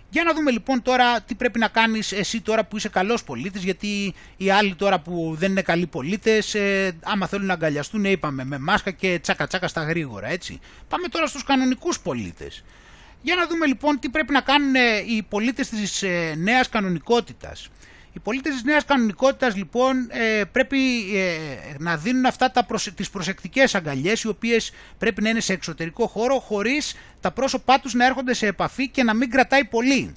Για να δούμε λοιπόν τώρα τι πρέπει να κάνεις εσύ τώρα που είσαι καλός πολίτης, γιατί οι άλλοι τώρα που δεν είναι καλοί πολίτες, ε, άμα θέλουν να αγκαλιαστούν, είπαμε, με μάσκα και τσάκα τσάκα στα γρήγορα, έτσι. Πάμε τώρα στους κανονικούς πολίτες. Για να δούμε λοιπόν τι πρέπει να κάνουν οι πολίτες της ε, νέας κανονικότητας. Οι πολίτες της νέας κανονικότητας λοιπόν ε, πρέπει ε, να δίνουν αυτά τα προσε... τις προσεκτικές αγκαλιές οι οποίες πρέπει να είναι σε εξωτερικό χώρο χωρίς τα πρόσωπά τους να έρχονται σε επαφή και να μην κρατάει πολύ.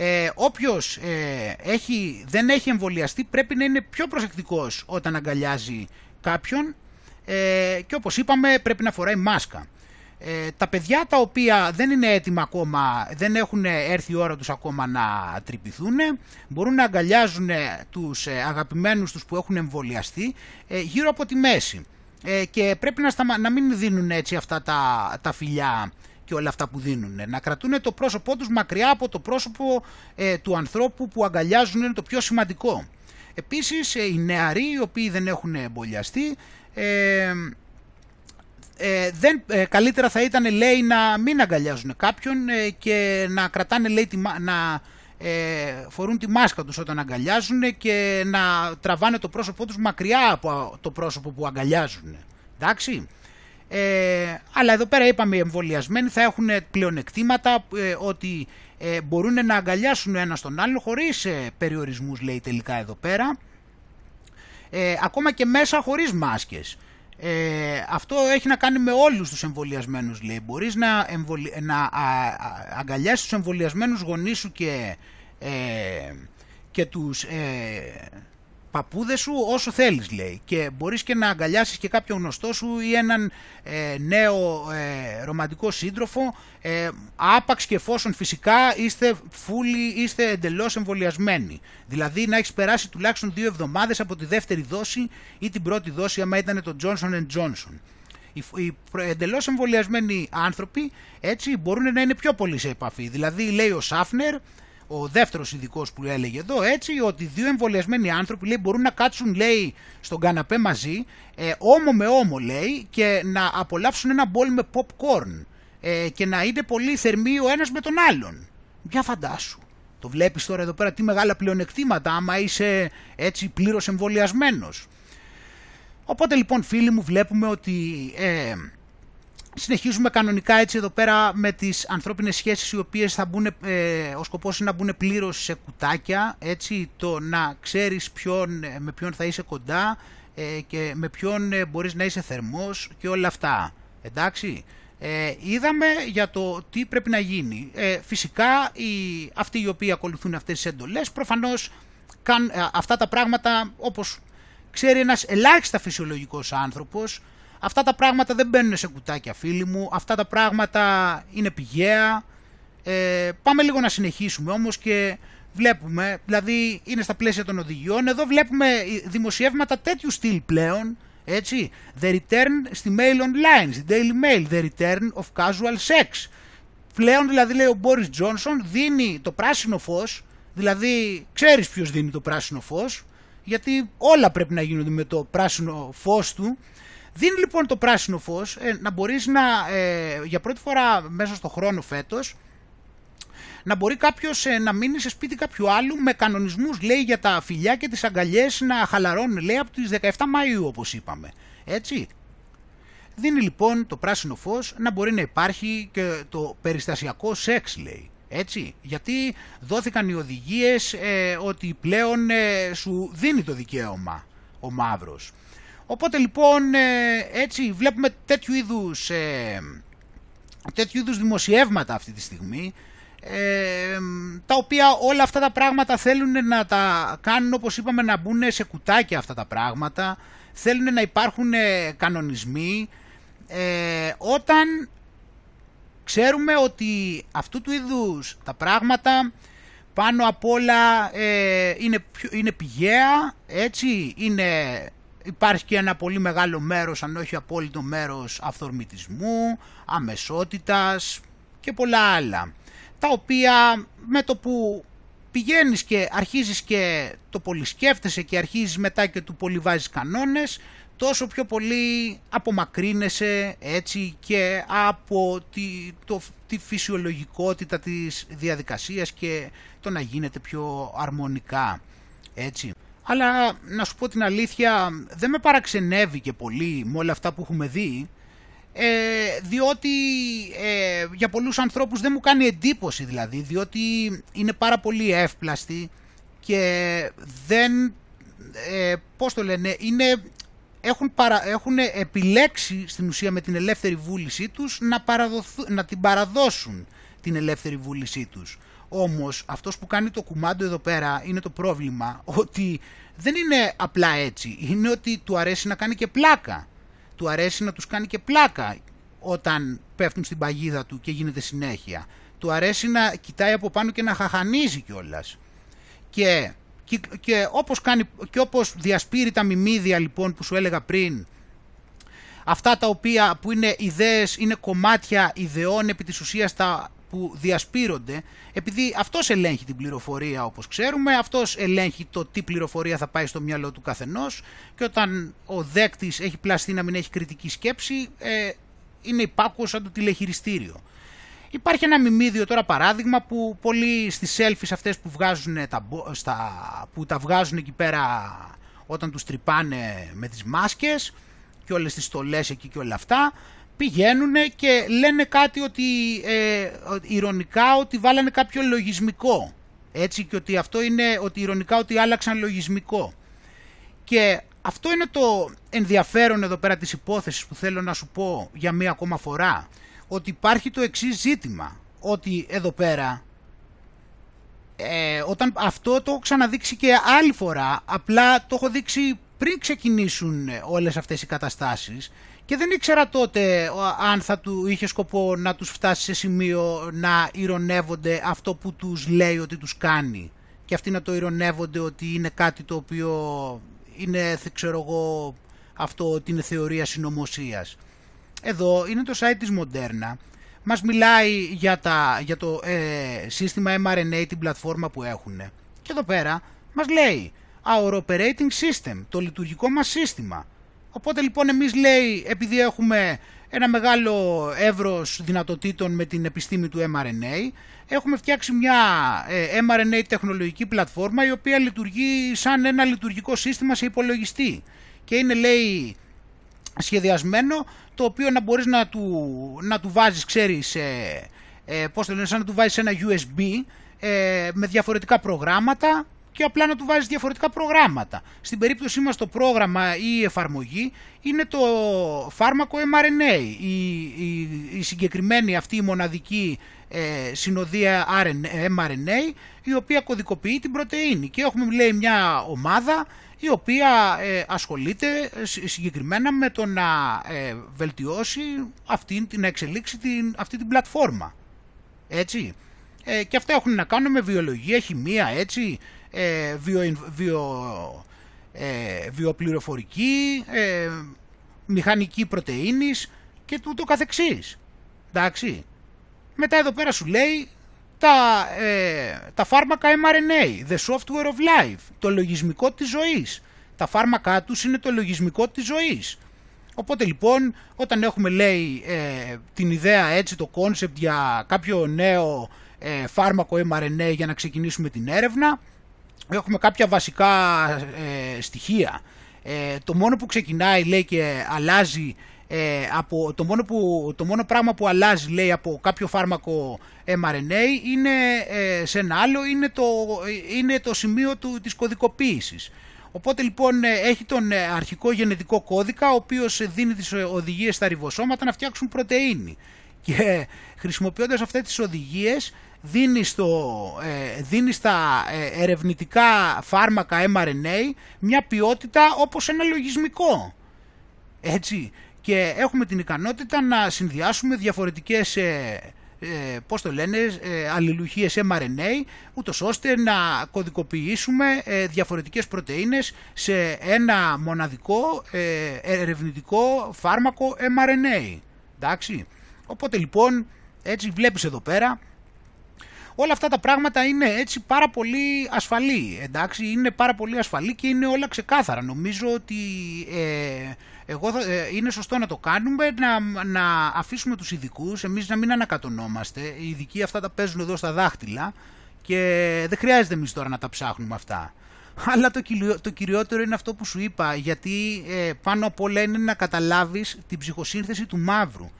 Ε, όποιος ε, έχει, δεν έχει εμβολιαστεί πρέπει να είναι πιο προσεκτικός όταν αγκαλιάζει κάποιον ε, και όπως είπαμε πρέπει να φοράει μάσκα. Ε, τα παιδιά τα οποία δεν είναι έτοιμα ακόμα, δεν έχουν έρθει η ώρα τους ακόμα να τρυπηθούν, μπορούν να αγκαλιάζουν τους ε, αγαπημένους τους που έχουν εμβολιαστεί ε, γύρω από τη μέση. Και πρέπει να, να μην δίνουν έτσι αυτά τα, τα φιλιά και όλα αυτά που δίνουν. Να κρατούν το πρόσωπό τους μακριά από το πρόσωπο του ανθρώπου που αγκαλιάζουν είναι το πιο σημαντικό. Επίσης οι νεαροί οι οποίοι δεν έχουν εμβολιαστεί ε, δεν, ε, καλύτερα θα ήταν λέει να μην αγκαλιάζουν κάποιον ε, και να κρατάνε λέει, να ε, φορούν τη μάσκα τους όταν αγκαλιάζουν και να τραβάνε το πρόσωπό τους μακριά από το πρόσωπο που αγκαλιάζουν. Εντάξει. Ε, αλλά εδώ πέρα είπαμε οι εμβολιασμένοι θα έχουν πλεονεκτήματα ότι μπορούν να αγκαλιάσουν ένα τον άλλο χωρίς περιορισμούς λέει τελικά εδώ πέρα. ακόμα και μέσα χωρίς μάσκες. Ε, αυτό έχει να κάνει με όλους τους εμβολιασμένους λέει. Μπορείς να, εμβολι... να αγκαλιάσεις τους εμβολιασμένους γονείς σου και, ε, και τους ε, παππούδες σου όσο θέλεις λέει. Και μπορείς και να αγκαλιάσεις και κάποιον γνωστό σου ή έναν ε, νέο ε, ρομαντικό σύντροφο. Ε, άπαξ και εφόσον φυσικά είστε φούλοι, είστε εντελώς εμβολιασμένοι. Δηλαδή να έχεις περάσει τουλάχιστον δύο εβδομάδες από τη δεύτερη δόση ή την πρώτη δόση άμα ήταν το Johnson Johnson. Οι, οι εντελώς εμβολιασμένοι άνθρωποι έτσι μπορούν να είναι πιο πολύ σε επαφή. Δηλαδή λέει ο Σάφνερ ο δεύτερος ειδικός που έλεγε εδώ έτσι ότι δύο εμβολιασμένοι άνθρωποι λέει, μπορούν να κάτσουν λέει στον καναπέ μαζί ε, όμο με όμο λέει και να απολαύσουν ένα μπολ με popcorn ε, και να είναι πολύ θερμοί ο ένας με τον άλλον. Για φαντάσου. Το βλέπεις τώρα εδώ πέρα τι μεγάλα πλεονεκτήματα άμα είσαι έτσι πλήρως εμβολιασμένος. Οπότε λοιπόν φίλοι μου βλέπουμε ότι ε, συνεχίζουμε κανονικά έτσι εδώ πέρα με τις ανθρώπινες σχέσεις οι οποίες θα μπουν, ε, ο σκοπός είναι να μπουν πλήρως σε κουτάκια, έτσι, το να ξέρεις ποιον, ε, με ποιον θα είσαι κοντά ε, και με ποιον ε, μπορείς να είσαι θερμός και όλα αυτά, εντάξει. Ε, είδαμε για το τι πρέπει να γίνει. Ε, φυσικά οι, αυτοί οι οποίοι ακολουθούν αυτές τις εντολές προφανώς καν, αυτά τα πράγματα όπως ξέρει ένας ελάχιστα φυσιολογικός άνθρωπος Αυτά τα πράγματα δεν μπαίνουν σε κουτάκια φίλοι μου, αυτά τα πράγματα είναι πηγαία. Ε, πάμε λίγο να συνεχίσουμε όμως και βλέπουμε, δηλαδή είναι στα πλαίσια των οδηγιών, εδώ βλέπουμε δημοσιεύματα τέτοιου στυλ πλέον, έτσι, The Return στη Mail Online, στη Daily Mail, The Return of Casual Sex. Πλέον δηλαδή λέει ο Μπόρις Τζόνσον δίνει το πράσινο φως, δηλαδή ξέρεις ποιος δίνει το πράσινο φως, γιατί όλα πρέπει να γίνονται με το πράσινο φως του, Δίνει λοιπόν το πράσινο φως ε, να μπορείς να, ε, για πρώτη φορά μέσα στο χρόνο φέτος, να μπορεί κάποιος ε, να μείνει σε σπίτι κάποιου άλλου με κανονισμούς λέει για τα φιλιά και τις αγκαλιές να χαλαρώνουν λέει από τις 17 Μαΐου όπως είπαμε. Έτσι. Δίνει λοιπόν το πράσινο φως να μπορεί να υπάρχει και το περιστασιακό σεξ λέει. Έτσι, γιατί δόθηκαν οι οδηγίες ότι πλέον σου δίνει το δικαίωμα ο μαύρος. Οπότε λοιπόν ε, έτσι βλέπουμε τέτοιου είδους, ε, τέτοιου είδους δημοσιεύματα αυτή τη στιγμή ε, τα οποία όλα αυτά τα πράγματα θέλουν να τα κάνουν όπως είπαμε να μπουν σε κουτάκια αυτά τα πράγματα θέλουν να υπάρχουν κανονισμοί. Όταν ξέρουμε ότι αυτού του είδους τα πράγματα πάνω απ' όλα είναι, είναι πηγαία, έτσι, είναι υπάρχει και ένα πολύ μεγάλο μέρος, αν όχι απόλυτο μέρος αυθορμητισμού, αμεσότητας και πολλά άλλα. Τα οποία με το που πηγαίνεις και αρχίζεις και το πολυσκέφτεσαι και αρχίζεις μετά και του πολύ βάζεις κανόνες, τόσο πιο πολύ απομακρύνεσαι έτσι και από τη, το, τη φυσιολογικότητα της διαδικασίας και το να γίνεται πιο αρμονικά. Έτσι αλλά να σου πω την αλήθεια δεν με παραξενεύει και πολύ με όλα αυτά που έχουμε δει ε, διότι ε, για πολλούς ανθρώπους δεν μου κάνει εντύπωση δηλαδή διότι είναι πάρα πολύ εύπλαστοι και δεν, ε, πώς το λένε, είναι, έχουν, παρα, έχουν επιλέξει στην ουσία με την ελεύθερη βούλησή τους να, να την παραδώσουν την ελεύθερη βούλησή τους. Όμως αυτός που κάνει το κουμάντο εδώ πέρα είναι το πρόβλημα ότι δεν είναι απλά έτσι. Είναι ότι του αρέσει να κάνει και πλάκα. Του αρέσει να τους κάνει και πλάκα όταν πέφτουν στην παγίδα του και γίνεται συνέχεια. Του αρέσει να κοιτάει από πάνω και να χαχανίζει κιόλας. Και, και, και, όπως κάνει, και όπως διασπείρει τα μιμίδια λοιπόν που σου έλεγα πριν αυτά τα οποία που είναι ιδέες, είναι κομμάτια ιδεών επί της ουσίας τα που διασπείρονται, επειδή αυτός ελέγχει την πληροφορία όπως ξέρουμε, αυτός ελέγχει το τι πληροφορία θα πάει στο μυαλό του καθενός και όταν ο δέκτης έχει πλαστεί να μην έχει κριτική σκέψη, ε, είναι υπάκουος σαν το τηλεχειριστήριο. Υπάρχει ένα μιμίδιο τώρα παράδειγμα που πολλοί στις selfies αυτές που, βγάζουν τα, στα, που τα βγάζουν εκεί πέρα όταν τους τρυπάνε με τις μάσκες και όλες τις στολές εκεί και όλα αυτά πηγαίνουν και λένε κάτι ότι ε, ηρωνικά ότι βάλανε κάποιο λογισμικό. Έτσι και ότι αυτό είναι ότι ηρωνικά ότι άλλαξαν λογισμικό. Και αυτό είναι το ενδιαφέρον εδώ πέρα της υπόθεσης που θέλω να σου πω για μία ακόμα φορά. Ότι υπάρχει το εξής ζήτημα. Ότι εδώ πέρα ε, όταν αυτό το έχω ξαναδείξει και άλλη φορά, απλά το έχω δείξει πριν ξεκινήσουν όλες αυτές οι καταστάσεις και δεν ήξερα τότε αν θα του είχε σκοπό να τους φτάσει σε σημείο να ηρωνεύονται αυτό που τους λέει ότι τους κάνει και αυτοί να το ηρωνεύονται ότι είναι κάτι το οποίο είναι, ξέρω εγώ, αυτό ότι είναι θεωρία συνωμοσίας. Εδώ είναι το site της Μοντέρνα. μας μιλάει για, τα, για το ε, σύστημα mRNA, την πλατφόρμα που έχουν. Και εδώ πέρα μας λέει Our Operating System, το λειτουργικό μας σύστημα. Οπότε λοιπόν εμείς λέει, επειδή έχουμε ένα μεγάλο εύρος δυνατοτήτων με την επιστήμη του mRNA, έχουμε φτιάξει μια ε, mRNA τεχνολογική πλατφόρμα η οποία λειτουργεί σαν ένα λειτουργικό σύστημα σε υπολογιστή. Και είναι λέει σχεδιασμένο το οποίο να μπορείς να του, να του βάζεις, ξέρεις, ε, ε, πώς το λένε, σαν να του βάζεις ένα USB ε, με διαφορετικά προγράμματα και απλά να του βάζεις διαφορετικά προγράμματα. Στην περίπτωσή μας το πρόγραμμα ή η εφαρμογή είναι το φάρμακο mRNA, η, η, η συγκεκριμένη αυτή η μοναδική ε, συνοδεία mRNA η οποία κωδικοποιεί την πρωτεΐνη και έχουμε λέει μια ομάδα η οποία ε, ασχολείται συγκεκριμένα με το να ε, βελτιώσει αυτή, να εξελίξει την, αυτή την πλατφόρμα. Έτσι. Ε, και αυτά έχουν να κάνουν με βιολογία, χημεία, έτσι, ε, βιο, βιο, ε, βιοπληροφορική, ε, μηχανική πρωτεΐνης και τούτο καθεξής. Εντάξει. Μετά εδώ πέρα σου λέει τα, ε, τα φάρμακα mRNA, the software of life, το λογισμικό της ζωής. Τα φάρμακά τους είναι το λογισμικό της ζωής. Οπότε λοιπόν όταν έχουμε λέει ε, την ιδέα έτσι το concept για κάποιο νέο ε, φάρμακο mRNA για να ξεκινήσουμε την έρευνα έχουμε κάποια βασικά ε, στοιχεία. το μόνο που ξεκινάει λέει και αλλάζει ε, από το, μόνο που, το μόνο πράγμα που αλλάζει λέει από κάποιο φάρμακο mRNA είναι ε, σε ένα άλλο είναι το, είναι το σημείο του, της κωδικοποίησης. Οπότε λοιπόν ε, έχει τον ε, αρχικό γενετικό κώδικα ο οποίος δίνει τις οδηγίες στα ριβοσώματα να φτιάξουν πρωτεΐνη και χρησιμοποιώντας αυτές τις οδηγίες δίνεις, στο, δίνεις στα ερευνητικά φάρμακα mRNA μια ποιότητα όπως ένα λογισμικό. Έτσι, και έχουμε την ικανότητα να συνδυάσουμε διαφορετικές ε, ε, πώς το λένε, ε, αλληλουχίες mRNA, ούτως ώστε να κωδικοποιήσουμε ε, διαφορετικές πρωτεΐνες σε ένα μοναδικό ε, ερευνητικό φάρμακο mRNA. Εντάξει. Οπότε λοιπόν, έτσι βλέπεις εδώ πέρα, όλα αυτά τα πράγματα είναι έτσι πάρα πολύ ασφαλή, εντάξει, είναι πάρα πολύ ασφαλή και είναι όλα ξεκάθαρα. Νομίζω ότι ε, εγώ ε, είναι σωστό να το κάνουμε, να, να αφήσουμε τους ειδικούς, εμείς να μην ανακατονόμαστε. Οι ειδικοί αυτά τα παίζουν εδώ στα δάχτυλα και δεν χρειάζεται εμείς τώρα να τα ψάχνουμε αυτά. Αλλά το, το κυριότερο είναι αυτό που σου είπα, γιατί ε, πάνω απ' όλα είναι να καταλάβεις την ψυχοσύνθεση του μαύρου.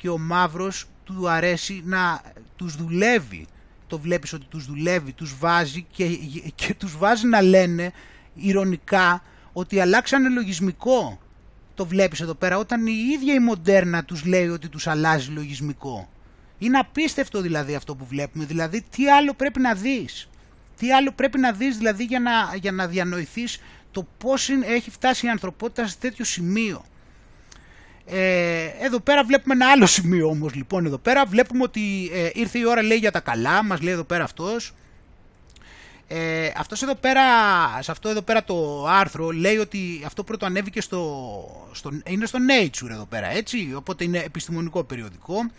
Και ο μαύρος του αρέσει να τους δουλεύει. Το βλέπεις ότι τους δουλεύει, τους βάζει και, και τους βάζει να λένε ηρωνικά ότι αλλάξανε λογισμικό το βλέπεις εδώ πέρα, όταν η ίδια η μοντέρνα τους λέει ότι τους αλλάζει λογισμικό. Είναι απίστευτο δηλαδή αυτό που βλέπουμε, δηλαδή τι άλλο πρέπει να δεις; Τι άλλο πρέπει να δεις δηλαδή για να, για να διανοηθείς το πώς έχει φτάσει η ανθρωπότητα σε τέτοιο σημείο; Ε, εδώ πέρα βλέπουμε ένα άλλο σημείο όμως λοιπόν εδώ πέρα. Βλέπουμε ότι ε, ήρθε η ώρα λέει για τα καλά, μας λέει εδώ πέρα αυτός. Ε, αυτός εδώ πέρα, σε αυτό εδώ πέρα το άρθρο λέει ότι αυτό πρώτο ανέβηκε στο, στο, είναι στο Nature εδώ πέρα έτσι, οπότε είναι επιστημονικό περιοδικό.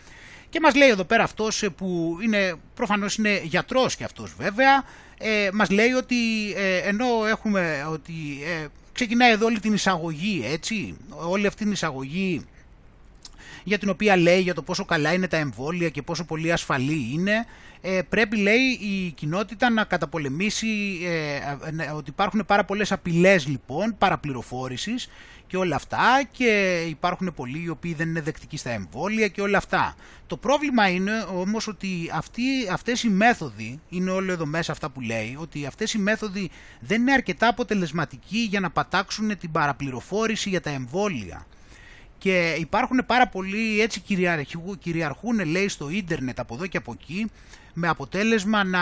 Και μας λέει εδώ πέρα αυτός ε, που είναι, προφανώς είναι γιατρός και αυτός βέβαια, ε, μας λέει ότι ε, ενώ έχουμε ότι ε, ξεκινάει εδώ όλη την εισαγωγή έτσι, όλη αυτή την εισαγωγή για την οποία λέει για το πόσο καλά είναι τα εμβόλια και πόσο πολύ ασφαλή είναι ε, πρέπει λέει η κοινότητα να καταπολεμήσει ε, ότι υπάρχουν πάρα πολλές απειλές λοιπόν παραπληροφόρησης και όλα αυτά και υπάρχουν πολλοί οι οποίοι δεν είναι δεκτικοί στα εμβόλια και όλα αυτά. Το πρόβλημα είναι όμως ότι αυτοί, αυτές οι μέθοδοι, είναι όλο εδώ μέσα αυτά που λέει, ότι αυτές οι μέθοδοι δεν είναι αρκετά αποτελεσματικοί για να πατάξουν την παραπληροφόρηση για τα εμβόλια και υπάρχουν πάρα πολλοί έτσι κυριαρχούν, κυριαρχούν λέει στο ίντερνετ από εδώ και από εκεί με αποτέλεσμα να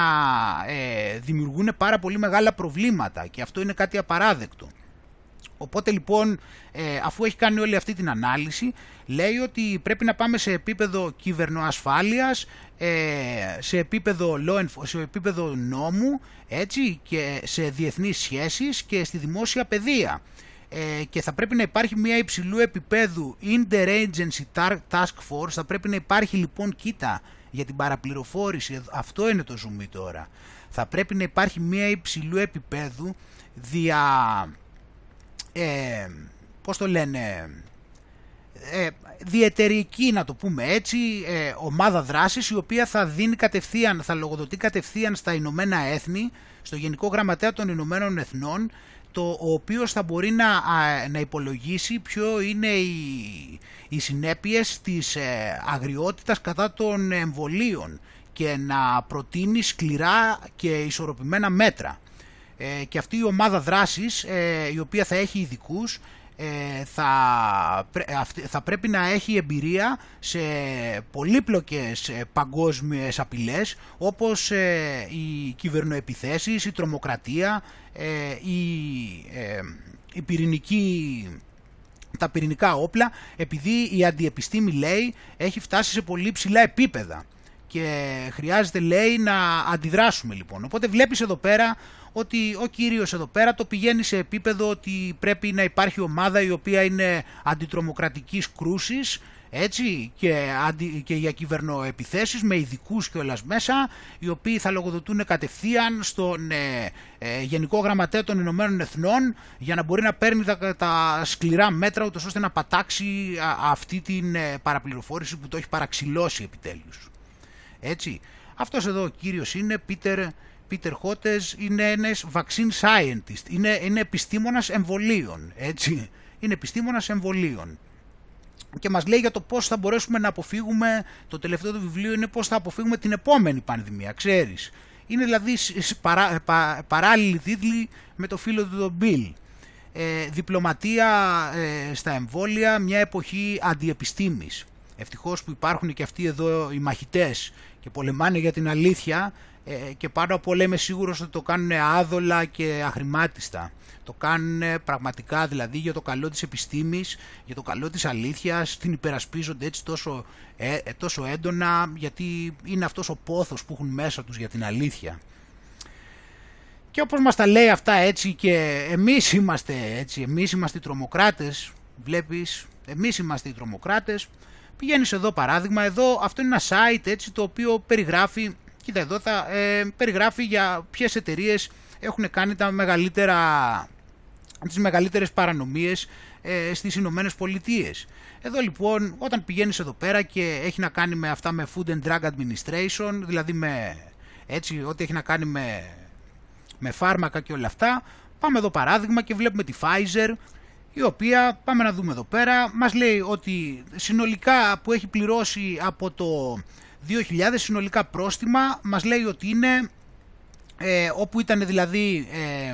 ε, δημιουργούν πάρα πολύ μεγάλα προβλήματα και αυτό είναι κάτι απαράδεκτο. Οπότε λοιπόν ε, αφού έχει κάνει όλη αυτή την ανάλυση λέει ότι πρέπει να πάμε σε επίπεδο κυβερνοασφάλειας, ε, σε, επίπεδο law σε επίπεδο νόμου έτσι, και σε διεθνείς σχέσεις και στη δημόσια παιδεία. Ε, και θα πρέπει να υπάρχει μια υψηλού επίπεδου interagency task force, θα πρέπει να υπάρχει λοιπόν, κοίτα, για την παραπληροφόρηση, αυτό είναι το zoom τώρα, θα πρέπει να υπάρχει μια υψηλού επίπεδου δια, ε, πώς το λένε, ε, διετερική να το πούμε έτσι ε, ομάδα δράσης η οποία θα δίνει κατευθείαν, θα λογοδοτεί κατευθείαν στα Ηνωμένα Έθνη, στο Γενικό Γραμματέα των Ηνωμένων Εθνών το, ο οποίος θα μπορεί να, να υπολογίσει ποιο είναι οι, οι συνέπειες της ε, αγριότητας κατά των εμβολίων και να προτείνει σκληρά και ισορροπημένα μέτρα. Ε, και αυτή η ομάδα δράσης ε, η οποία θα έχει ειδικούς ε, θα, θα πρέπει να έχει εμπειρία σε πολύπλοκες ε, παγκόσμιες απειλές όπως ε, οι κυβερνοεπιθέσεις, η τρομοκρατία, η, η πυρηνική τα πυρηνικά όπλα επειδή η αντιεπιστήμη λέει έχει φτάσει σε πολύ ψηλά επίπεδα και χρειάζεται λέει να αντιδράσουμε λοιπόν. Οπότε βλέπεις εδώ πέρα ότι ο κύριος εδώ πέρα το πηγαίνει σε επίπεδο ότι πρέπει να υπάρχει ομάδα η οποία είναι αντιτρομοκρατικής κρούσης έτσι και, αντι, και για κυβερνοεπιθέσεις με ειδικούς κιόλας μέσα οι οποίοι θα λογοδοτούν κατευθείαν στον ε, ε, Γενικό Γραμματέα των Ηνωμένων Εθνών για να μπορεί να παίρνει τα, τα σκληρά μέτρα ούτως ώστε να πατάξει αυτή την ε, παραπληροφόρηση που το έχει παραξηλώσει επιτέλους. Έτσι. Αυτός εδώ ο κύριος είναι Πίτερ Πίτερ Χότες είναι ένας vaccine scientist, είναι, είναι επιστήμονας εμβολίων, έτσι. Είναι επιστήμονας εμβολίων. Και μας λέει για το πώς θα μπορέσουμε να αποφύγουμε, το τελευταίο του βιβλίο είναι πώς θα αποφύγουμε την επόμενη πανδημία, ξέρεις. Είναι δηλαδή παρά, πα, παράλληλη τίτλη με το φίλο του τον Bill. Ε, διπλωματία ε, στα εμβόλια, μια εποχή αντιεπιστήμης. Ευτυχώς που υπάρχουν και αυτοί εδώ οι μαχητές και πολεμάνε για την αλήθεια ε, και πάνω από όλα είμαι σίγουρος ότι το κάνουν άδολα και αχρημάτιστα. Το κάνουν πραγματικά δηλαδή για το καλό της επιστήμης, για το καλό της αλήθειας, την υπερασπίζονται έτσι τόσο, ε, ε, τόσο έντονα γιατί είναι αυτός ο πόθος που έχουν μέσα τους για την αλήθεια. Και όπως μας τα λέει αυτά έτσι και εμείς είμαστε έτσι, εμείς είμαστε οι τρομοκράτες, βλέπεις, εμείς είμαστε οι τρομοκράτες, πηγαίνεις εδώ παράδειγμα, εδώ αυτό είναι ένα site έτσι το οποίο περιγράφει Κοίτα εδώ θα ε, περιγράφει για ποιες εταιρείες έχουν κάνει τα μεγαλύτερα, τις μεγαλύτερες παρανομίες ε, στις Ηνωμένες Πολιτείες. Εδώ λοιπόν όταν πηγαίνεις εδώ πέρα και έχει να κάνει με αυτά με Food and Drug Administration, δηλαδή με έτσι ό,τι έχει να κάνει με, με φάρμακα και όλα αυτά, πάμε εδώ παράδειγμα και βλέπουμε τη Pfizer η οποία, πάμε να δούμε εδώ πέρα, μας λέει ότι συνολικά που έχει πληρώσει από το 2.000 συνολικά πρόστιμα. Μας λέει ότι είναι ε, όπου ήταν δηλαδή ε,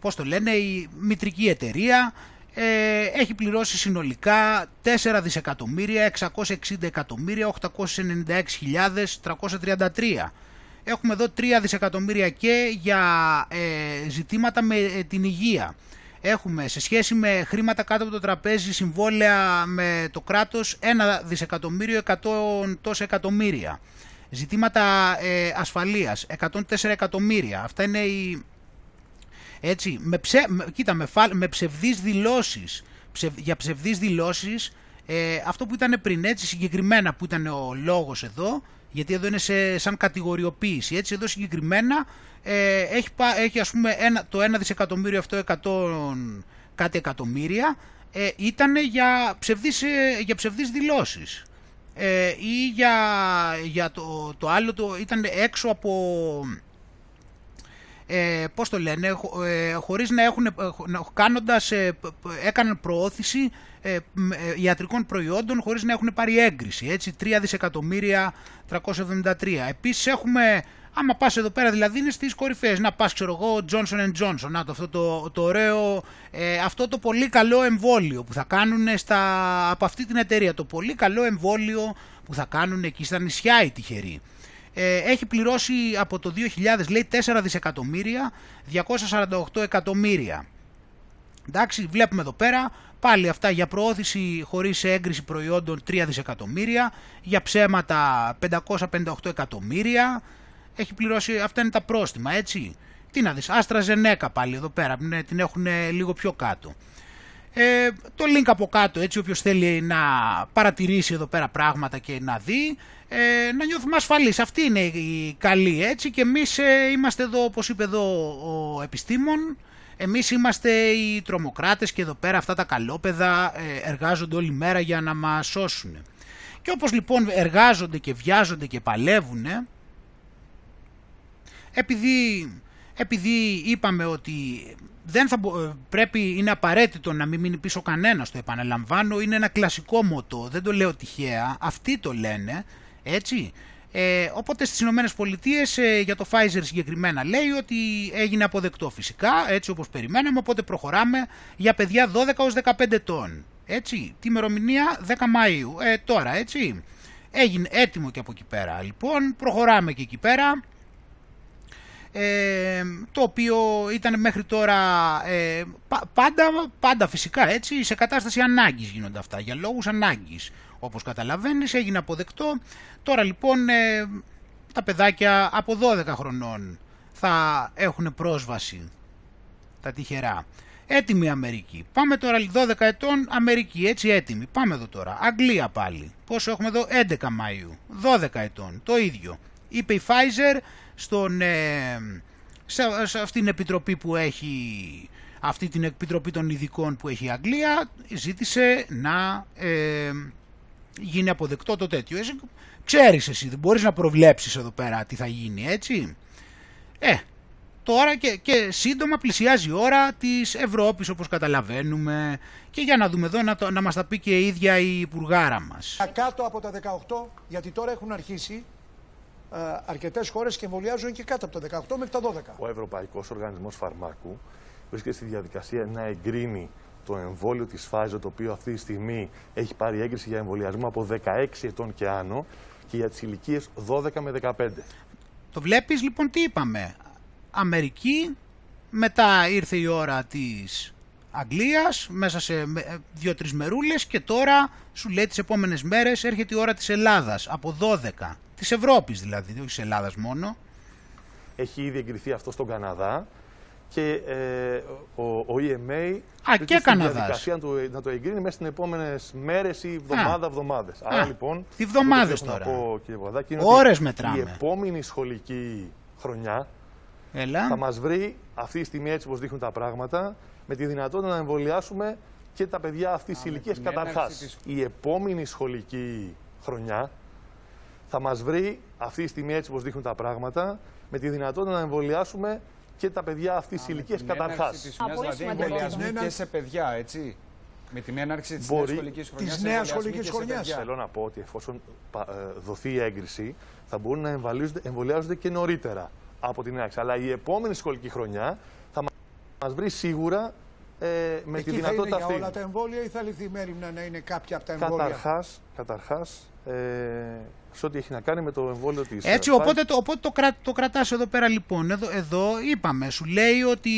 πώς το λένε η μητρική εταιρεία. Ε, έχει πληρώσει συνολικά 4 δισεκατομμύρια 660 εκατομμύρια 896.333 έχουμε εδώ 3 δισεκατομμύρια και για ε, ζητήματα με ε, την υγεία έχουμε σε σχέση με χρήματα κάτω από το τραπέζι συμβόλαια με το κράτος 1 δισεκατομμύριο 100 τόσα εκατομμύρια. Ζητήματα ε, ασφαλείας 104 εκατομμύρια. Αυτά είναι οι... Έτσι, με, ψε, με, κοίτα, με, με ψευδείς δηλώσεις, για ψευδείς δηλώσεις, ε, αυτό που ήταν πριν έτσι συγκεκριμένα που ήταν ο λόγος εδώ, γιατί εδώ είναι σε, σαν κατηγοριοποίηση, έτσι. Εδώ συγκεκριμένα ε, έχει, έχει ας πούμε ένα, το 1 δισεκατομμύριο αυτό 100 κάτι εκατομμύρια ε, ήταν για ψευδείς, ε, για ψευδείς δηλώσεις. Ε, ή για, για το, το άλλο το, ήταν έξω από ε, πώς το λένε, ε, χωρίς να έχουν, κάνοντας, ε, έκαναν προώθηση ε, ιατρικών προϊόντων χωρίς να έχουν πάρει έγκριση, έτσι, 3 δισεκατομμύρια 373. Επίσης έχουμε Άμα πας εδώ πέρα δηλαδή είναι στις κορυφές, να πας ξέρω εγώ Johnson Johnson, να το, αυτό το, το ωραίο, ε, αυτό το πολύ καλό εμβόλιο που θα κάνουν στα, από αυτή την εταιρεία, το πολύ καλό εμβόλιο που θα κάνουν εκεί στα νησιά οι τυχεροί. Ε, έχει πληρώσει από το 2000 λέει 4 δισεκατομμύρια, 248 εκατομμύρια. Εντάξει, βλέπουμε εδώ πέρα πάλι αυτά για προώθηση χωρίς έγκριση προϊόντων 3 δισεκατομμύρια, για ψέματα 558 εκατομμύρια, έχει πληρώσει, αυτά είναι τα πρόστιμα, έτσι. Τι να δεις, Άστρα Ζενέκα πάλι εδώ πέρα, ναι, την έχουν λίγο πιο κάτω. Ε, το link από κάτω έτσι όποιος θέλει να παρατηρήσει εδώ πέρα πράγματα και να δει ε, να νιώθουμε ασφαλείς. Αυτή είναι η καλή έτσι και εμείς ε, είμαστε εδώ όπως είπε εδώ ο επιστήμον εμείς είμαστε οι τρομοκράτες και εδώ πέρα αυτά τα καλόπεδα ε, εργάζονται όλη μέρα για να μας σώσουν. Και όπως λοιπόν εργάζονται και βιάζονται και παλεύουν επειδή, επειδή είπαμε ότι δεν θα, πρέπει, είναι απαραίτητο να μην μείνει πίσω κανένας το επαναλαμβάνω, είναι ένα κλασικό μοτό, δεν το λέω τυχαία, αυτοί το λένε, έτσι. Ε, οπότε στις Ηνωμένες Πολιτείες ε, για το Pfizer συγκεκριμένα λέει ότι έγινε αποδεκτό φυσικά, έτσι όπως περιμέναμε, οπότε προχωράμε για παιδιά 12 ως 15 ετών. Έτσι, τη ημερομηνία 10 Μαΐου, ε, τώρα έτσι. Έγινε έτοιμο και από εκεί πέρα. Λοιπόν, προχωράμε και εκεί πέρα ε, το οποίο ήταν μέχρι τώρα ε, πάντα, πάντα φυσικά έτσι, σε κατάσταση ανάγκης γίνονται αυτά, για λόγους ανάγκης. Όπως καταλαβαίνεις έγινε αποδεκτό. Τώρα λοιπόν ε, τα παιδάκια από 12 χρονών θα έχουν πρόσβαση, τα τυχερά. Έτοιμη Αμερική. Πάμε τώρα 12 ετών Αμερική, έτσι έτοιμη. Πάμε εδώ τώρα. Αγγλία πάλι. Πόσο έχουμε εδώ, 11 Μαΐου. 12 ετών, το ίδιο. Είπε η Pfizer στον, ε, σε, αυτήν την επιτροπή που έχει αυτή την επιτροπή των ειδικών που έχει η Αγγλία ζήτησε να ε, γίνει αποδεκτό το τέτοιο. Εσύ, ξέρεις εσύ, δεν μπορείς να προβλέψεις εδώ πέρα τι θα γίνει, έτσι. Ε, τώρα και, και σύντομα πλησιάζει η ώρα της Ευρώπης όπως καταλαβαίνουμε και για να δούμε εδώ να, το, να μας τα πει και η ίδια η υπουργάρα μας. Κάτω από τα 18, γιατί τώρα έχουν αρχίσει ε, αρκετές χώρες και εμβολιάζουν και κάτω από τα 18 μέχρι τα 12. Ο Ευρωπαϊκός Οργανισμός Φαρμάκου βρίσκεται στη διαδικασία να εγκρίνει το εμβόλιο της Pfizer, το οποίο αυτή τη στιγμή έχει πάρει έγκριση για εμβολιασμό από 16 ετών και άνω και για τις ηλικίες 12 με 15. Το βλέπεις λοιπόν τι είπαμε; Αμερική, μετά ήρθε η ώρα της Αγγλίας, μέσα σε δύο-τρεις μερούλες και τώρα σου λέει τις επόμενες μέρες έρχεται η ώρα της Ελλάδας από 12 Της Ευρώπης δηλαδή, όχι της Ελλάδας μόνο. Έχει ήδη εγκριθεί αυτό στον Καναδά και ε, ο, ο EMA Α, και Καναδάς. διαδικασία να το, να το εγκρίνει μέσα στι επόμενες μέρες ή εβδομάδα-εβδομάδε. Άρα λοιπόν. Τι εβδομάδες τώρα. Ώρες μετράμε. Η επόμενη σχολική χρονιά Έλα. θα μας βρει αυτή τη στιγμή έτσι όπως δείχνουν τα πράγματα με τη δυνατότητα να εμβολιάσουμε και τα παιδιά αυτής της ηλικίας καταρχάς. Η επόμενη σχολική χρονιά θα μας βρει αυτή τη στιγμή έτσι όπως δείχνουν τα πράγματα με τη δυνατότητα να εμβολιάσουμε και τα παιδιά αυτής της ηλικίας καταρχάς. Δηλαδή εμβολιασμοί και σε παιδιά, έτσι. Με την έναρξη της νέας σχολικής χρονιάς. Τη νέα σχολικής χρονιάς. Θέλω να πω ότι εφόσον ε, δοθεί η έγκριση, θα μπορούν να εμβολιάζονται και νωρίτερα από την έναρξη. Αλλά η επόμενη σχολική χρονιά θα μα βρει σίγουρα ε, με Εκεί τη δυνατότητα θα είναι αυτή. Για όλα τα εμβόλια ή θα λυθεί μέρη να είναι κάποια από τα εμβόλια; Καταρχάς, ε, σε ό,τι έχει να κάνει με το εμβόλιο της Έτσι, οπότε, το, οπότε το, κρα, το κρατάς εδώ πέρα λοιπόν. Εδώ, εδώ είπαμε, σου λέει ότι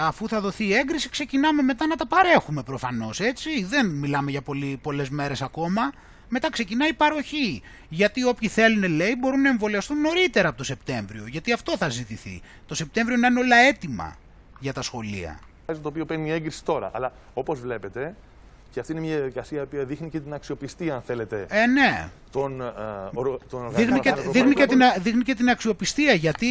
αφού θα δοθεί η έγκριση ξεκινάμε μετά να τα παρέχουμε προφανώς, έτσι. Δεν μιλάμε για πολύ, πολλές μέρες ακόμα. Μετά ξεκινάει η παροχή. Γιατί όποιοι θέλουν, λέει, μπορούν να εμβολιαστούν νωρίτερα από το Σεπτέμβριο. Γιατί αυτό θα ζητηθεί. Το Σεπτέμβριο να είναι όλα έτοιμα για τα σχολεία. Το οποίο παίρνει έγκριση τώρα. Αλλά όπως βλέπετε, και αυτή είναι μια διαδικασία που δείχνει και την αξιοπιστία, αν θέλετε. Ε, ναι. Των, των δείχνει, και, δείχνει, και την, δείχνει και την αξιοπιστία γιατί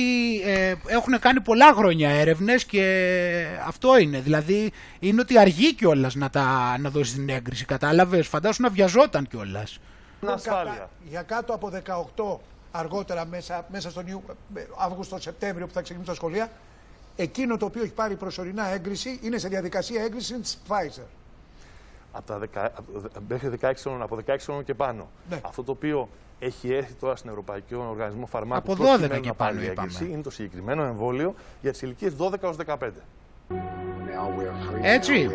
ε, έχουν κάνει πολλά χρόνια έρευνες και αυτό είναι. Δηλαδή είναι ότι αργεί κιόλας να, τα, να δώσεις την έγκριση. Κατάλαβες, φαντάσου να βιαζόταν κιόλας. Ασφάλεια. Για κάτω από 18 αργότερα μέσα, μέσα στον Αύγουστο-Σεπτέμβριο που θα ξεκινήσουν τα σχολεία, εκείνο το οποίο έχει πάρει προσωρινά έγκριση είναι σε διαδικασία έγκρισης της Pfizer από τα 10, μέχρι 16 χρόνων, από 16 χρόνων και πάνω. Ναι. Αυτό το οποίο έχει έρθει τώρα στην Ευρωπαϊκό Οργανισμό Φαρμάκου από 12 και πάνω έγκριση, είναι το συγκεκριμένο εμβόλιο για τις ηλικίες 12 έως 15. Έτσι.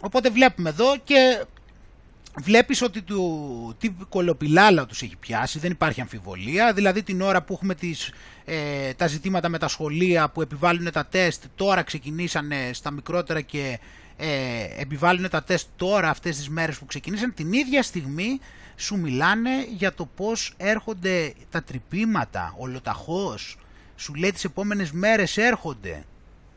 Οπότε βλέπουμε εδώ και βλέπεις ότι του, τι κολοπηλάλα τους έχει πιάσει, δεν υπάρχει αμφιβολία. Δηλαδή την ώρα που έχουμε τις, ε, τα ζητήματα με τα σχολεία που επιβάλλουν τα τεστ, τώρα ξεκινήσανε στα μικρότερα και ε, επιβάλλουν τα τεστ τώρα αυτές τις μέρες που ξεκινήσαν, την ίδια στιγμή σου μιλάνε για το πώς έρχονται τα τρυπήματα ολοταχώς. Σου λέει τις επόμενες μέρες έρχονται.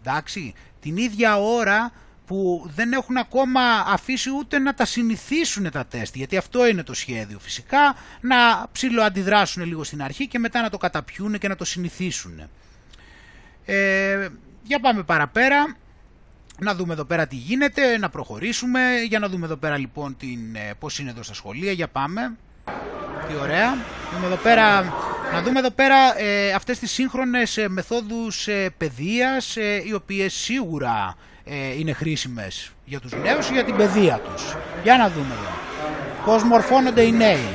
Εντάξει, την ίδια ώρα που δεν έχουν ακόμα αφήσει ούτε να τα συνηθίσουν τα τεστ, γιατί αυτό είναι το σχέδιο φυσικά, να ψιλοαντιδράσουν λίγο στην αρχή και μετά να το καταπιούν και να το συνηθίσουν. Ε, για πάμε παραπέρα, να δούμε εδώ πέρα τι γίνεται, να προχωρήσουμε, για να δούμε εδώ πέρα λοιπόν την, ε, πώς είναι εδώ στα σχολεία, για πάμε. Τι ωραία. Δούμε εδώ πέρα, να δούμε εδώ πέρα ε, αυτές τις σύγχρονες ε, μεθόδους ε, παιδείας, ε, οι οποίες σίγουρα ε, είναι χρήσιμες για τους νέους ή για την παιδεία τους. Για να δούμε εδώ. Πώς μορφώνονται οι νέοι.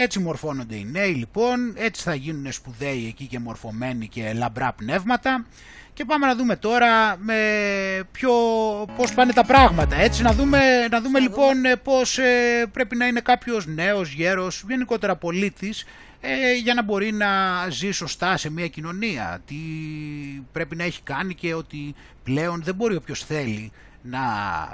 Έτσι μορφώνονται οι νέοι λοιπόν, έτσι θα γίνουν σπουδαίοι εκεί και μορφωμένοι και λαμπρά πνεύματα. Και πάμε να δούμε τώρα με πιο, πώς πάνε τα πράγματα, έτσι να δούμε, να δούμε λοιπόν πώς ε, πρέπει να είναι κάποιος νέος, γέρος, γενικότερα πολίτης ε, για να μπορεί να ζει σωστά σε μια κοινωνία. Τι πρέπει να έχει κάνει και ότι πλέον δεν μπορεί όποιος θέλει να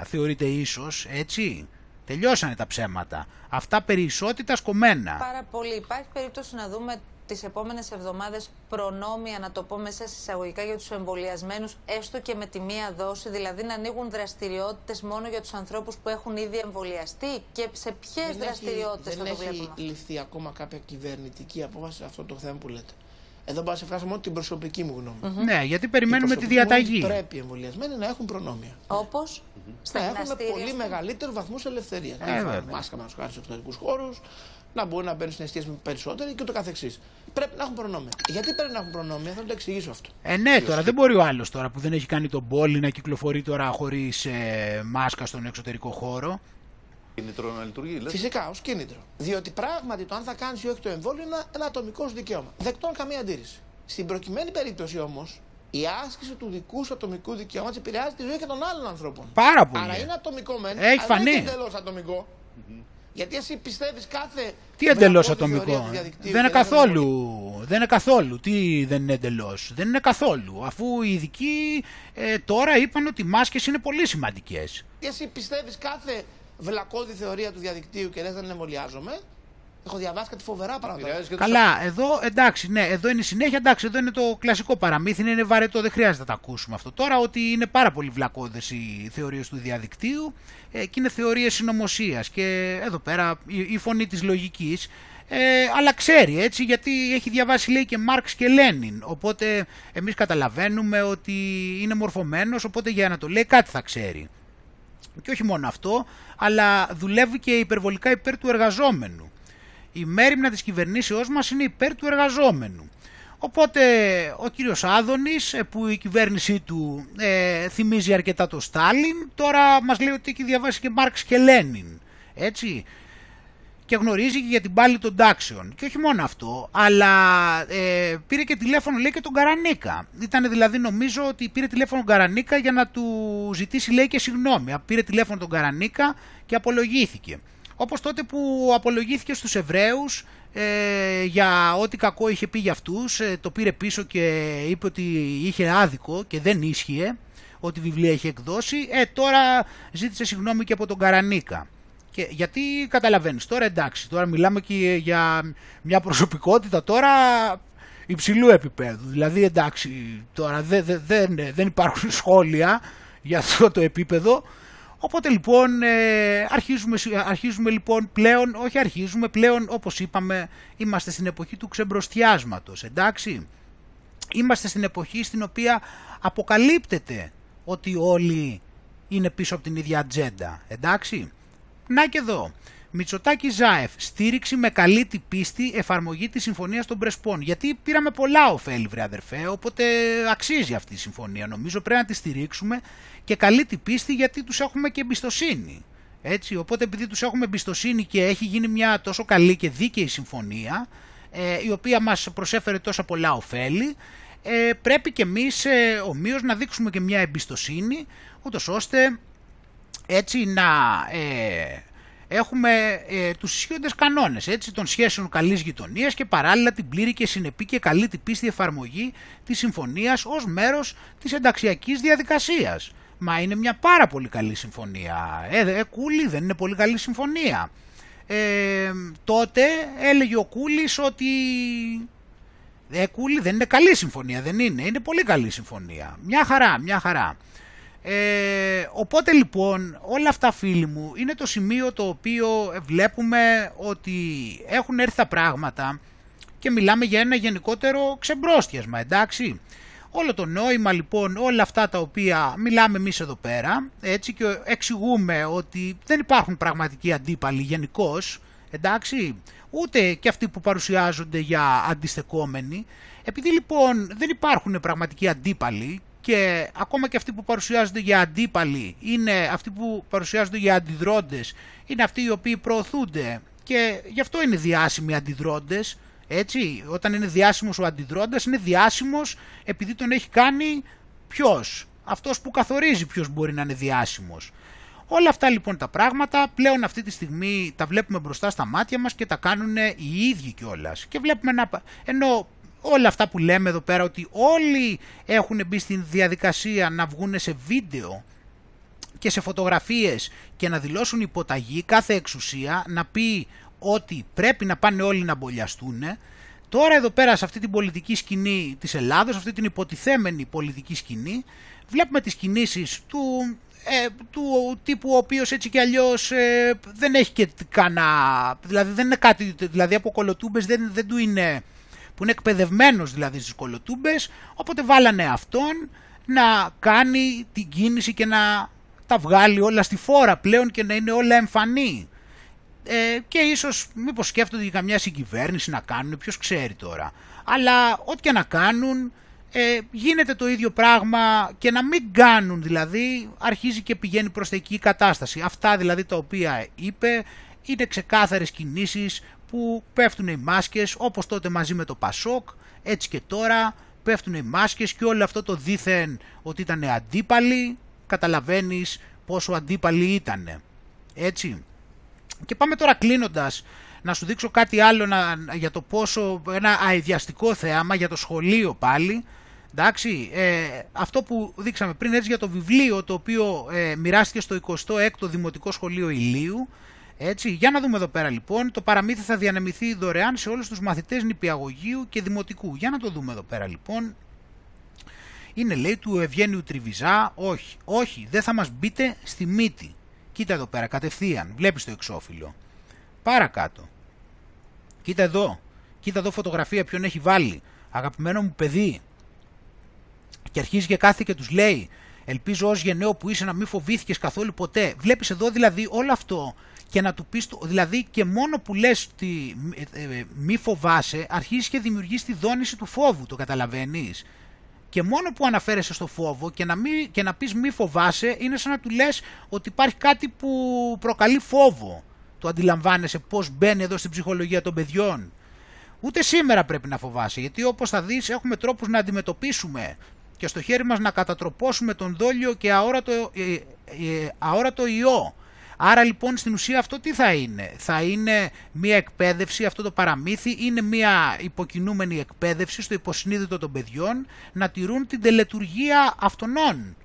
θεωρείται ίσως, έτσι. Τελειώσανε τα ψέματα. Αυτά περί ισότητας κομμένα. Πάρα πολύ. Υπάρχει περίπτωση να δούμε τις επόμενες εβδομάδες προνόμια, να το πω μέσα εισαγωγικά, για τους εμβολιασμένους, έστω και με τη μία δόση, δηλαδή να ανοίγουν δραστηριότητες μόνο για τους ανθρώπους που έχουν ήδη εμβολιαστεί και σε ποιες δραστηριότητες θα το βλέπουμε. Δεν έχει ληφθεί ακόμα κάποια κυβερνητική απόφαση σε αυτό το θέμα που λέτε; Εδώ μπορώ να σε φράσω μόνο την προσωπική μου γνώμη. Ναι, γιατί περιμένουμε τη διαταγή. Πρέπει οι εμβολιασμένοι να έχουν προνόμια. Όπως να έχουν πολύ μεγαλύτερου βαθμού ελευθερία. Ε, να έχουν μάσκα μα χάρη σε εξωτερικούς χώρους, να μπορούν να μπαίνουν στην εστίαση με περισσότεροι και ούτω καθεξής. Πρέπει να έχουν προνόμια. Γιατί πρέπει να έχουν προνόμια, θα το εξηγήσω αυτό. Ε, ναι, τώρα δεν μπορεί ο άλλος τώρα που δεν έχει κάνει τον πόλη να κυκλοφορεί τώρα χωρίς ε, μάσκα στον εξωτερικό χώρο. Κίνητρο να λειτουργεί, λες. Φυσικά, ως κίνητρο. Διότι πράγματι το αν θα κάνεις ή όχι το εμβόλιο είναι ένα ατομικός σου δικαίωμα. Δεκτών καμία αντίρρηση. Στην προκειμένη περίπτωση όμως, η άσκηση του δικού σου ατομικού δικαιώματος επηρεάζει τη ζωή και των άλλων ανθρώπων. Πάρα πολύ. Άρα είναι ατομικό μεν. Έχει αλλά φανεί. Δεν είναι εντελώς ατομικό. Γιατί εσύ πιστεύεις κάθε. Τι εντελώς βλακώδη θεωρία ατομικό. του διαδικτύου Δεν είναι και καθόλου. Δεν είναι καθόλου. Τι δεν είναι εντελώς; Δεν είναι καθόλου. Αφού οι ειδικοί ε, τώρα είπαν ότι οι μάσκες είναι πολύ σημαντικές. Γιατί εσύ πιστεύεις κάθε βλακώδη θεωρία του διαδικτύου και λες δεν εμβολιάζομαι. Έχω διαβάσει κάτι φοβερά πράγματα. Καλά, εδώ εντάξει, ναι, εδώ είναι η συνέχεια. Εντάξει, εδώ είναι το κλασικό παραμύθι, είναι βαρετό, δεν χρειάζεται να τα ακούσουμε αυτό. Τώρα ότι είναι πάρα πολύ βλακώδες οι θεωρίες του διαδικτύου ε, και είναι θεωρίες συνωμοσίας. Και εδώ πέρα η, η φωνή της λογικής. Ε, αλλά ξέρει έτσι γιατί έχει διαβάσει λέει και Μάρξ και Λένιν οπότε εμείς καταλαβαίνουμε ότι είναι μορφωμένος οπότε για να το λέει κάτι θα ξέρει και όχι μόνο αυτό αλλά δουλεύει και υπερβολικά υπέρ του εργαζόμενου η μέρημνα της κυβερνήσεώς μας είναι υπέρ του εργαζόμενου. Οπότε ο κύριος Άδωνης ε, που η κυβέρνησή του ε, θυμίζει αρκετά το Στάλιν τώρα μας λέει ότι έχει διαβάσει και Μάρξ και Λένιν. Έτσι. Και γνωρίζει και για την πάλη των τάξεων. Και όχι μόνο αυτό, αλλά ε, πήρε και τηλέφωνο λέει και τον Καρανίκα. Ήταν δηλαδή νομίζω ότι πήρε τηλέφωνο τον Καρανίκα για να του ζητήσει λέει και συγγνώμη. Πήρε τηλέφωνο τον Καρανίκα και απολογήθηκε. Όπως τότε που απολογήθηκε στους Εβραίους ε, για ό,τι κακό είχε πει για αυτούς, ε, το πήρε πίσω και είπε ότι είχε άδικο και δεν ίσχυε, ότι βιβλία είχε εκδώσει, ε, τώρα ζήτησε συγγνώμη και από τον Καρανίκα. Και γιατί καταλαβαίνεις, τώρα εντάξει, τώρα μιλάμε και για μια προσωπικότητα τώρα υψηλού επίπεδου. Δηλαδή εντάξει, τώρα δεν, δεν, δεν, δεν υπάρχουν σχόλια για αυτό το επίπεδο. Οπότε λοιπόν ε, αρχίζουμε, αρχίζουμε λοιπόν πλέον, όχι αρχίζουμε, πλέον όπως είπαμε είμαστε στην εποχή του ξεμπροστιάσματος, εντάξει. Είμαστε στην εποχή στην οποία αποκαλύπτεται ότι όλοι είναι πίσω από την ίδια ατζέντα, εντάξει. Να και εδώ. Μητσοτάκη Ζάεφ, στήριξη με καλή την πίστη εφαρμογή της συμφωνίας των Πρεσπών. Γιατί πήραμε πολλά ωφέλη, βρε αδερφέ, οπότε αξίζει αυτή η συμφωνία. Νομίζω πρέπει να τη στηρίξουμε και καλή την πίστη γιατί τους έχουμε και εμπιστοσύνη. Έτσι, οπότε επειδή τους έχουμε εμπιστοσύνη και έχει γίνει μια τόσο καλή και δίκαιη συμφωνία, ε, η οποία μας προσέφερε τόσα πολλά ωφέλη, ε, πρέπει και εμείς ε, ομοίως να δείξουμε και μια εμπιστοσύνη, ούτως ώστε έτσι να... Ε, έχουμε ε, τους ισχύοντες κανόνες έτσι, των σχέσεων καλής γειτονίας και παράλληλα την πλήρη και συνεπή και καλή την πίστη εφαρμογή της συμφωνίας ως μέρος της ενταξιακής διαδικασίας. Μα είναι μια πάρα πολύ καλή συμφωνία. Ε, ε Κούλη δεν είναι πολύ καλή συμφωνία. Ε, τότε έλεγε ο Κούλης ότι ε, Κούλη δεν είναι καλή συμφωνία, δεν είναι. Είναι πολύ καλή συμφωνία. Μια χαρά, μια χαρά. Ε, οπότε λοιπόν όλα αυτά φίλοι μου είναι το σημείο το οποίο βλέπουμε ότι έχουν έρθει τα πράγματα και μιλάμε για ένα γενικότερο ξεμπρόστιασμα εντάξει. Όλο το νόημα λοιπόν, όλα αυτά τα οποία μιλάμε εμείς εδώ πέρα έτσι και εξηγούμε ότι δεν υπάρχουν πραγματικοί αντίπαλοι γενικώς, εντάξει, ούτε και αυτοί που παρουσιάζονται για αντιστεκόμενοι. Επειδή λοιπόν δεν υπάρχουν πραγματικοί αντίπαλοι και ακόμα και αυτοί που παρουσιάζονται για αντίπαλοι είναι αυτοί που παρουσιάζονται για αντιδρόντες, είναι αυτοί οι οποίοι προωθούνται και γι' αυτό είναι διάσημοι αντιδρόντες, έτσι, όταν είναι διάσημος ο αντιδρόντας είναι διάσημος επειδή τον έχει κάνει ποιος, αυτός που καθορίζει ποιος μπορεί να είναι διάσημος. Όλα αυτά λοιπόν τα πράγματα πλέον αυτή τη στιγμή τα βλέπουμε μπροστά στα μάτια μας και τα κάνουν οι ίδιοι κιόλας. Και βλέπουμε να... Ενώ όλα αυτά που λέμε εδώ πέρα ότι όλοι έχουν μπει στην διαδικασία να βγουν σε βίντεο και σε φωτογραφίες και να δηλώσουν υποταγή κάθε εξουσία, να πει ότι πρέπει να πάνε όλοι να μπολιαστούν. Τώρα εδώ πέρα σε αυτή την πολιτική σκηνή της Ελλάδος, αυτή την υποτιθέμενη πολιτική σκηνή, βλέπουμε τις κινήσεις του, ε, του τύπου ο οποίος έτσι κι αλλιώς ε, δεν έχει και κανένα, δηλαδή δεν είναι κάτι, δηλαδή από κολοτούμπες δεν, δεν του είναι που είναι εκπαιδευμένος δηλαδή στις κολοτούμπες, οπότε βάλανε αυτόν να κάνει την κίνηση και να τα βγάλει όλα στη φόρα πλέον και να είναι όλα εμφανή. Ε, και ίσως μήπως σκέφτονται για καμιά συγκυβέρνηση να κάνουν, ποιος ξέρει τώρα. Αλλά ό,τι και να κάνουν ε, γίνεται το ίδιο πράγμα και να μην κάνουν δηλαδή αρχίζει και πηγαίνει προς τα εκεί κατάσταση. Αυτά δηλαδή τα οποία είπε είναι ξεκάθαρες κινήσεις που πέφτουν οι μάσκες όπως τότε μαζί με το Πασόκ, έτσι και τώρα πέφτουν οι μάσκες και όλο αυτό το δίθεν ότι ήταν αντίπαλοι, καταλαβαίνεις πόσο αντίπαλοι ήταν. Έτσι. Και πάμε τώρα κλείνοντας να σου δείξω κάτι άλλο να, για το πόσο ένα αειδιαστικό θέαμα για το σχολείο πάλι. Εντάξει, ε, αυτό που δείξαμε πριν έτσι για το βιβλίο το οποίο ε, μοιράστηκε στο 26ο Δημοτικό Σχολείο Ηλίου έτσι, για να δούμε εδώ πέρα λοιπόν, το παραμύθι θα διανεμηθεί δωρεάν σε όλους τους μαθητές νηπιαγωγείου και δημοτικού. Για να το δούμε εδώ πέρα λοιπόν. Είναι λέει του Ευγένιου Τριβιζά, όχι, όχι, δεν θα μας μπείτε στη μύτη. Κοίτα εδώ πέρα, κατευθείαν, βλέπεις το εξώφυλλο. Παρακάτω. Κοίτα εδώ, κοίτα εδώ φωτογραφία ποιον έχει βάλει. Αγαπημένο μου παιδί. Και αρχίζει και κάθε και τους λέει, ελπίζω ως γενναίο που είσαι να μην φοβήθηκες καθόλου ποτέ. Βλέπεις εδώ δηλαδή όλο αυτό και να του πεις, δηλαδή και μόνο που λες ότι ε, ε, μη φοβάσαι, αρχίζεις και δημιουργείς τη δόνηση του φόβου, το καταλαβαίνεις. Και μόνο που αναφέρεσαι στο φόβο και να, μη, και να πεις μη φοβάσαι, είναι σαν να του λες ότι υπάρχει κάτι που προκαλεί φόβο. Το αντιλαμβάνεσαι πώς μπαίνει εδώ στην ψυχολογία των παιδιών. Ούτε σήμερα πρέπει να φοβάσαι, γιατί όπως θα δεις έχουμε τρόπους να αντιμετωπίσουμε και στο χέρι μας να κατατροπώσουμε τον δόλιο και αόρατο, ε, ε, αόρατο ιό Άρα λοιπόν στην ουσία αυτό τι θα είναι; Θα είναι μια εκπαίδευση, αυτό το παραμύθι είναι μια υποκινούμενη εκπαίδευση στο υποσυνείδητο των παιδιών να τηρούν την τελετουργία αυτονών.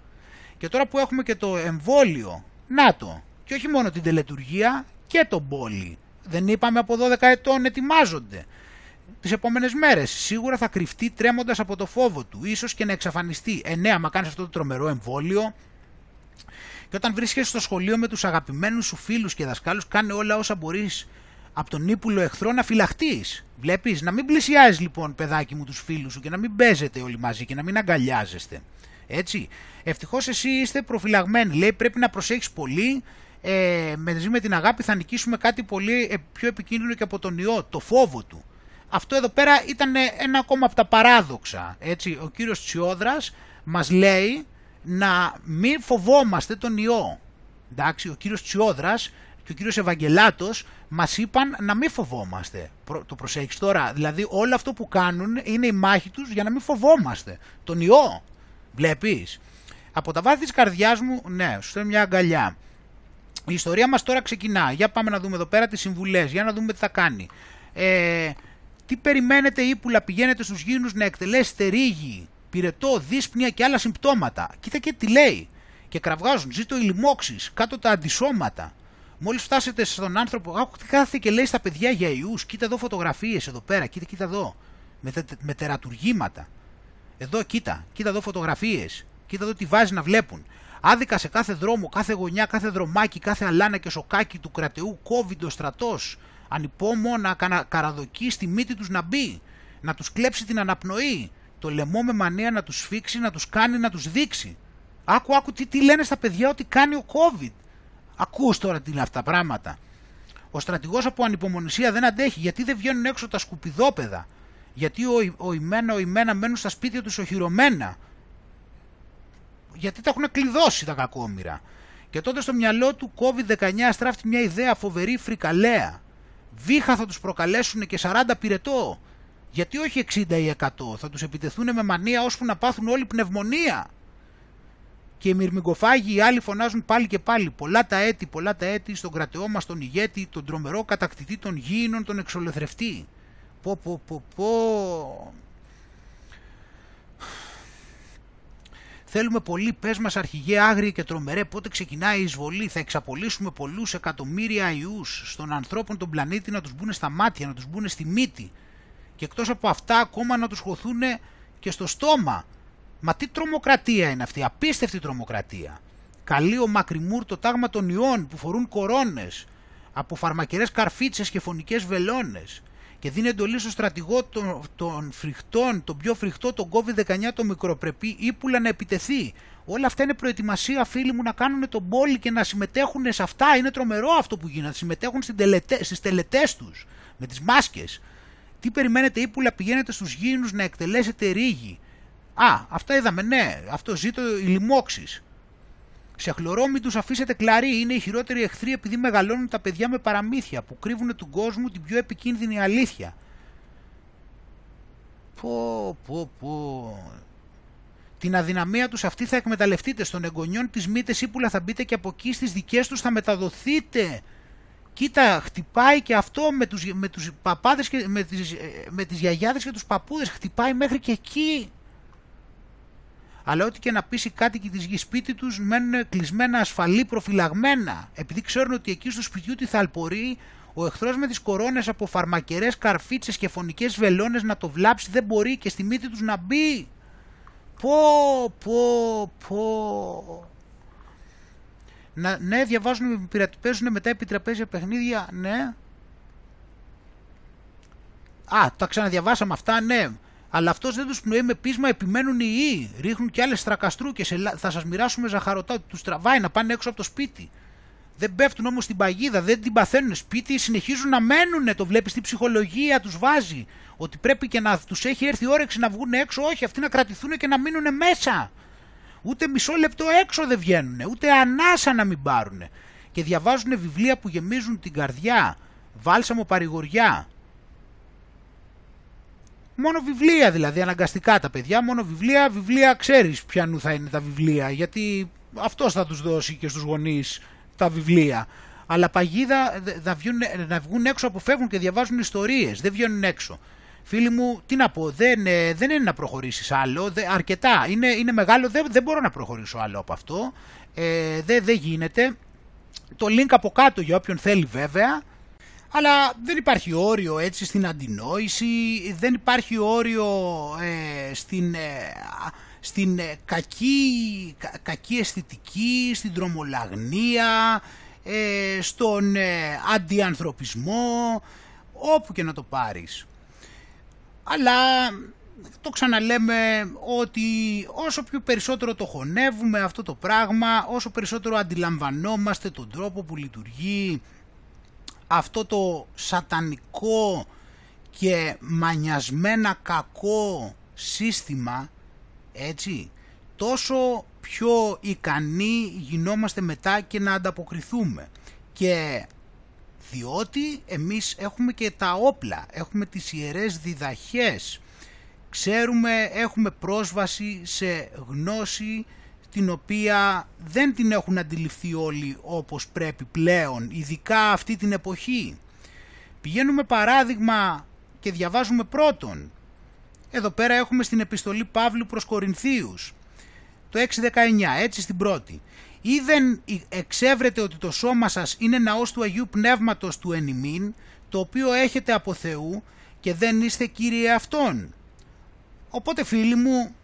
Και τώρα που έχουμε και το εμβόλιο, να το, και όχι μόνο την τελετουργία και τον πόλη. Δεν είπαμε από 12 ετών ετοιμάζονται. Τις επόμενες μέρες σίγουρα θα κρυφτεί τρέμοντας από το φόβο του, ίσως και να εξαφανιστεί. Ε, ναι, άμα κάνεις αυτό το τρομερό εμβόλιο, και όταν βρίσκεσαι στο σχολείο με τους αγαπημένους σου φίλους και δασκάλους, κάνε όλα όσα μπορείς από τον ύπουλο εχθρό να φυλαχτείς. Βλέπεις, να μην πλησιάζεις λοιπόν, παιδάκι μου, τους φίλους σου και να μην παίζετε όλοι μαζί και να μην αγκαλιάζεστε. Έτσι. Ευτυχώς εσύ είστε προφυλαγμένοι. Λέει πρέπει να προσέχεις πολύ. Ε, μαζί με την αγάπη θα νικήσουμε κάτι πολύ ε, πιο επικίνδυνο και από τον ιό, το φόβο του. Αυτό εδώ πέρα ήταν ένα ακόμα από τα παράδοξα. Έτσι. Ο κύριος Τσιόδρας μας λέει να μην φοβόμαστε τον ιό. Εντάξει, ο κύριος Τσιόδρας και ο κύριος Ευαγγελάτος μας είπαν να μην φοβόμαστε. Το προσέχεις τώρα, δηλαδή όλο αυτό που κάνουν είναι η μάχη τους για να μην φοβόμαστε. Τον ιό, βλέπεις. Από τα βάθη της καρδιάς μου, ναι, σου στέλνω μια αγκαλιά. Η ιστορία μας τώρα ξεκινά. Για πάμε να δούμε εδώ πέρα τις συμβουλές, για να δούμε τι θα κάνει. Ε, τι περιμένετε ύπουλα, πηγαίνετε στους γύρους να εκτελέσετε ρίγη, πυρετό, δύσπνοια και άλλα συμπτώματα. Κοίτα και τι λέει. Και κραυγάζουν, ζήτω οι λοιμώξεις, κάτω τα αντισώματα. Μόλις φτάσετε στον άνθρωπο, άκου τι κάθεται και λέει στα παιδιά για ιούς, κοίτα εδώ φωτογραφίες εδώ πέρα, κοίτα, κοίτα εδώ, με, τε, με τερατουργήματα. Εδώ κοίτα, κοίτα εδώ φωτογραφίες, κοίτα εδώ τι βάζει να βλέπουν. Άδικα σε κάθε δρόμο, κάθε γωνιά, κάθε δρομάκι, κάθε αλάνα και σοκάκι του κρατεού κόβει ο στρατός. Ανυπόμονα να καραδοκεί στη μύτη τους να μπει, να τους κλέψει την αναπνοή, το λαιμό με μανία να τους σφίξει, να τους κάνει να τους δείξει. Άκου, άκου τι, τι λένε στα παιδιά ότι κάνει ο COVID. Ακούς τώρα τι είναι αυτά τα πράγματα. Ο στρατηγός από ανυπομονησία δεν αντέχει γιατί δεν βγαίνουν έξω τα σκουπιδόπεδα; Γιατί ο, ο ημένα, ο ημένα μένουν στα σπίτια τους οχυρωμένα; Γιατί τα έχουν κλειδώσει τα κακόμοιρα; Και τότε στο μυαλό του COVID-19 στράφτει μια ιδέα φοβερή φρικαλέα. Βήχα θα τους προκαλέσουν και 40 πυρετό. Γιατί όχι 60 ή 100, θα τους επιτεθούν με μανία ώσπου να πάθουν όλη πνευμονία. Και οι μυρμικοφάγοι οι άλλοι φωνάζουν πάλι και πάλι πολλά τα έτη, πολλά τα έτη στον κρατεό μας τον ηγέτη, τον τρομερό κατακτητή των γήινων, τον εξολεθρευτή. Πω πω πω πω. Θέλουμε πολύ, πες μας αρχηγέ άγριοι και τρομερέ, πότε ξεκινάει η εισβολή, θα εξαπολύσουμε πολλούς εκατομμύρια ιούς στον ανθρώπων τον πλανήτη να τους μπουν στα μάτια, να τους μπουν στη μύτη. Και εκτός από αυτά ακόμα να τους χωθούν και στο στόμα. Μα τι τρομοκρατία είναι αυτή, απίστευτη τρομοκρατία. Καλεί ο Μακριμούρ το τάγμα των ιών που φορούν κορώνες, από φαρμακερές καρφίτσες και φωνικές βελόνες και δίνει εντολή στο στρατηγό των, των φρικτών, τον πιο φρικτό, τον COVID-19, το μικροπρεπή, ύπουλα να επιτεθεί. Όλα αυτά είναι προετοιμασία, φίλοι μου, να κάνουν τον πόλη και να συμμετέχουν σε αυτά. Είναι τρομερό αυτό που γίνεται. Συμμετέχουν στις τελετές τους, με τις μάσκες. Τι περιμένετε, ύπουλα, πηγαίνετε στους γήινου να εκτελέσετε ρίγη. Α, αυτά είδαμε, ναι, αυτό ζήτω οι λοιμώξεις. Σε χλωρόμη τους αφήσετε κλαρί, είναι οι χειρότεροι εχθροί επειδή μεγαλώνουν τα παιδιά με παραμύθια που κρύβουν του κόσμου την πιο επικίνδυνη αλήθεια. Πω, πω, πω. Την αδυναμία τους αυτή θα εκμεταλλευτείτε στον εγγονιών της μύτες ύπουλα θα μπείτε και από εκεί στις δικές τους θα μεταδοθείτε. Κοίτα, χτυπάει και αυτό με τους, με τους παπάδες και με τις, με τις γιαγιάδες και τους παππούδες. Χτυπάει μέχρι και εκεί αλλά ό,τι και να πείσει οι κάτοικοι της γης σπίτι τους μένουν κλεισμένα ασφαλή προφυλαγμένα, επειδή ξέρουν ότι εκεί στο σπιτιού τη θαλπορεί ο εχθρός με τις κορώνες από φαρμακερές καρφίτσες και φωνικές βελόνες να το βλάψει δεν μπορεί και στη μύτη τους να μπει. Πω, πω, πω. Να, ναι, διαβάζουν, παίζουν μετά επιτραπέζια παιχνίδια, ναι. Α, τα ξαναδιαβάσαμε αυτά, ναι. Αλλά αυτός δεν τους πνέει με πείσμα, επιμένουν οι ιοί. Ρίχνουν και άλλες στρακαστρούκες. Θα σας μοιράσουμε ζαχαρωτά. Τους τραβάει να πάνε έξω από το σπίτι. Δεν πέφτουν όμως στην παγίδα, δεν την παθαίνουν σπίτι, συνεχίζουν να μένουν. Το βλέπεις στην ψυχολογία, τους βάζει. Ότι πρέπει και να τους έχει έρθει η όρεξη να βγουν έξω. Όχι, αυτοί να κρατηθούν και να μείνουν μέσα. Ούτε μισό λεπτό έξω δεν βγαίνουν. Ούτε ανάσα να μην πάρουν. Και διαβάζουν βιβλία που γεμίζουν την καρδιά. Βάλσαμο παρηγοριά. Μόνο βιβλία δηλαδή, αναγκαστικά τα παιδιά, μόνο βιβλία, βιβλία ξέρεις ποιανού θα είναι τα βιβλία, γιατί αυτός θα τους δώσει και στους γονείς τα βιβλία. Αλλά παγίδα να βγουν, να βγουν έξω, αποφεύγουν και διαβάζουν ιστορίες, δεν βγαίνουν έξω. Φίλοι μου, τι να πω, δεν, ε, δεν είναι να προχωρήσεις άλλο, αρκετά, είναι, είναι μεγάλο, δεν, δεν μπορώ να προχωρήσω άλλο από αυτό, ε, δεν, δεν γίνεται. Το link από κάτω για όποιον θέλει βέβαια, αλλά δεν υπάρχει όριο έτσι στην αντινόηση, δεν υπάρχει όριο ε, στην, ε, στην ε, κακή, κακή αισθητική, στην τρομολαγνία, στον αντιανθρωπισμό, όπου και να το πάρεις. Αλλά το ξαναλέμε ότι όσο πιο περισσότερο το χωνεύουμε αυτό το πράγμα, όσο περισσότερο αντιλαμβανόμαστε τον τρόπο που λειτουργεί αυτό το σατανικό και μανιασμένα κακό σύστημα, έτσι, τόσο πιο ικανοί γινόμαστε μετά και να ανταποκριθούμε. Και διότι εμείς έχουμε και τα όπλα, έχουμε τις ιερές διδαχές, ξέρουμε, έχουμε πρόσβαση σε γνώση την οποία δεν την έχουν αντιληφθεί όλοι όπως πρέπει πλέον, ειδικά αυτή την εποχή. Πηγαίνουμε παράδειγμα και διαβάζουμε πρώτον. Εδώ πέρα έχουμε στην επιστολή Παύλου προς Κορινθίους, το 619, έτσι στην πρώτη. Ή δεν εξέβρετε ότι το σώμα σας είναι ναός του Αγίου Πνεύματος του ενημίν, το οποίο έχετε από Θεού και δεν είστε κύριε Αυτόν. Οπότε φίλοι μου,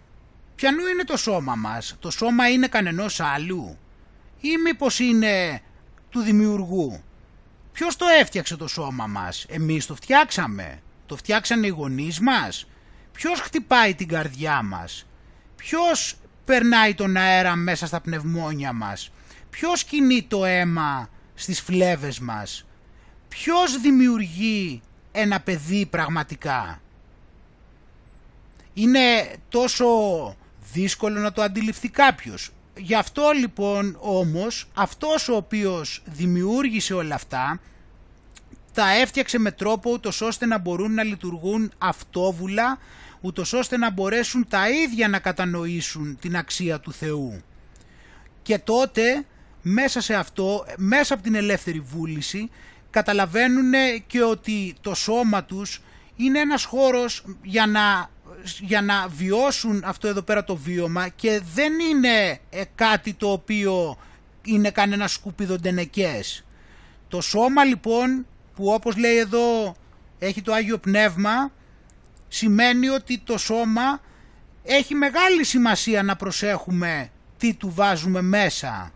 ποιανού είναι το σώμα μας, το σώμα είναι κανενός άλλου; Ή μήπως είναι του δημιουργού; Ποιος το έφτιαξε το σώμα μας, εμείς το φτιάξαμε, το φτιάξανε οι γονείς μας, ποιος χτυπάει την καρδιά μας, ποιος περνάει τον αέρα μέσα στα πνευμόνια μας, ποιος κινεί το αίμα στις φλέβες μας, ποιος δημιουργεί ένα παιδί πραγματικά; Είναι τόσο δύσκολο να το αντιληφθεί κάποιος. Γι' αυτό λοιπόν όμως αυτός ο οποίος δημιούργησε όλα αυτά τα έφτιαξε με τρόπο ούτως ώστε να μπορούν να λειτουργούν αυτόβουλα ούτως ώστε να μπορέσουν τα ίδια να κατανοήσουν την αξία του Θεού. Και τότε μέσα σε αυτό, μέσα από την ελεύθερη βούληση καταλαβαίνουν και ότι το σώμα τους είναι ένας χώρος για να, για να βιώσουν αυτό εδώ πέρα το βίωμα και δεν είναι ε, κάτι το οποίο είναι κανένα σκουπίδο ντενεκές. Το σώμα λοιπόν που όπως λέει εδώ έχει το Άγιο Πνεύμα σημαίνει ότι το σώμα έχει μεγάλη σημασία να προσέχουμε τι του βάζουμε μέσα.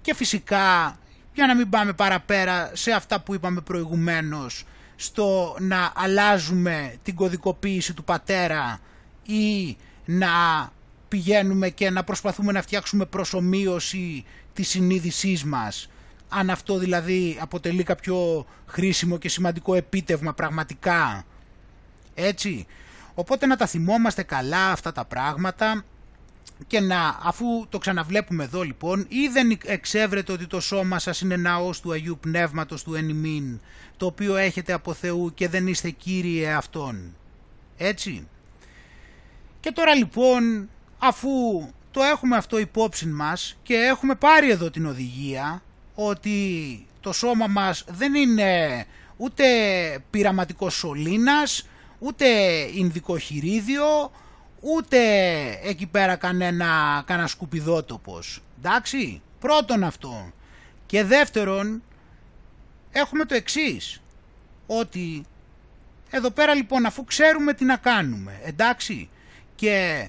Και φυσικά για να μην πάμε παραπέρα σε αυτά που είπαμε προηγουμένως στο να αλλάζουμε την κωδικοποίηση του πατέρα ή να πηγαίνουμε και να προσπαθούμε να φτιάξουμε προσωμείωση της συνείδησής μας αν αυτό δηλαδή αποτελεί κάποιο χρήσιμο και σημαντικό επίτευγμα πραγματικά έτσι οπότε να τα θυμόμαστε καλά αυτά τα πράγματα και να, αφού το ξαναβλέπουμε εδώ λοιπόν, ή δεν εξέβρετε ότι το σώμα σας είναι ναός του Αγίου Πνεύματος του Ενημίν, το οποίο έχετε από Θεού και δεν είστε Κύριε Αυτόν. Έτσι. Και τώρα λοιπόν, αφού το έχουμε αυτό υπόψη μας και έχουμε πάρει εδώ την οδηγία, ότι το σώμα μας δεν είναι ούτε πειραματικός σωλήνας, ούτε ινδικό χειρίδιο, ούτε εκεί πέρα κανένα, κανένα σκουπιδότοπος. Εντάξει, πρώτον αυτό. Και δεύτερον, έχουμε το εξής, ότι εδώ πέρα λοιπόν αφού ξέρουμε τι να κάνουμε, εντάξει, και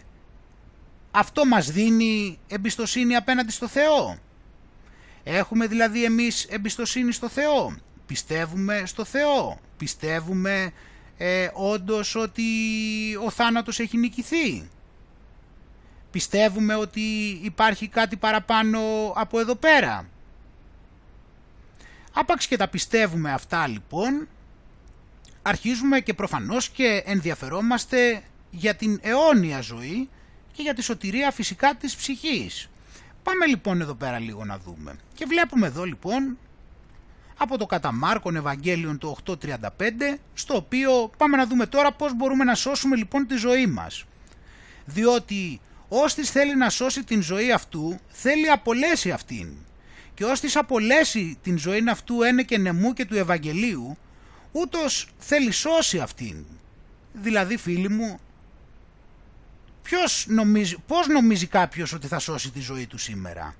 αυτό μας δίνει εμπιστοσύνη απέναντι στο Θεό. Έχουμε δηλαδή εμείς εμπιστοσύνη στο Θεό, πιστεύουμε στο Θεό, πιστεύουμε ε, όντως ότι ο θάνατος έχει νικηθεί. Πιστεύουμε ότι υπάρχει κάτι παραπάνω από εδώ πέρα. Άπαξ και τα πιστεύουμε αυτά λοιπόν, αρχίζουμε και προφανώς και ενδιαφερόμαστε για την αιώνια ζωή και για τη σωτηρία φυσικά της ψυχής. Πάμε λοιπόν εδώ πέρα λίγο να δούμε. Και βλέπουμε εδώ λοιπόν από το κατά Μάρκον Ευαγγέλιον το 8.35 στο οποίο πάμε να δούμε τώρα πώς μπορούμε να σώσουμε λοιπόν τη ζωή μας. Διότι όστις θέλει να σώσει την ζωή αυτού θέλει απολέσει αυτήν και όστις απολέσει την ζωή αυτού ένε και νεμού και του Ευαγγελίου ούτως θέλει σώσει αυτήν. Δηλαδή φίλοι μου ποιος νομίζει, πώς νομίζει κάποιος ότι θα σώσει τη ζωή του σήμερα;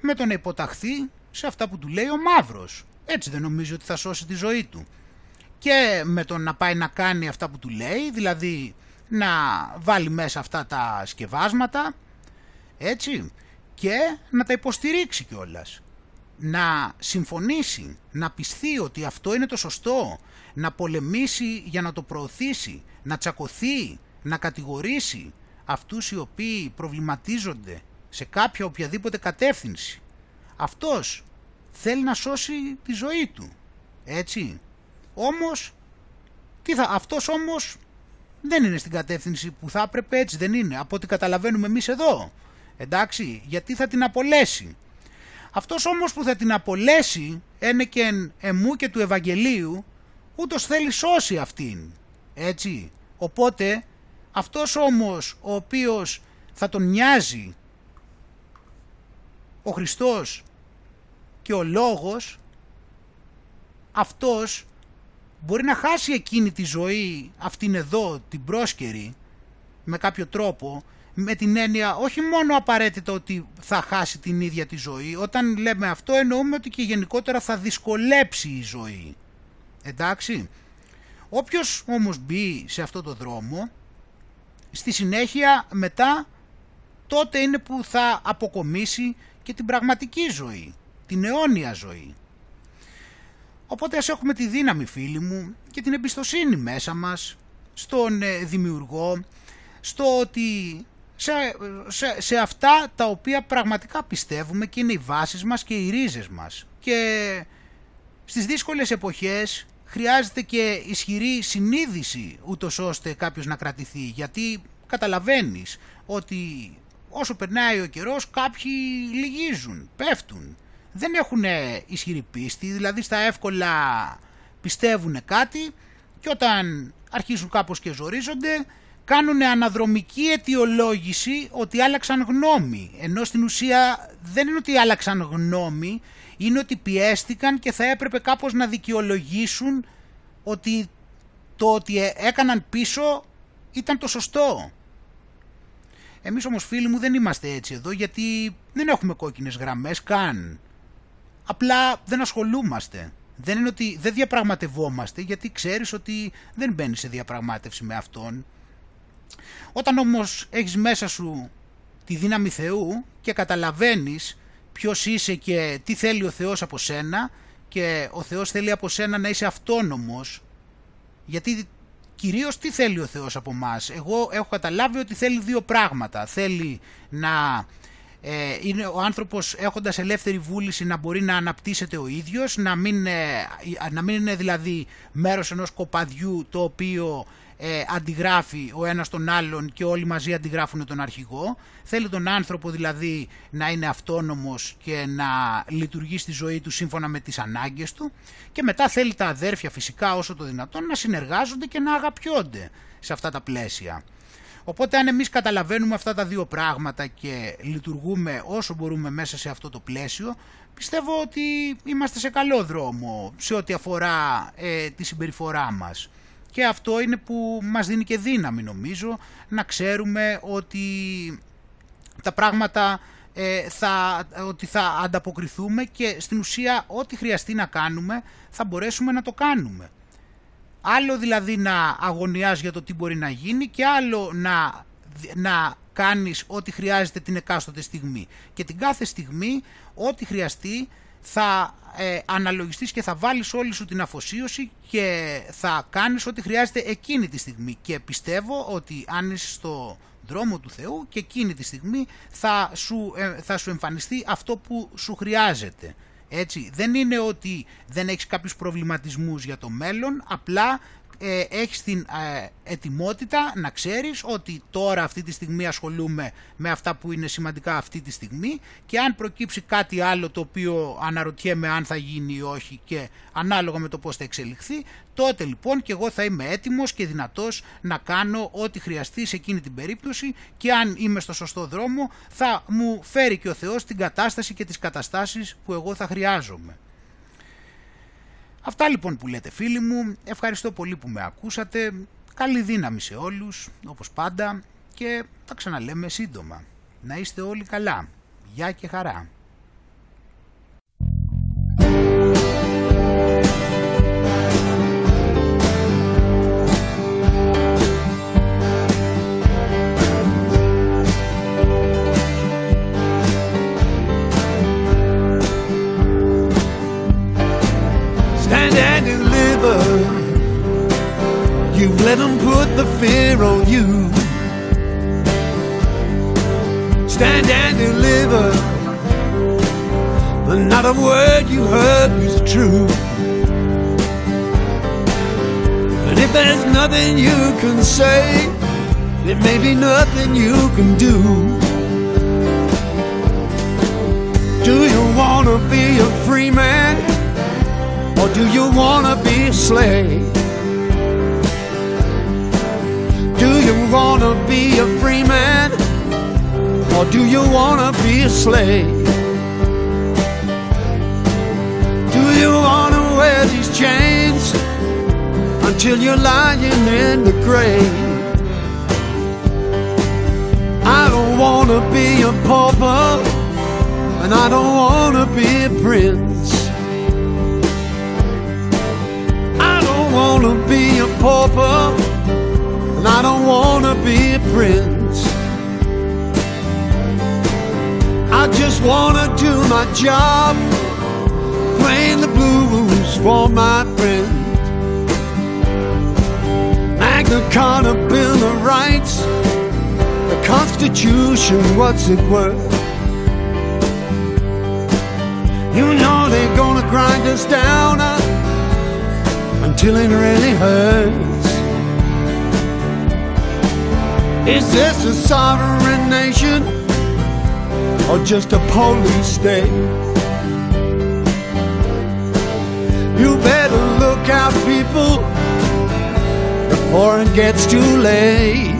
Με το να υποταχθεί σε αυτά που του λέει ο μαύρος. Έτσι δεν νομίζει ότι θα σώσει τη ζωή του. Και με το να πάει να κάνει αυτά που του λέει, δηλαδή να βάλει μέσα αυτά τα σκευάσματα, έτσι, και να τα υποστηρίξει κιόλας. Να συμφωνήσει, να πιστεί ότι αυτό είναι το σωστό, να πολεμήσει για να το προωθήσει, να τσακωθεί, να κατηγορήσει αυτούς οι οποίοι προβληματίζονται σε κάποια οποιαδήποτε κατεύθυνση. Αυτός θέλει να σώσει τη ζωή του. Έτσι. Όμως, τι θα, αυτός όμως δεν είναι στην κατεύθυνση που θα έπρεπε, έτσι δεν είναι, από ό,τι καταλαβαίνουμε εμείς εδώ. Εντάξει, γιατί θα την απολέσει. Αυτός όμως που θα την απολέσει, είναι και εμού και του Ευαγγελίου, ούτως θέλει σώσει αυτήν. Έτσι. Οπότε, αυτός όμως ο οποίος θα τον νοιάζει ο Χριστός και ο Λόγος αυτός μπορεί να χάσει εκείνη τη ζωή αυτήν εδώ την πρόσκαιρη με κάποιο τρόπο με την έννοια όχι μόνο απαραίτητα ότι θα χάσει την ίδια τη ζωή όταν λέμε αυτό εννοούμε ότι και γενικότερα θα δυσκολέψει η ζωή. Εντάξει. Όποιος όμως μπει σε αυτό το δρόμο στη συνέχεια μετά τότε είναι που θα αποκομίσει και την πραγματική ζωή την αιώνια ζωή. Οπότε ας έχουμε τη δύναμη φίλοι μου και την εμπιστοσύνη μέσα μας στον ε, δημιουργό, στο ότι σε, σε, σε αυτά τα οποία πραγματικά πιστεύουμε και είναι οι βάσεις μας και οι ρίζες μας. Και στις δύσκολες εποχές χρειάζεται και ισχυρή συνείδηση ούτως ώστε κάποιος να κρατηθεί. Γιατί καταλαβαίνεις ότι όσο περνάει ο καιρός κάποιοι λυγίζουν, πέφτουν δεν έχουν ισχυρή πίστη, δηλαδή στα εύκολα πιστεύουν κάτι και όταν αρχίζουν κάπως και ζορίζονται κάνουν αναδρομική αιτιολόγηση ότι άλλαξαν γνώμη. Ενώ στην ουσία δεν είναι ότι άλλαξαν γνώμη, είναι ότι πιέστηκαν και θα έπρεπε κάπως να δικαιολογήσουν ότι το ότι έκαναν πίσω ήταν το σωστό. Εμείς όμως φίλοι μου δεν είμαστε έτσι εδώ γιατί δεν έχουμε κόκκινες γραμμές καν απλά δεν ασχολούμαστε. Δεν είναι ότι δεν διαπραγματευόμαστε γιατί ξέρεις ότι δεν μπαίνεις σε διαπραγμάτευση με αυτόν. Όταν όμως έχεις μέσα σου τη δύναμη Θεού και καταλαβαίνεις ποιος είσαι και τι θέλει ο Θεός από σένα και ο Θεός θέλει από σένα να είσαι αυτόνομος γιατί κυρίως τι θέλει ο Θεός από μας. Εγώ έχω καταλάβει ότι θέλει δύο πράγματα. Θέλει να ε, είναι ο άνθρωπος έχοντας ελεύθερη βούληση να μπορεί να αναπτύσσεται ο ίδιος, να μην, ε, να μην είναι δηλαδή μέρος ενός κοπαδιού το οποίο ε, αντιγράφει ο ένας τον άλλον και όλοι μαζί αντιγράφουν τον αρχηγό. Θέλει τον άνθρωπο δηλαδή να είναι αυτόνομος και να λειτουργεί στη ζωή του σύμφωνα με τις ανάγκες του και μετά θέλει τα αδέρφια φυσικά όσο το δυνατόν να συνεργάζονται και να αγαπιόνται σε αυτά τα πλαίσια. Οπότε αν εμείς καταλαβαίνουμε αυτά τα δύο πράγματα και λειτουργούμε όσο μπορούμε μέσα σε αυτό το πλαίσιο, πιστεύω ότι είμαστε σε καλό δρόμο σε ό,τι αφορά ε, τη συμπεριφορά μας. Και αυτό είναι που μας δίνει και δύναμη νομίζω να ξέρουμε ότι τα πράγματα ε, θα, ότι θα ανταποκριθούμε και στην ουσία ό,τι χρειαστεί να κάνουμε θα μπορέσουμε να το κάνουμε. Άλλο δηλαδή να αγωνιάς για το τι μπορεί να γίνει και άλλο να, να κάνεις ό,τι χρειάζεται την εκάστοτε στιγμή. Και την κάθε στιγμή ό,τι χρειαστεί θα ε, αναλογιστείς και θα βάλεις όλη σου την αφοσίωση και θα κάνεις ό,τι χρειάζεται εκείνη τη στιγμή. Και πιστεύω ότι αν είσαι στο δρόμο του Θεού και εκείνη τη στιγμή θα σου, ε, θα σου εμφανιστεί αυτό που σου χρειάζεται. Έτσι, δεν είναι ότι δεν έχεις κάποιους προβληματισμούς για το μέλλον, απλά ε, έχεις την ε, ετοιμότητα να ξέρεις ότι τώρα αυτή τη στιγμή ασχολούμαι με αυτά που είναι σημαντικά αυτή τη στιγμή και αν προκύψει κάτι άλλο το οποίο αναρωτιέμαι αν θα γίνει ή όχι και ανάλογα με το πώς θα εξελιχθεί τότε λοιπόν και εγώ θα είμαι έτοιμος και δυνατός να κάνω ό,τι χρειαστεί σε εκείνη την περίπτωση και αν είμαι στο σωστό δρόμο θα μου φέρει και ο Θεός την κατάσταση και τις καταστάσεις που εγώ θα χρειάζομαι. Αυτά λοιπόν που λέτε φίλοι μου, ευχαριστώ πολύ που με ακούσατε, καλή δύναμη σε όλους, όπως πάντα και τα ξαναλέμε σύντομα. Να είστε όλοι καλά. Γεια και χαρά. Let them put the fear on you. Stand and deliver. But not a word you heard was true. And if there's nothing you can say, there may be nothing you can do. Do you wanna be a free man? Or do you wanna be a slave? you wanna be a free man? Or do you wanna be a slave? Do you wanna wear these chains until you're lying in the grave? I don't wanna be a pauper, and I don't wanna be a prince. I don't wanna be a pauper and I don't wanna be a prince. I just wanna do my job, playing the blues for my friends. Magna Carta Bill of Rights, the Constitution, what's it worth? You know they're gonna grind us down uh, until it really hurts. Is this a sovereign nation or just a police state? You better look out, people, before it gets too late.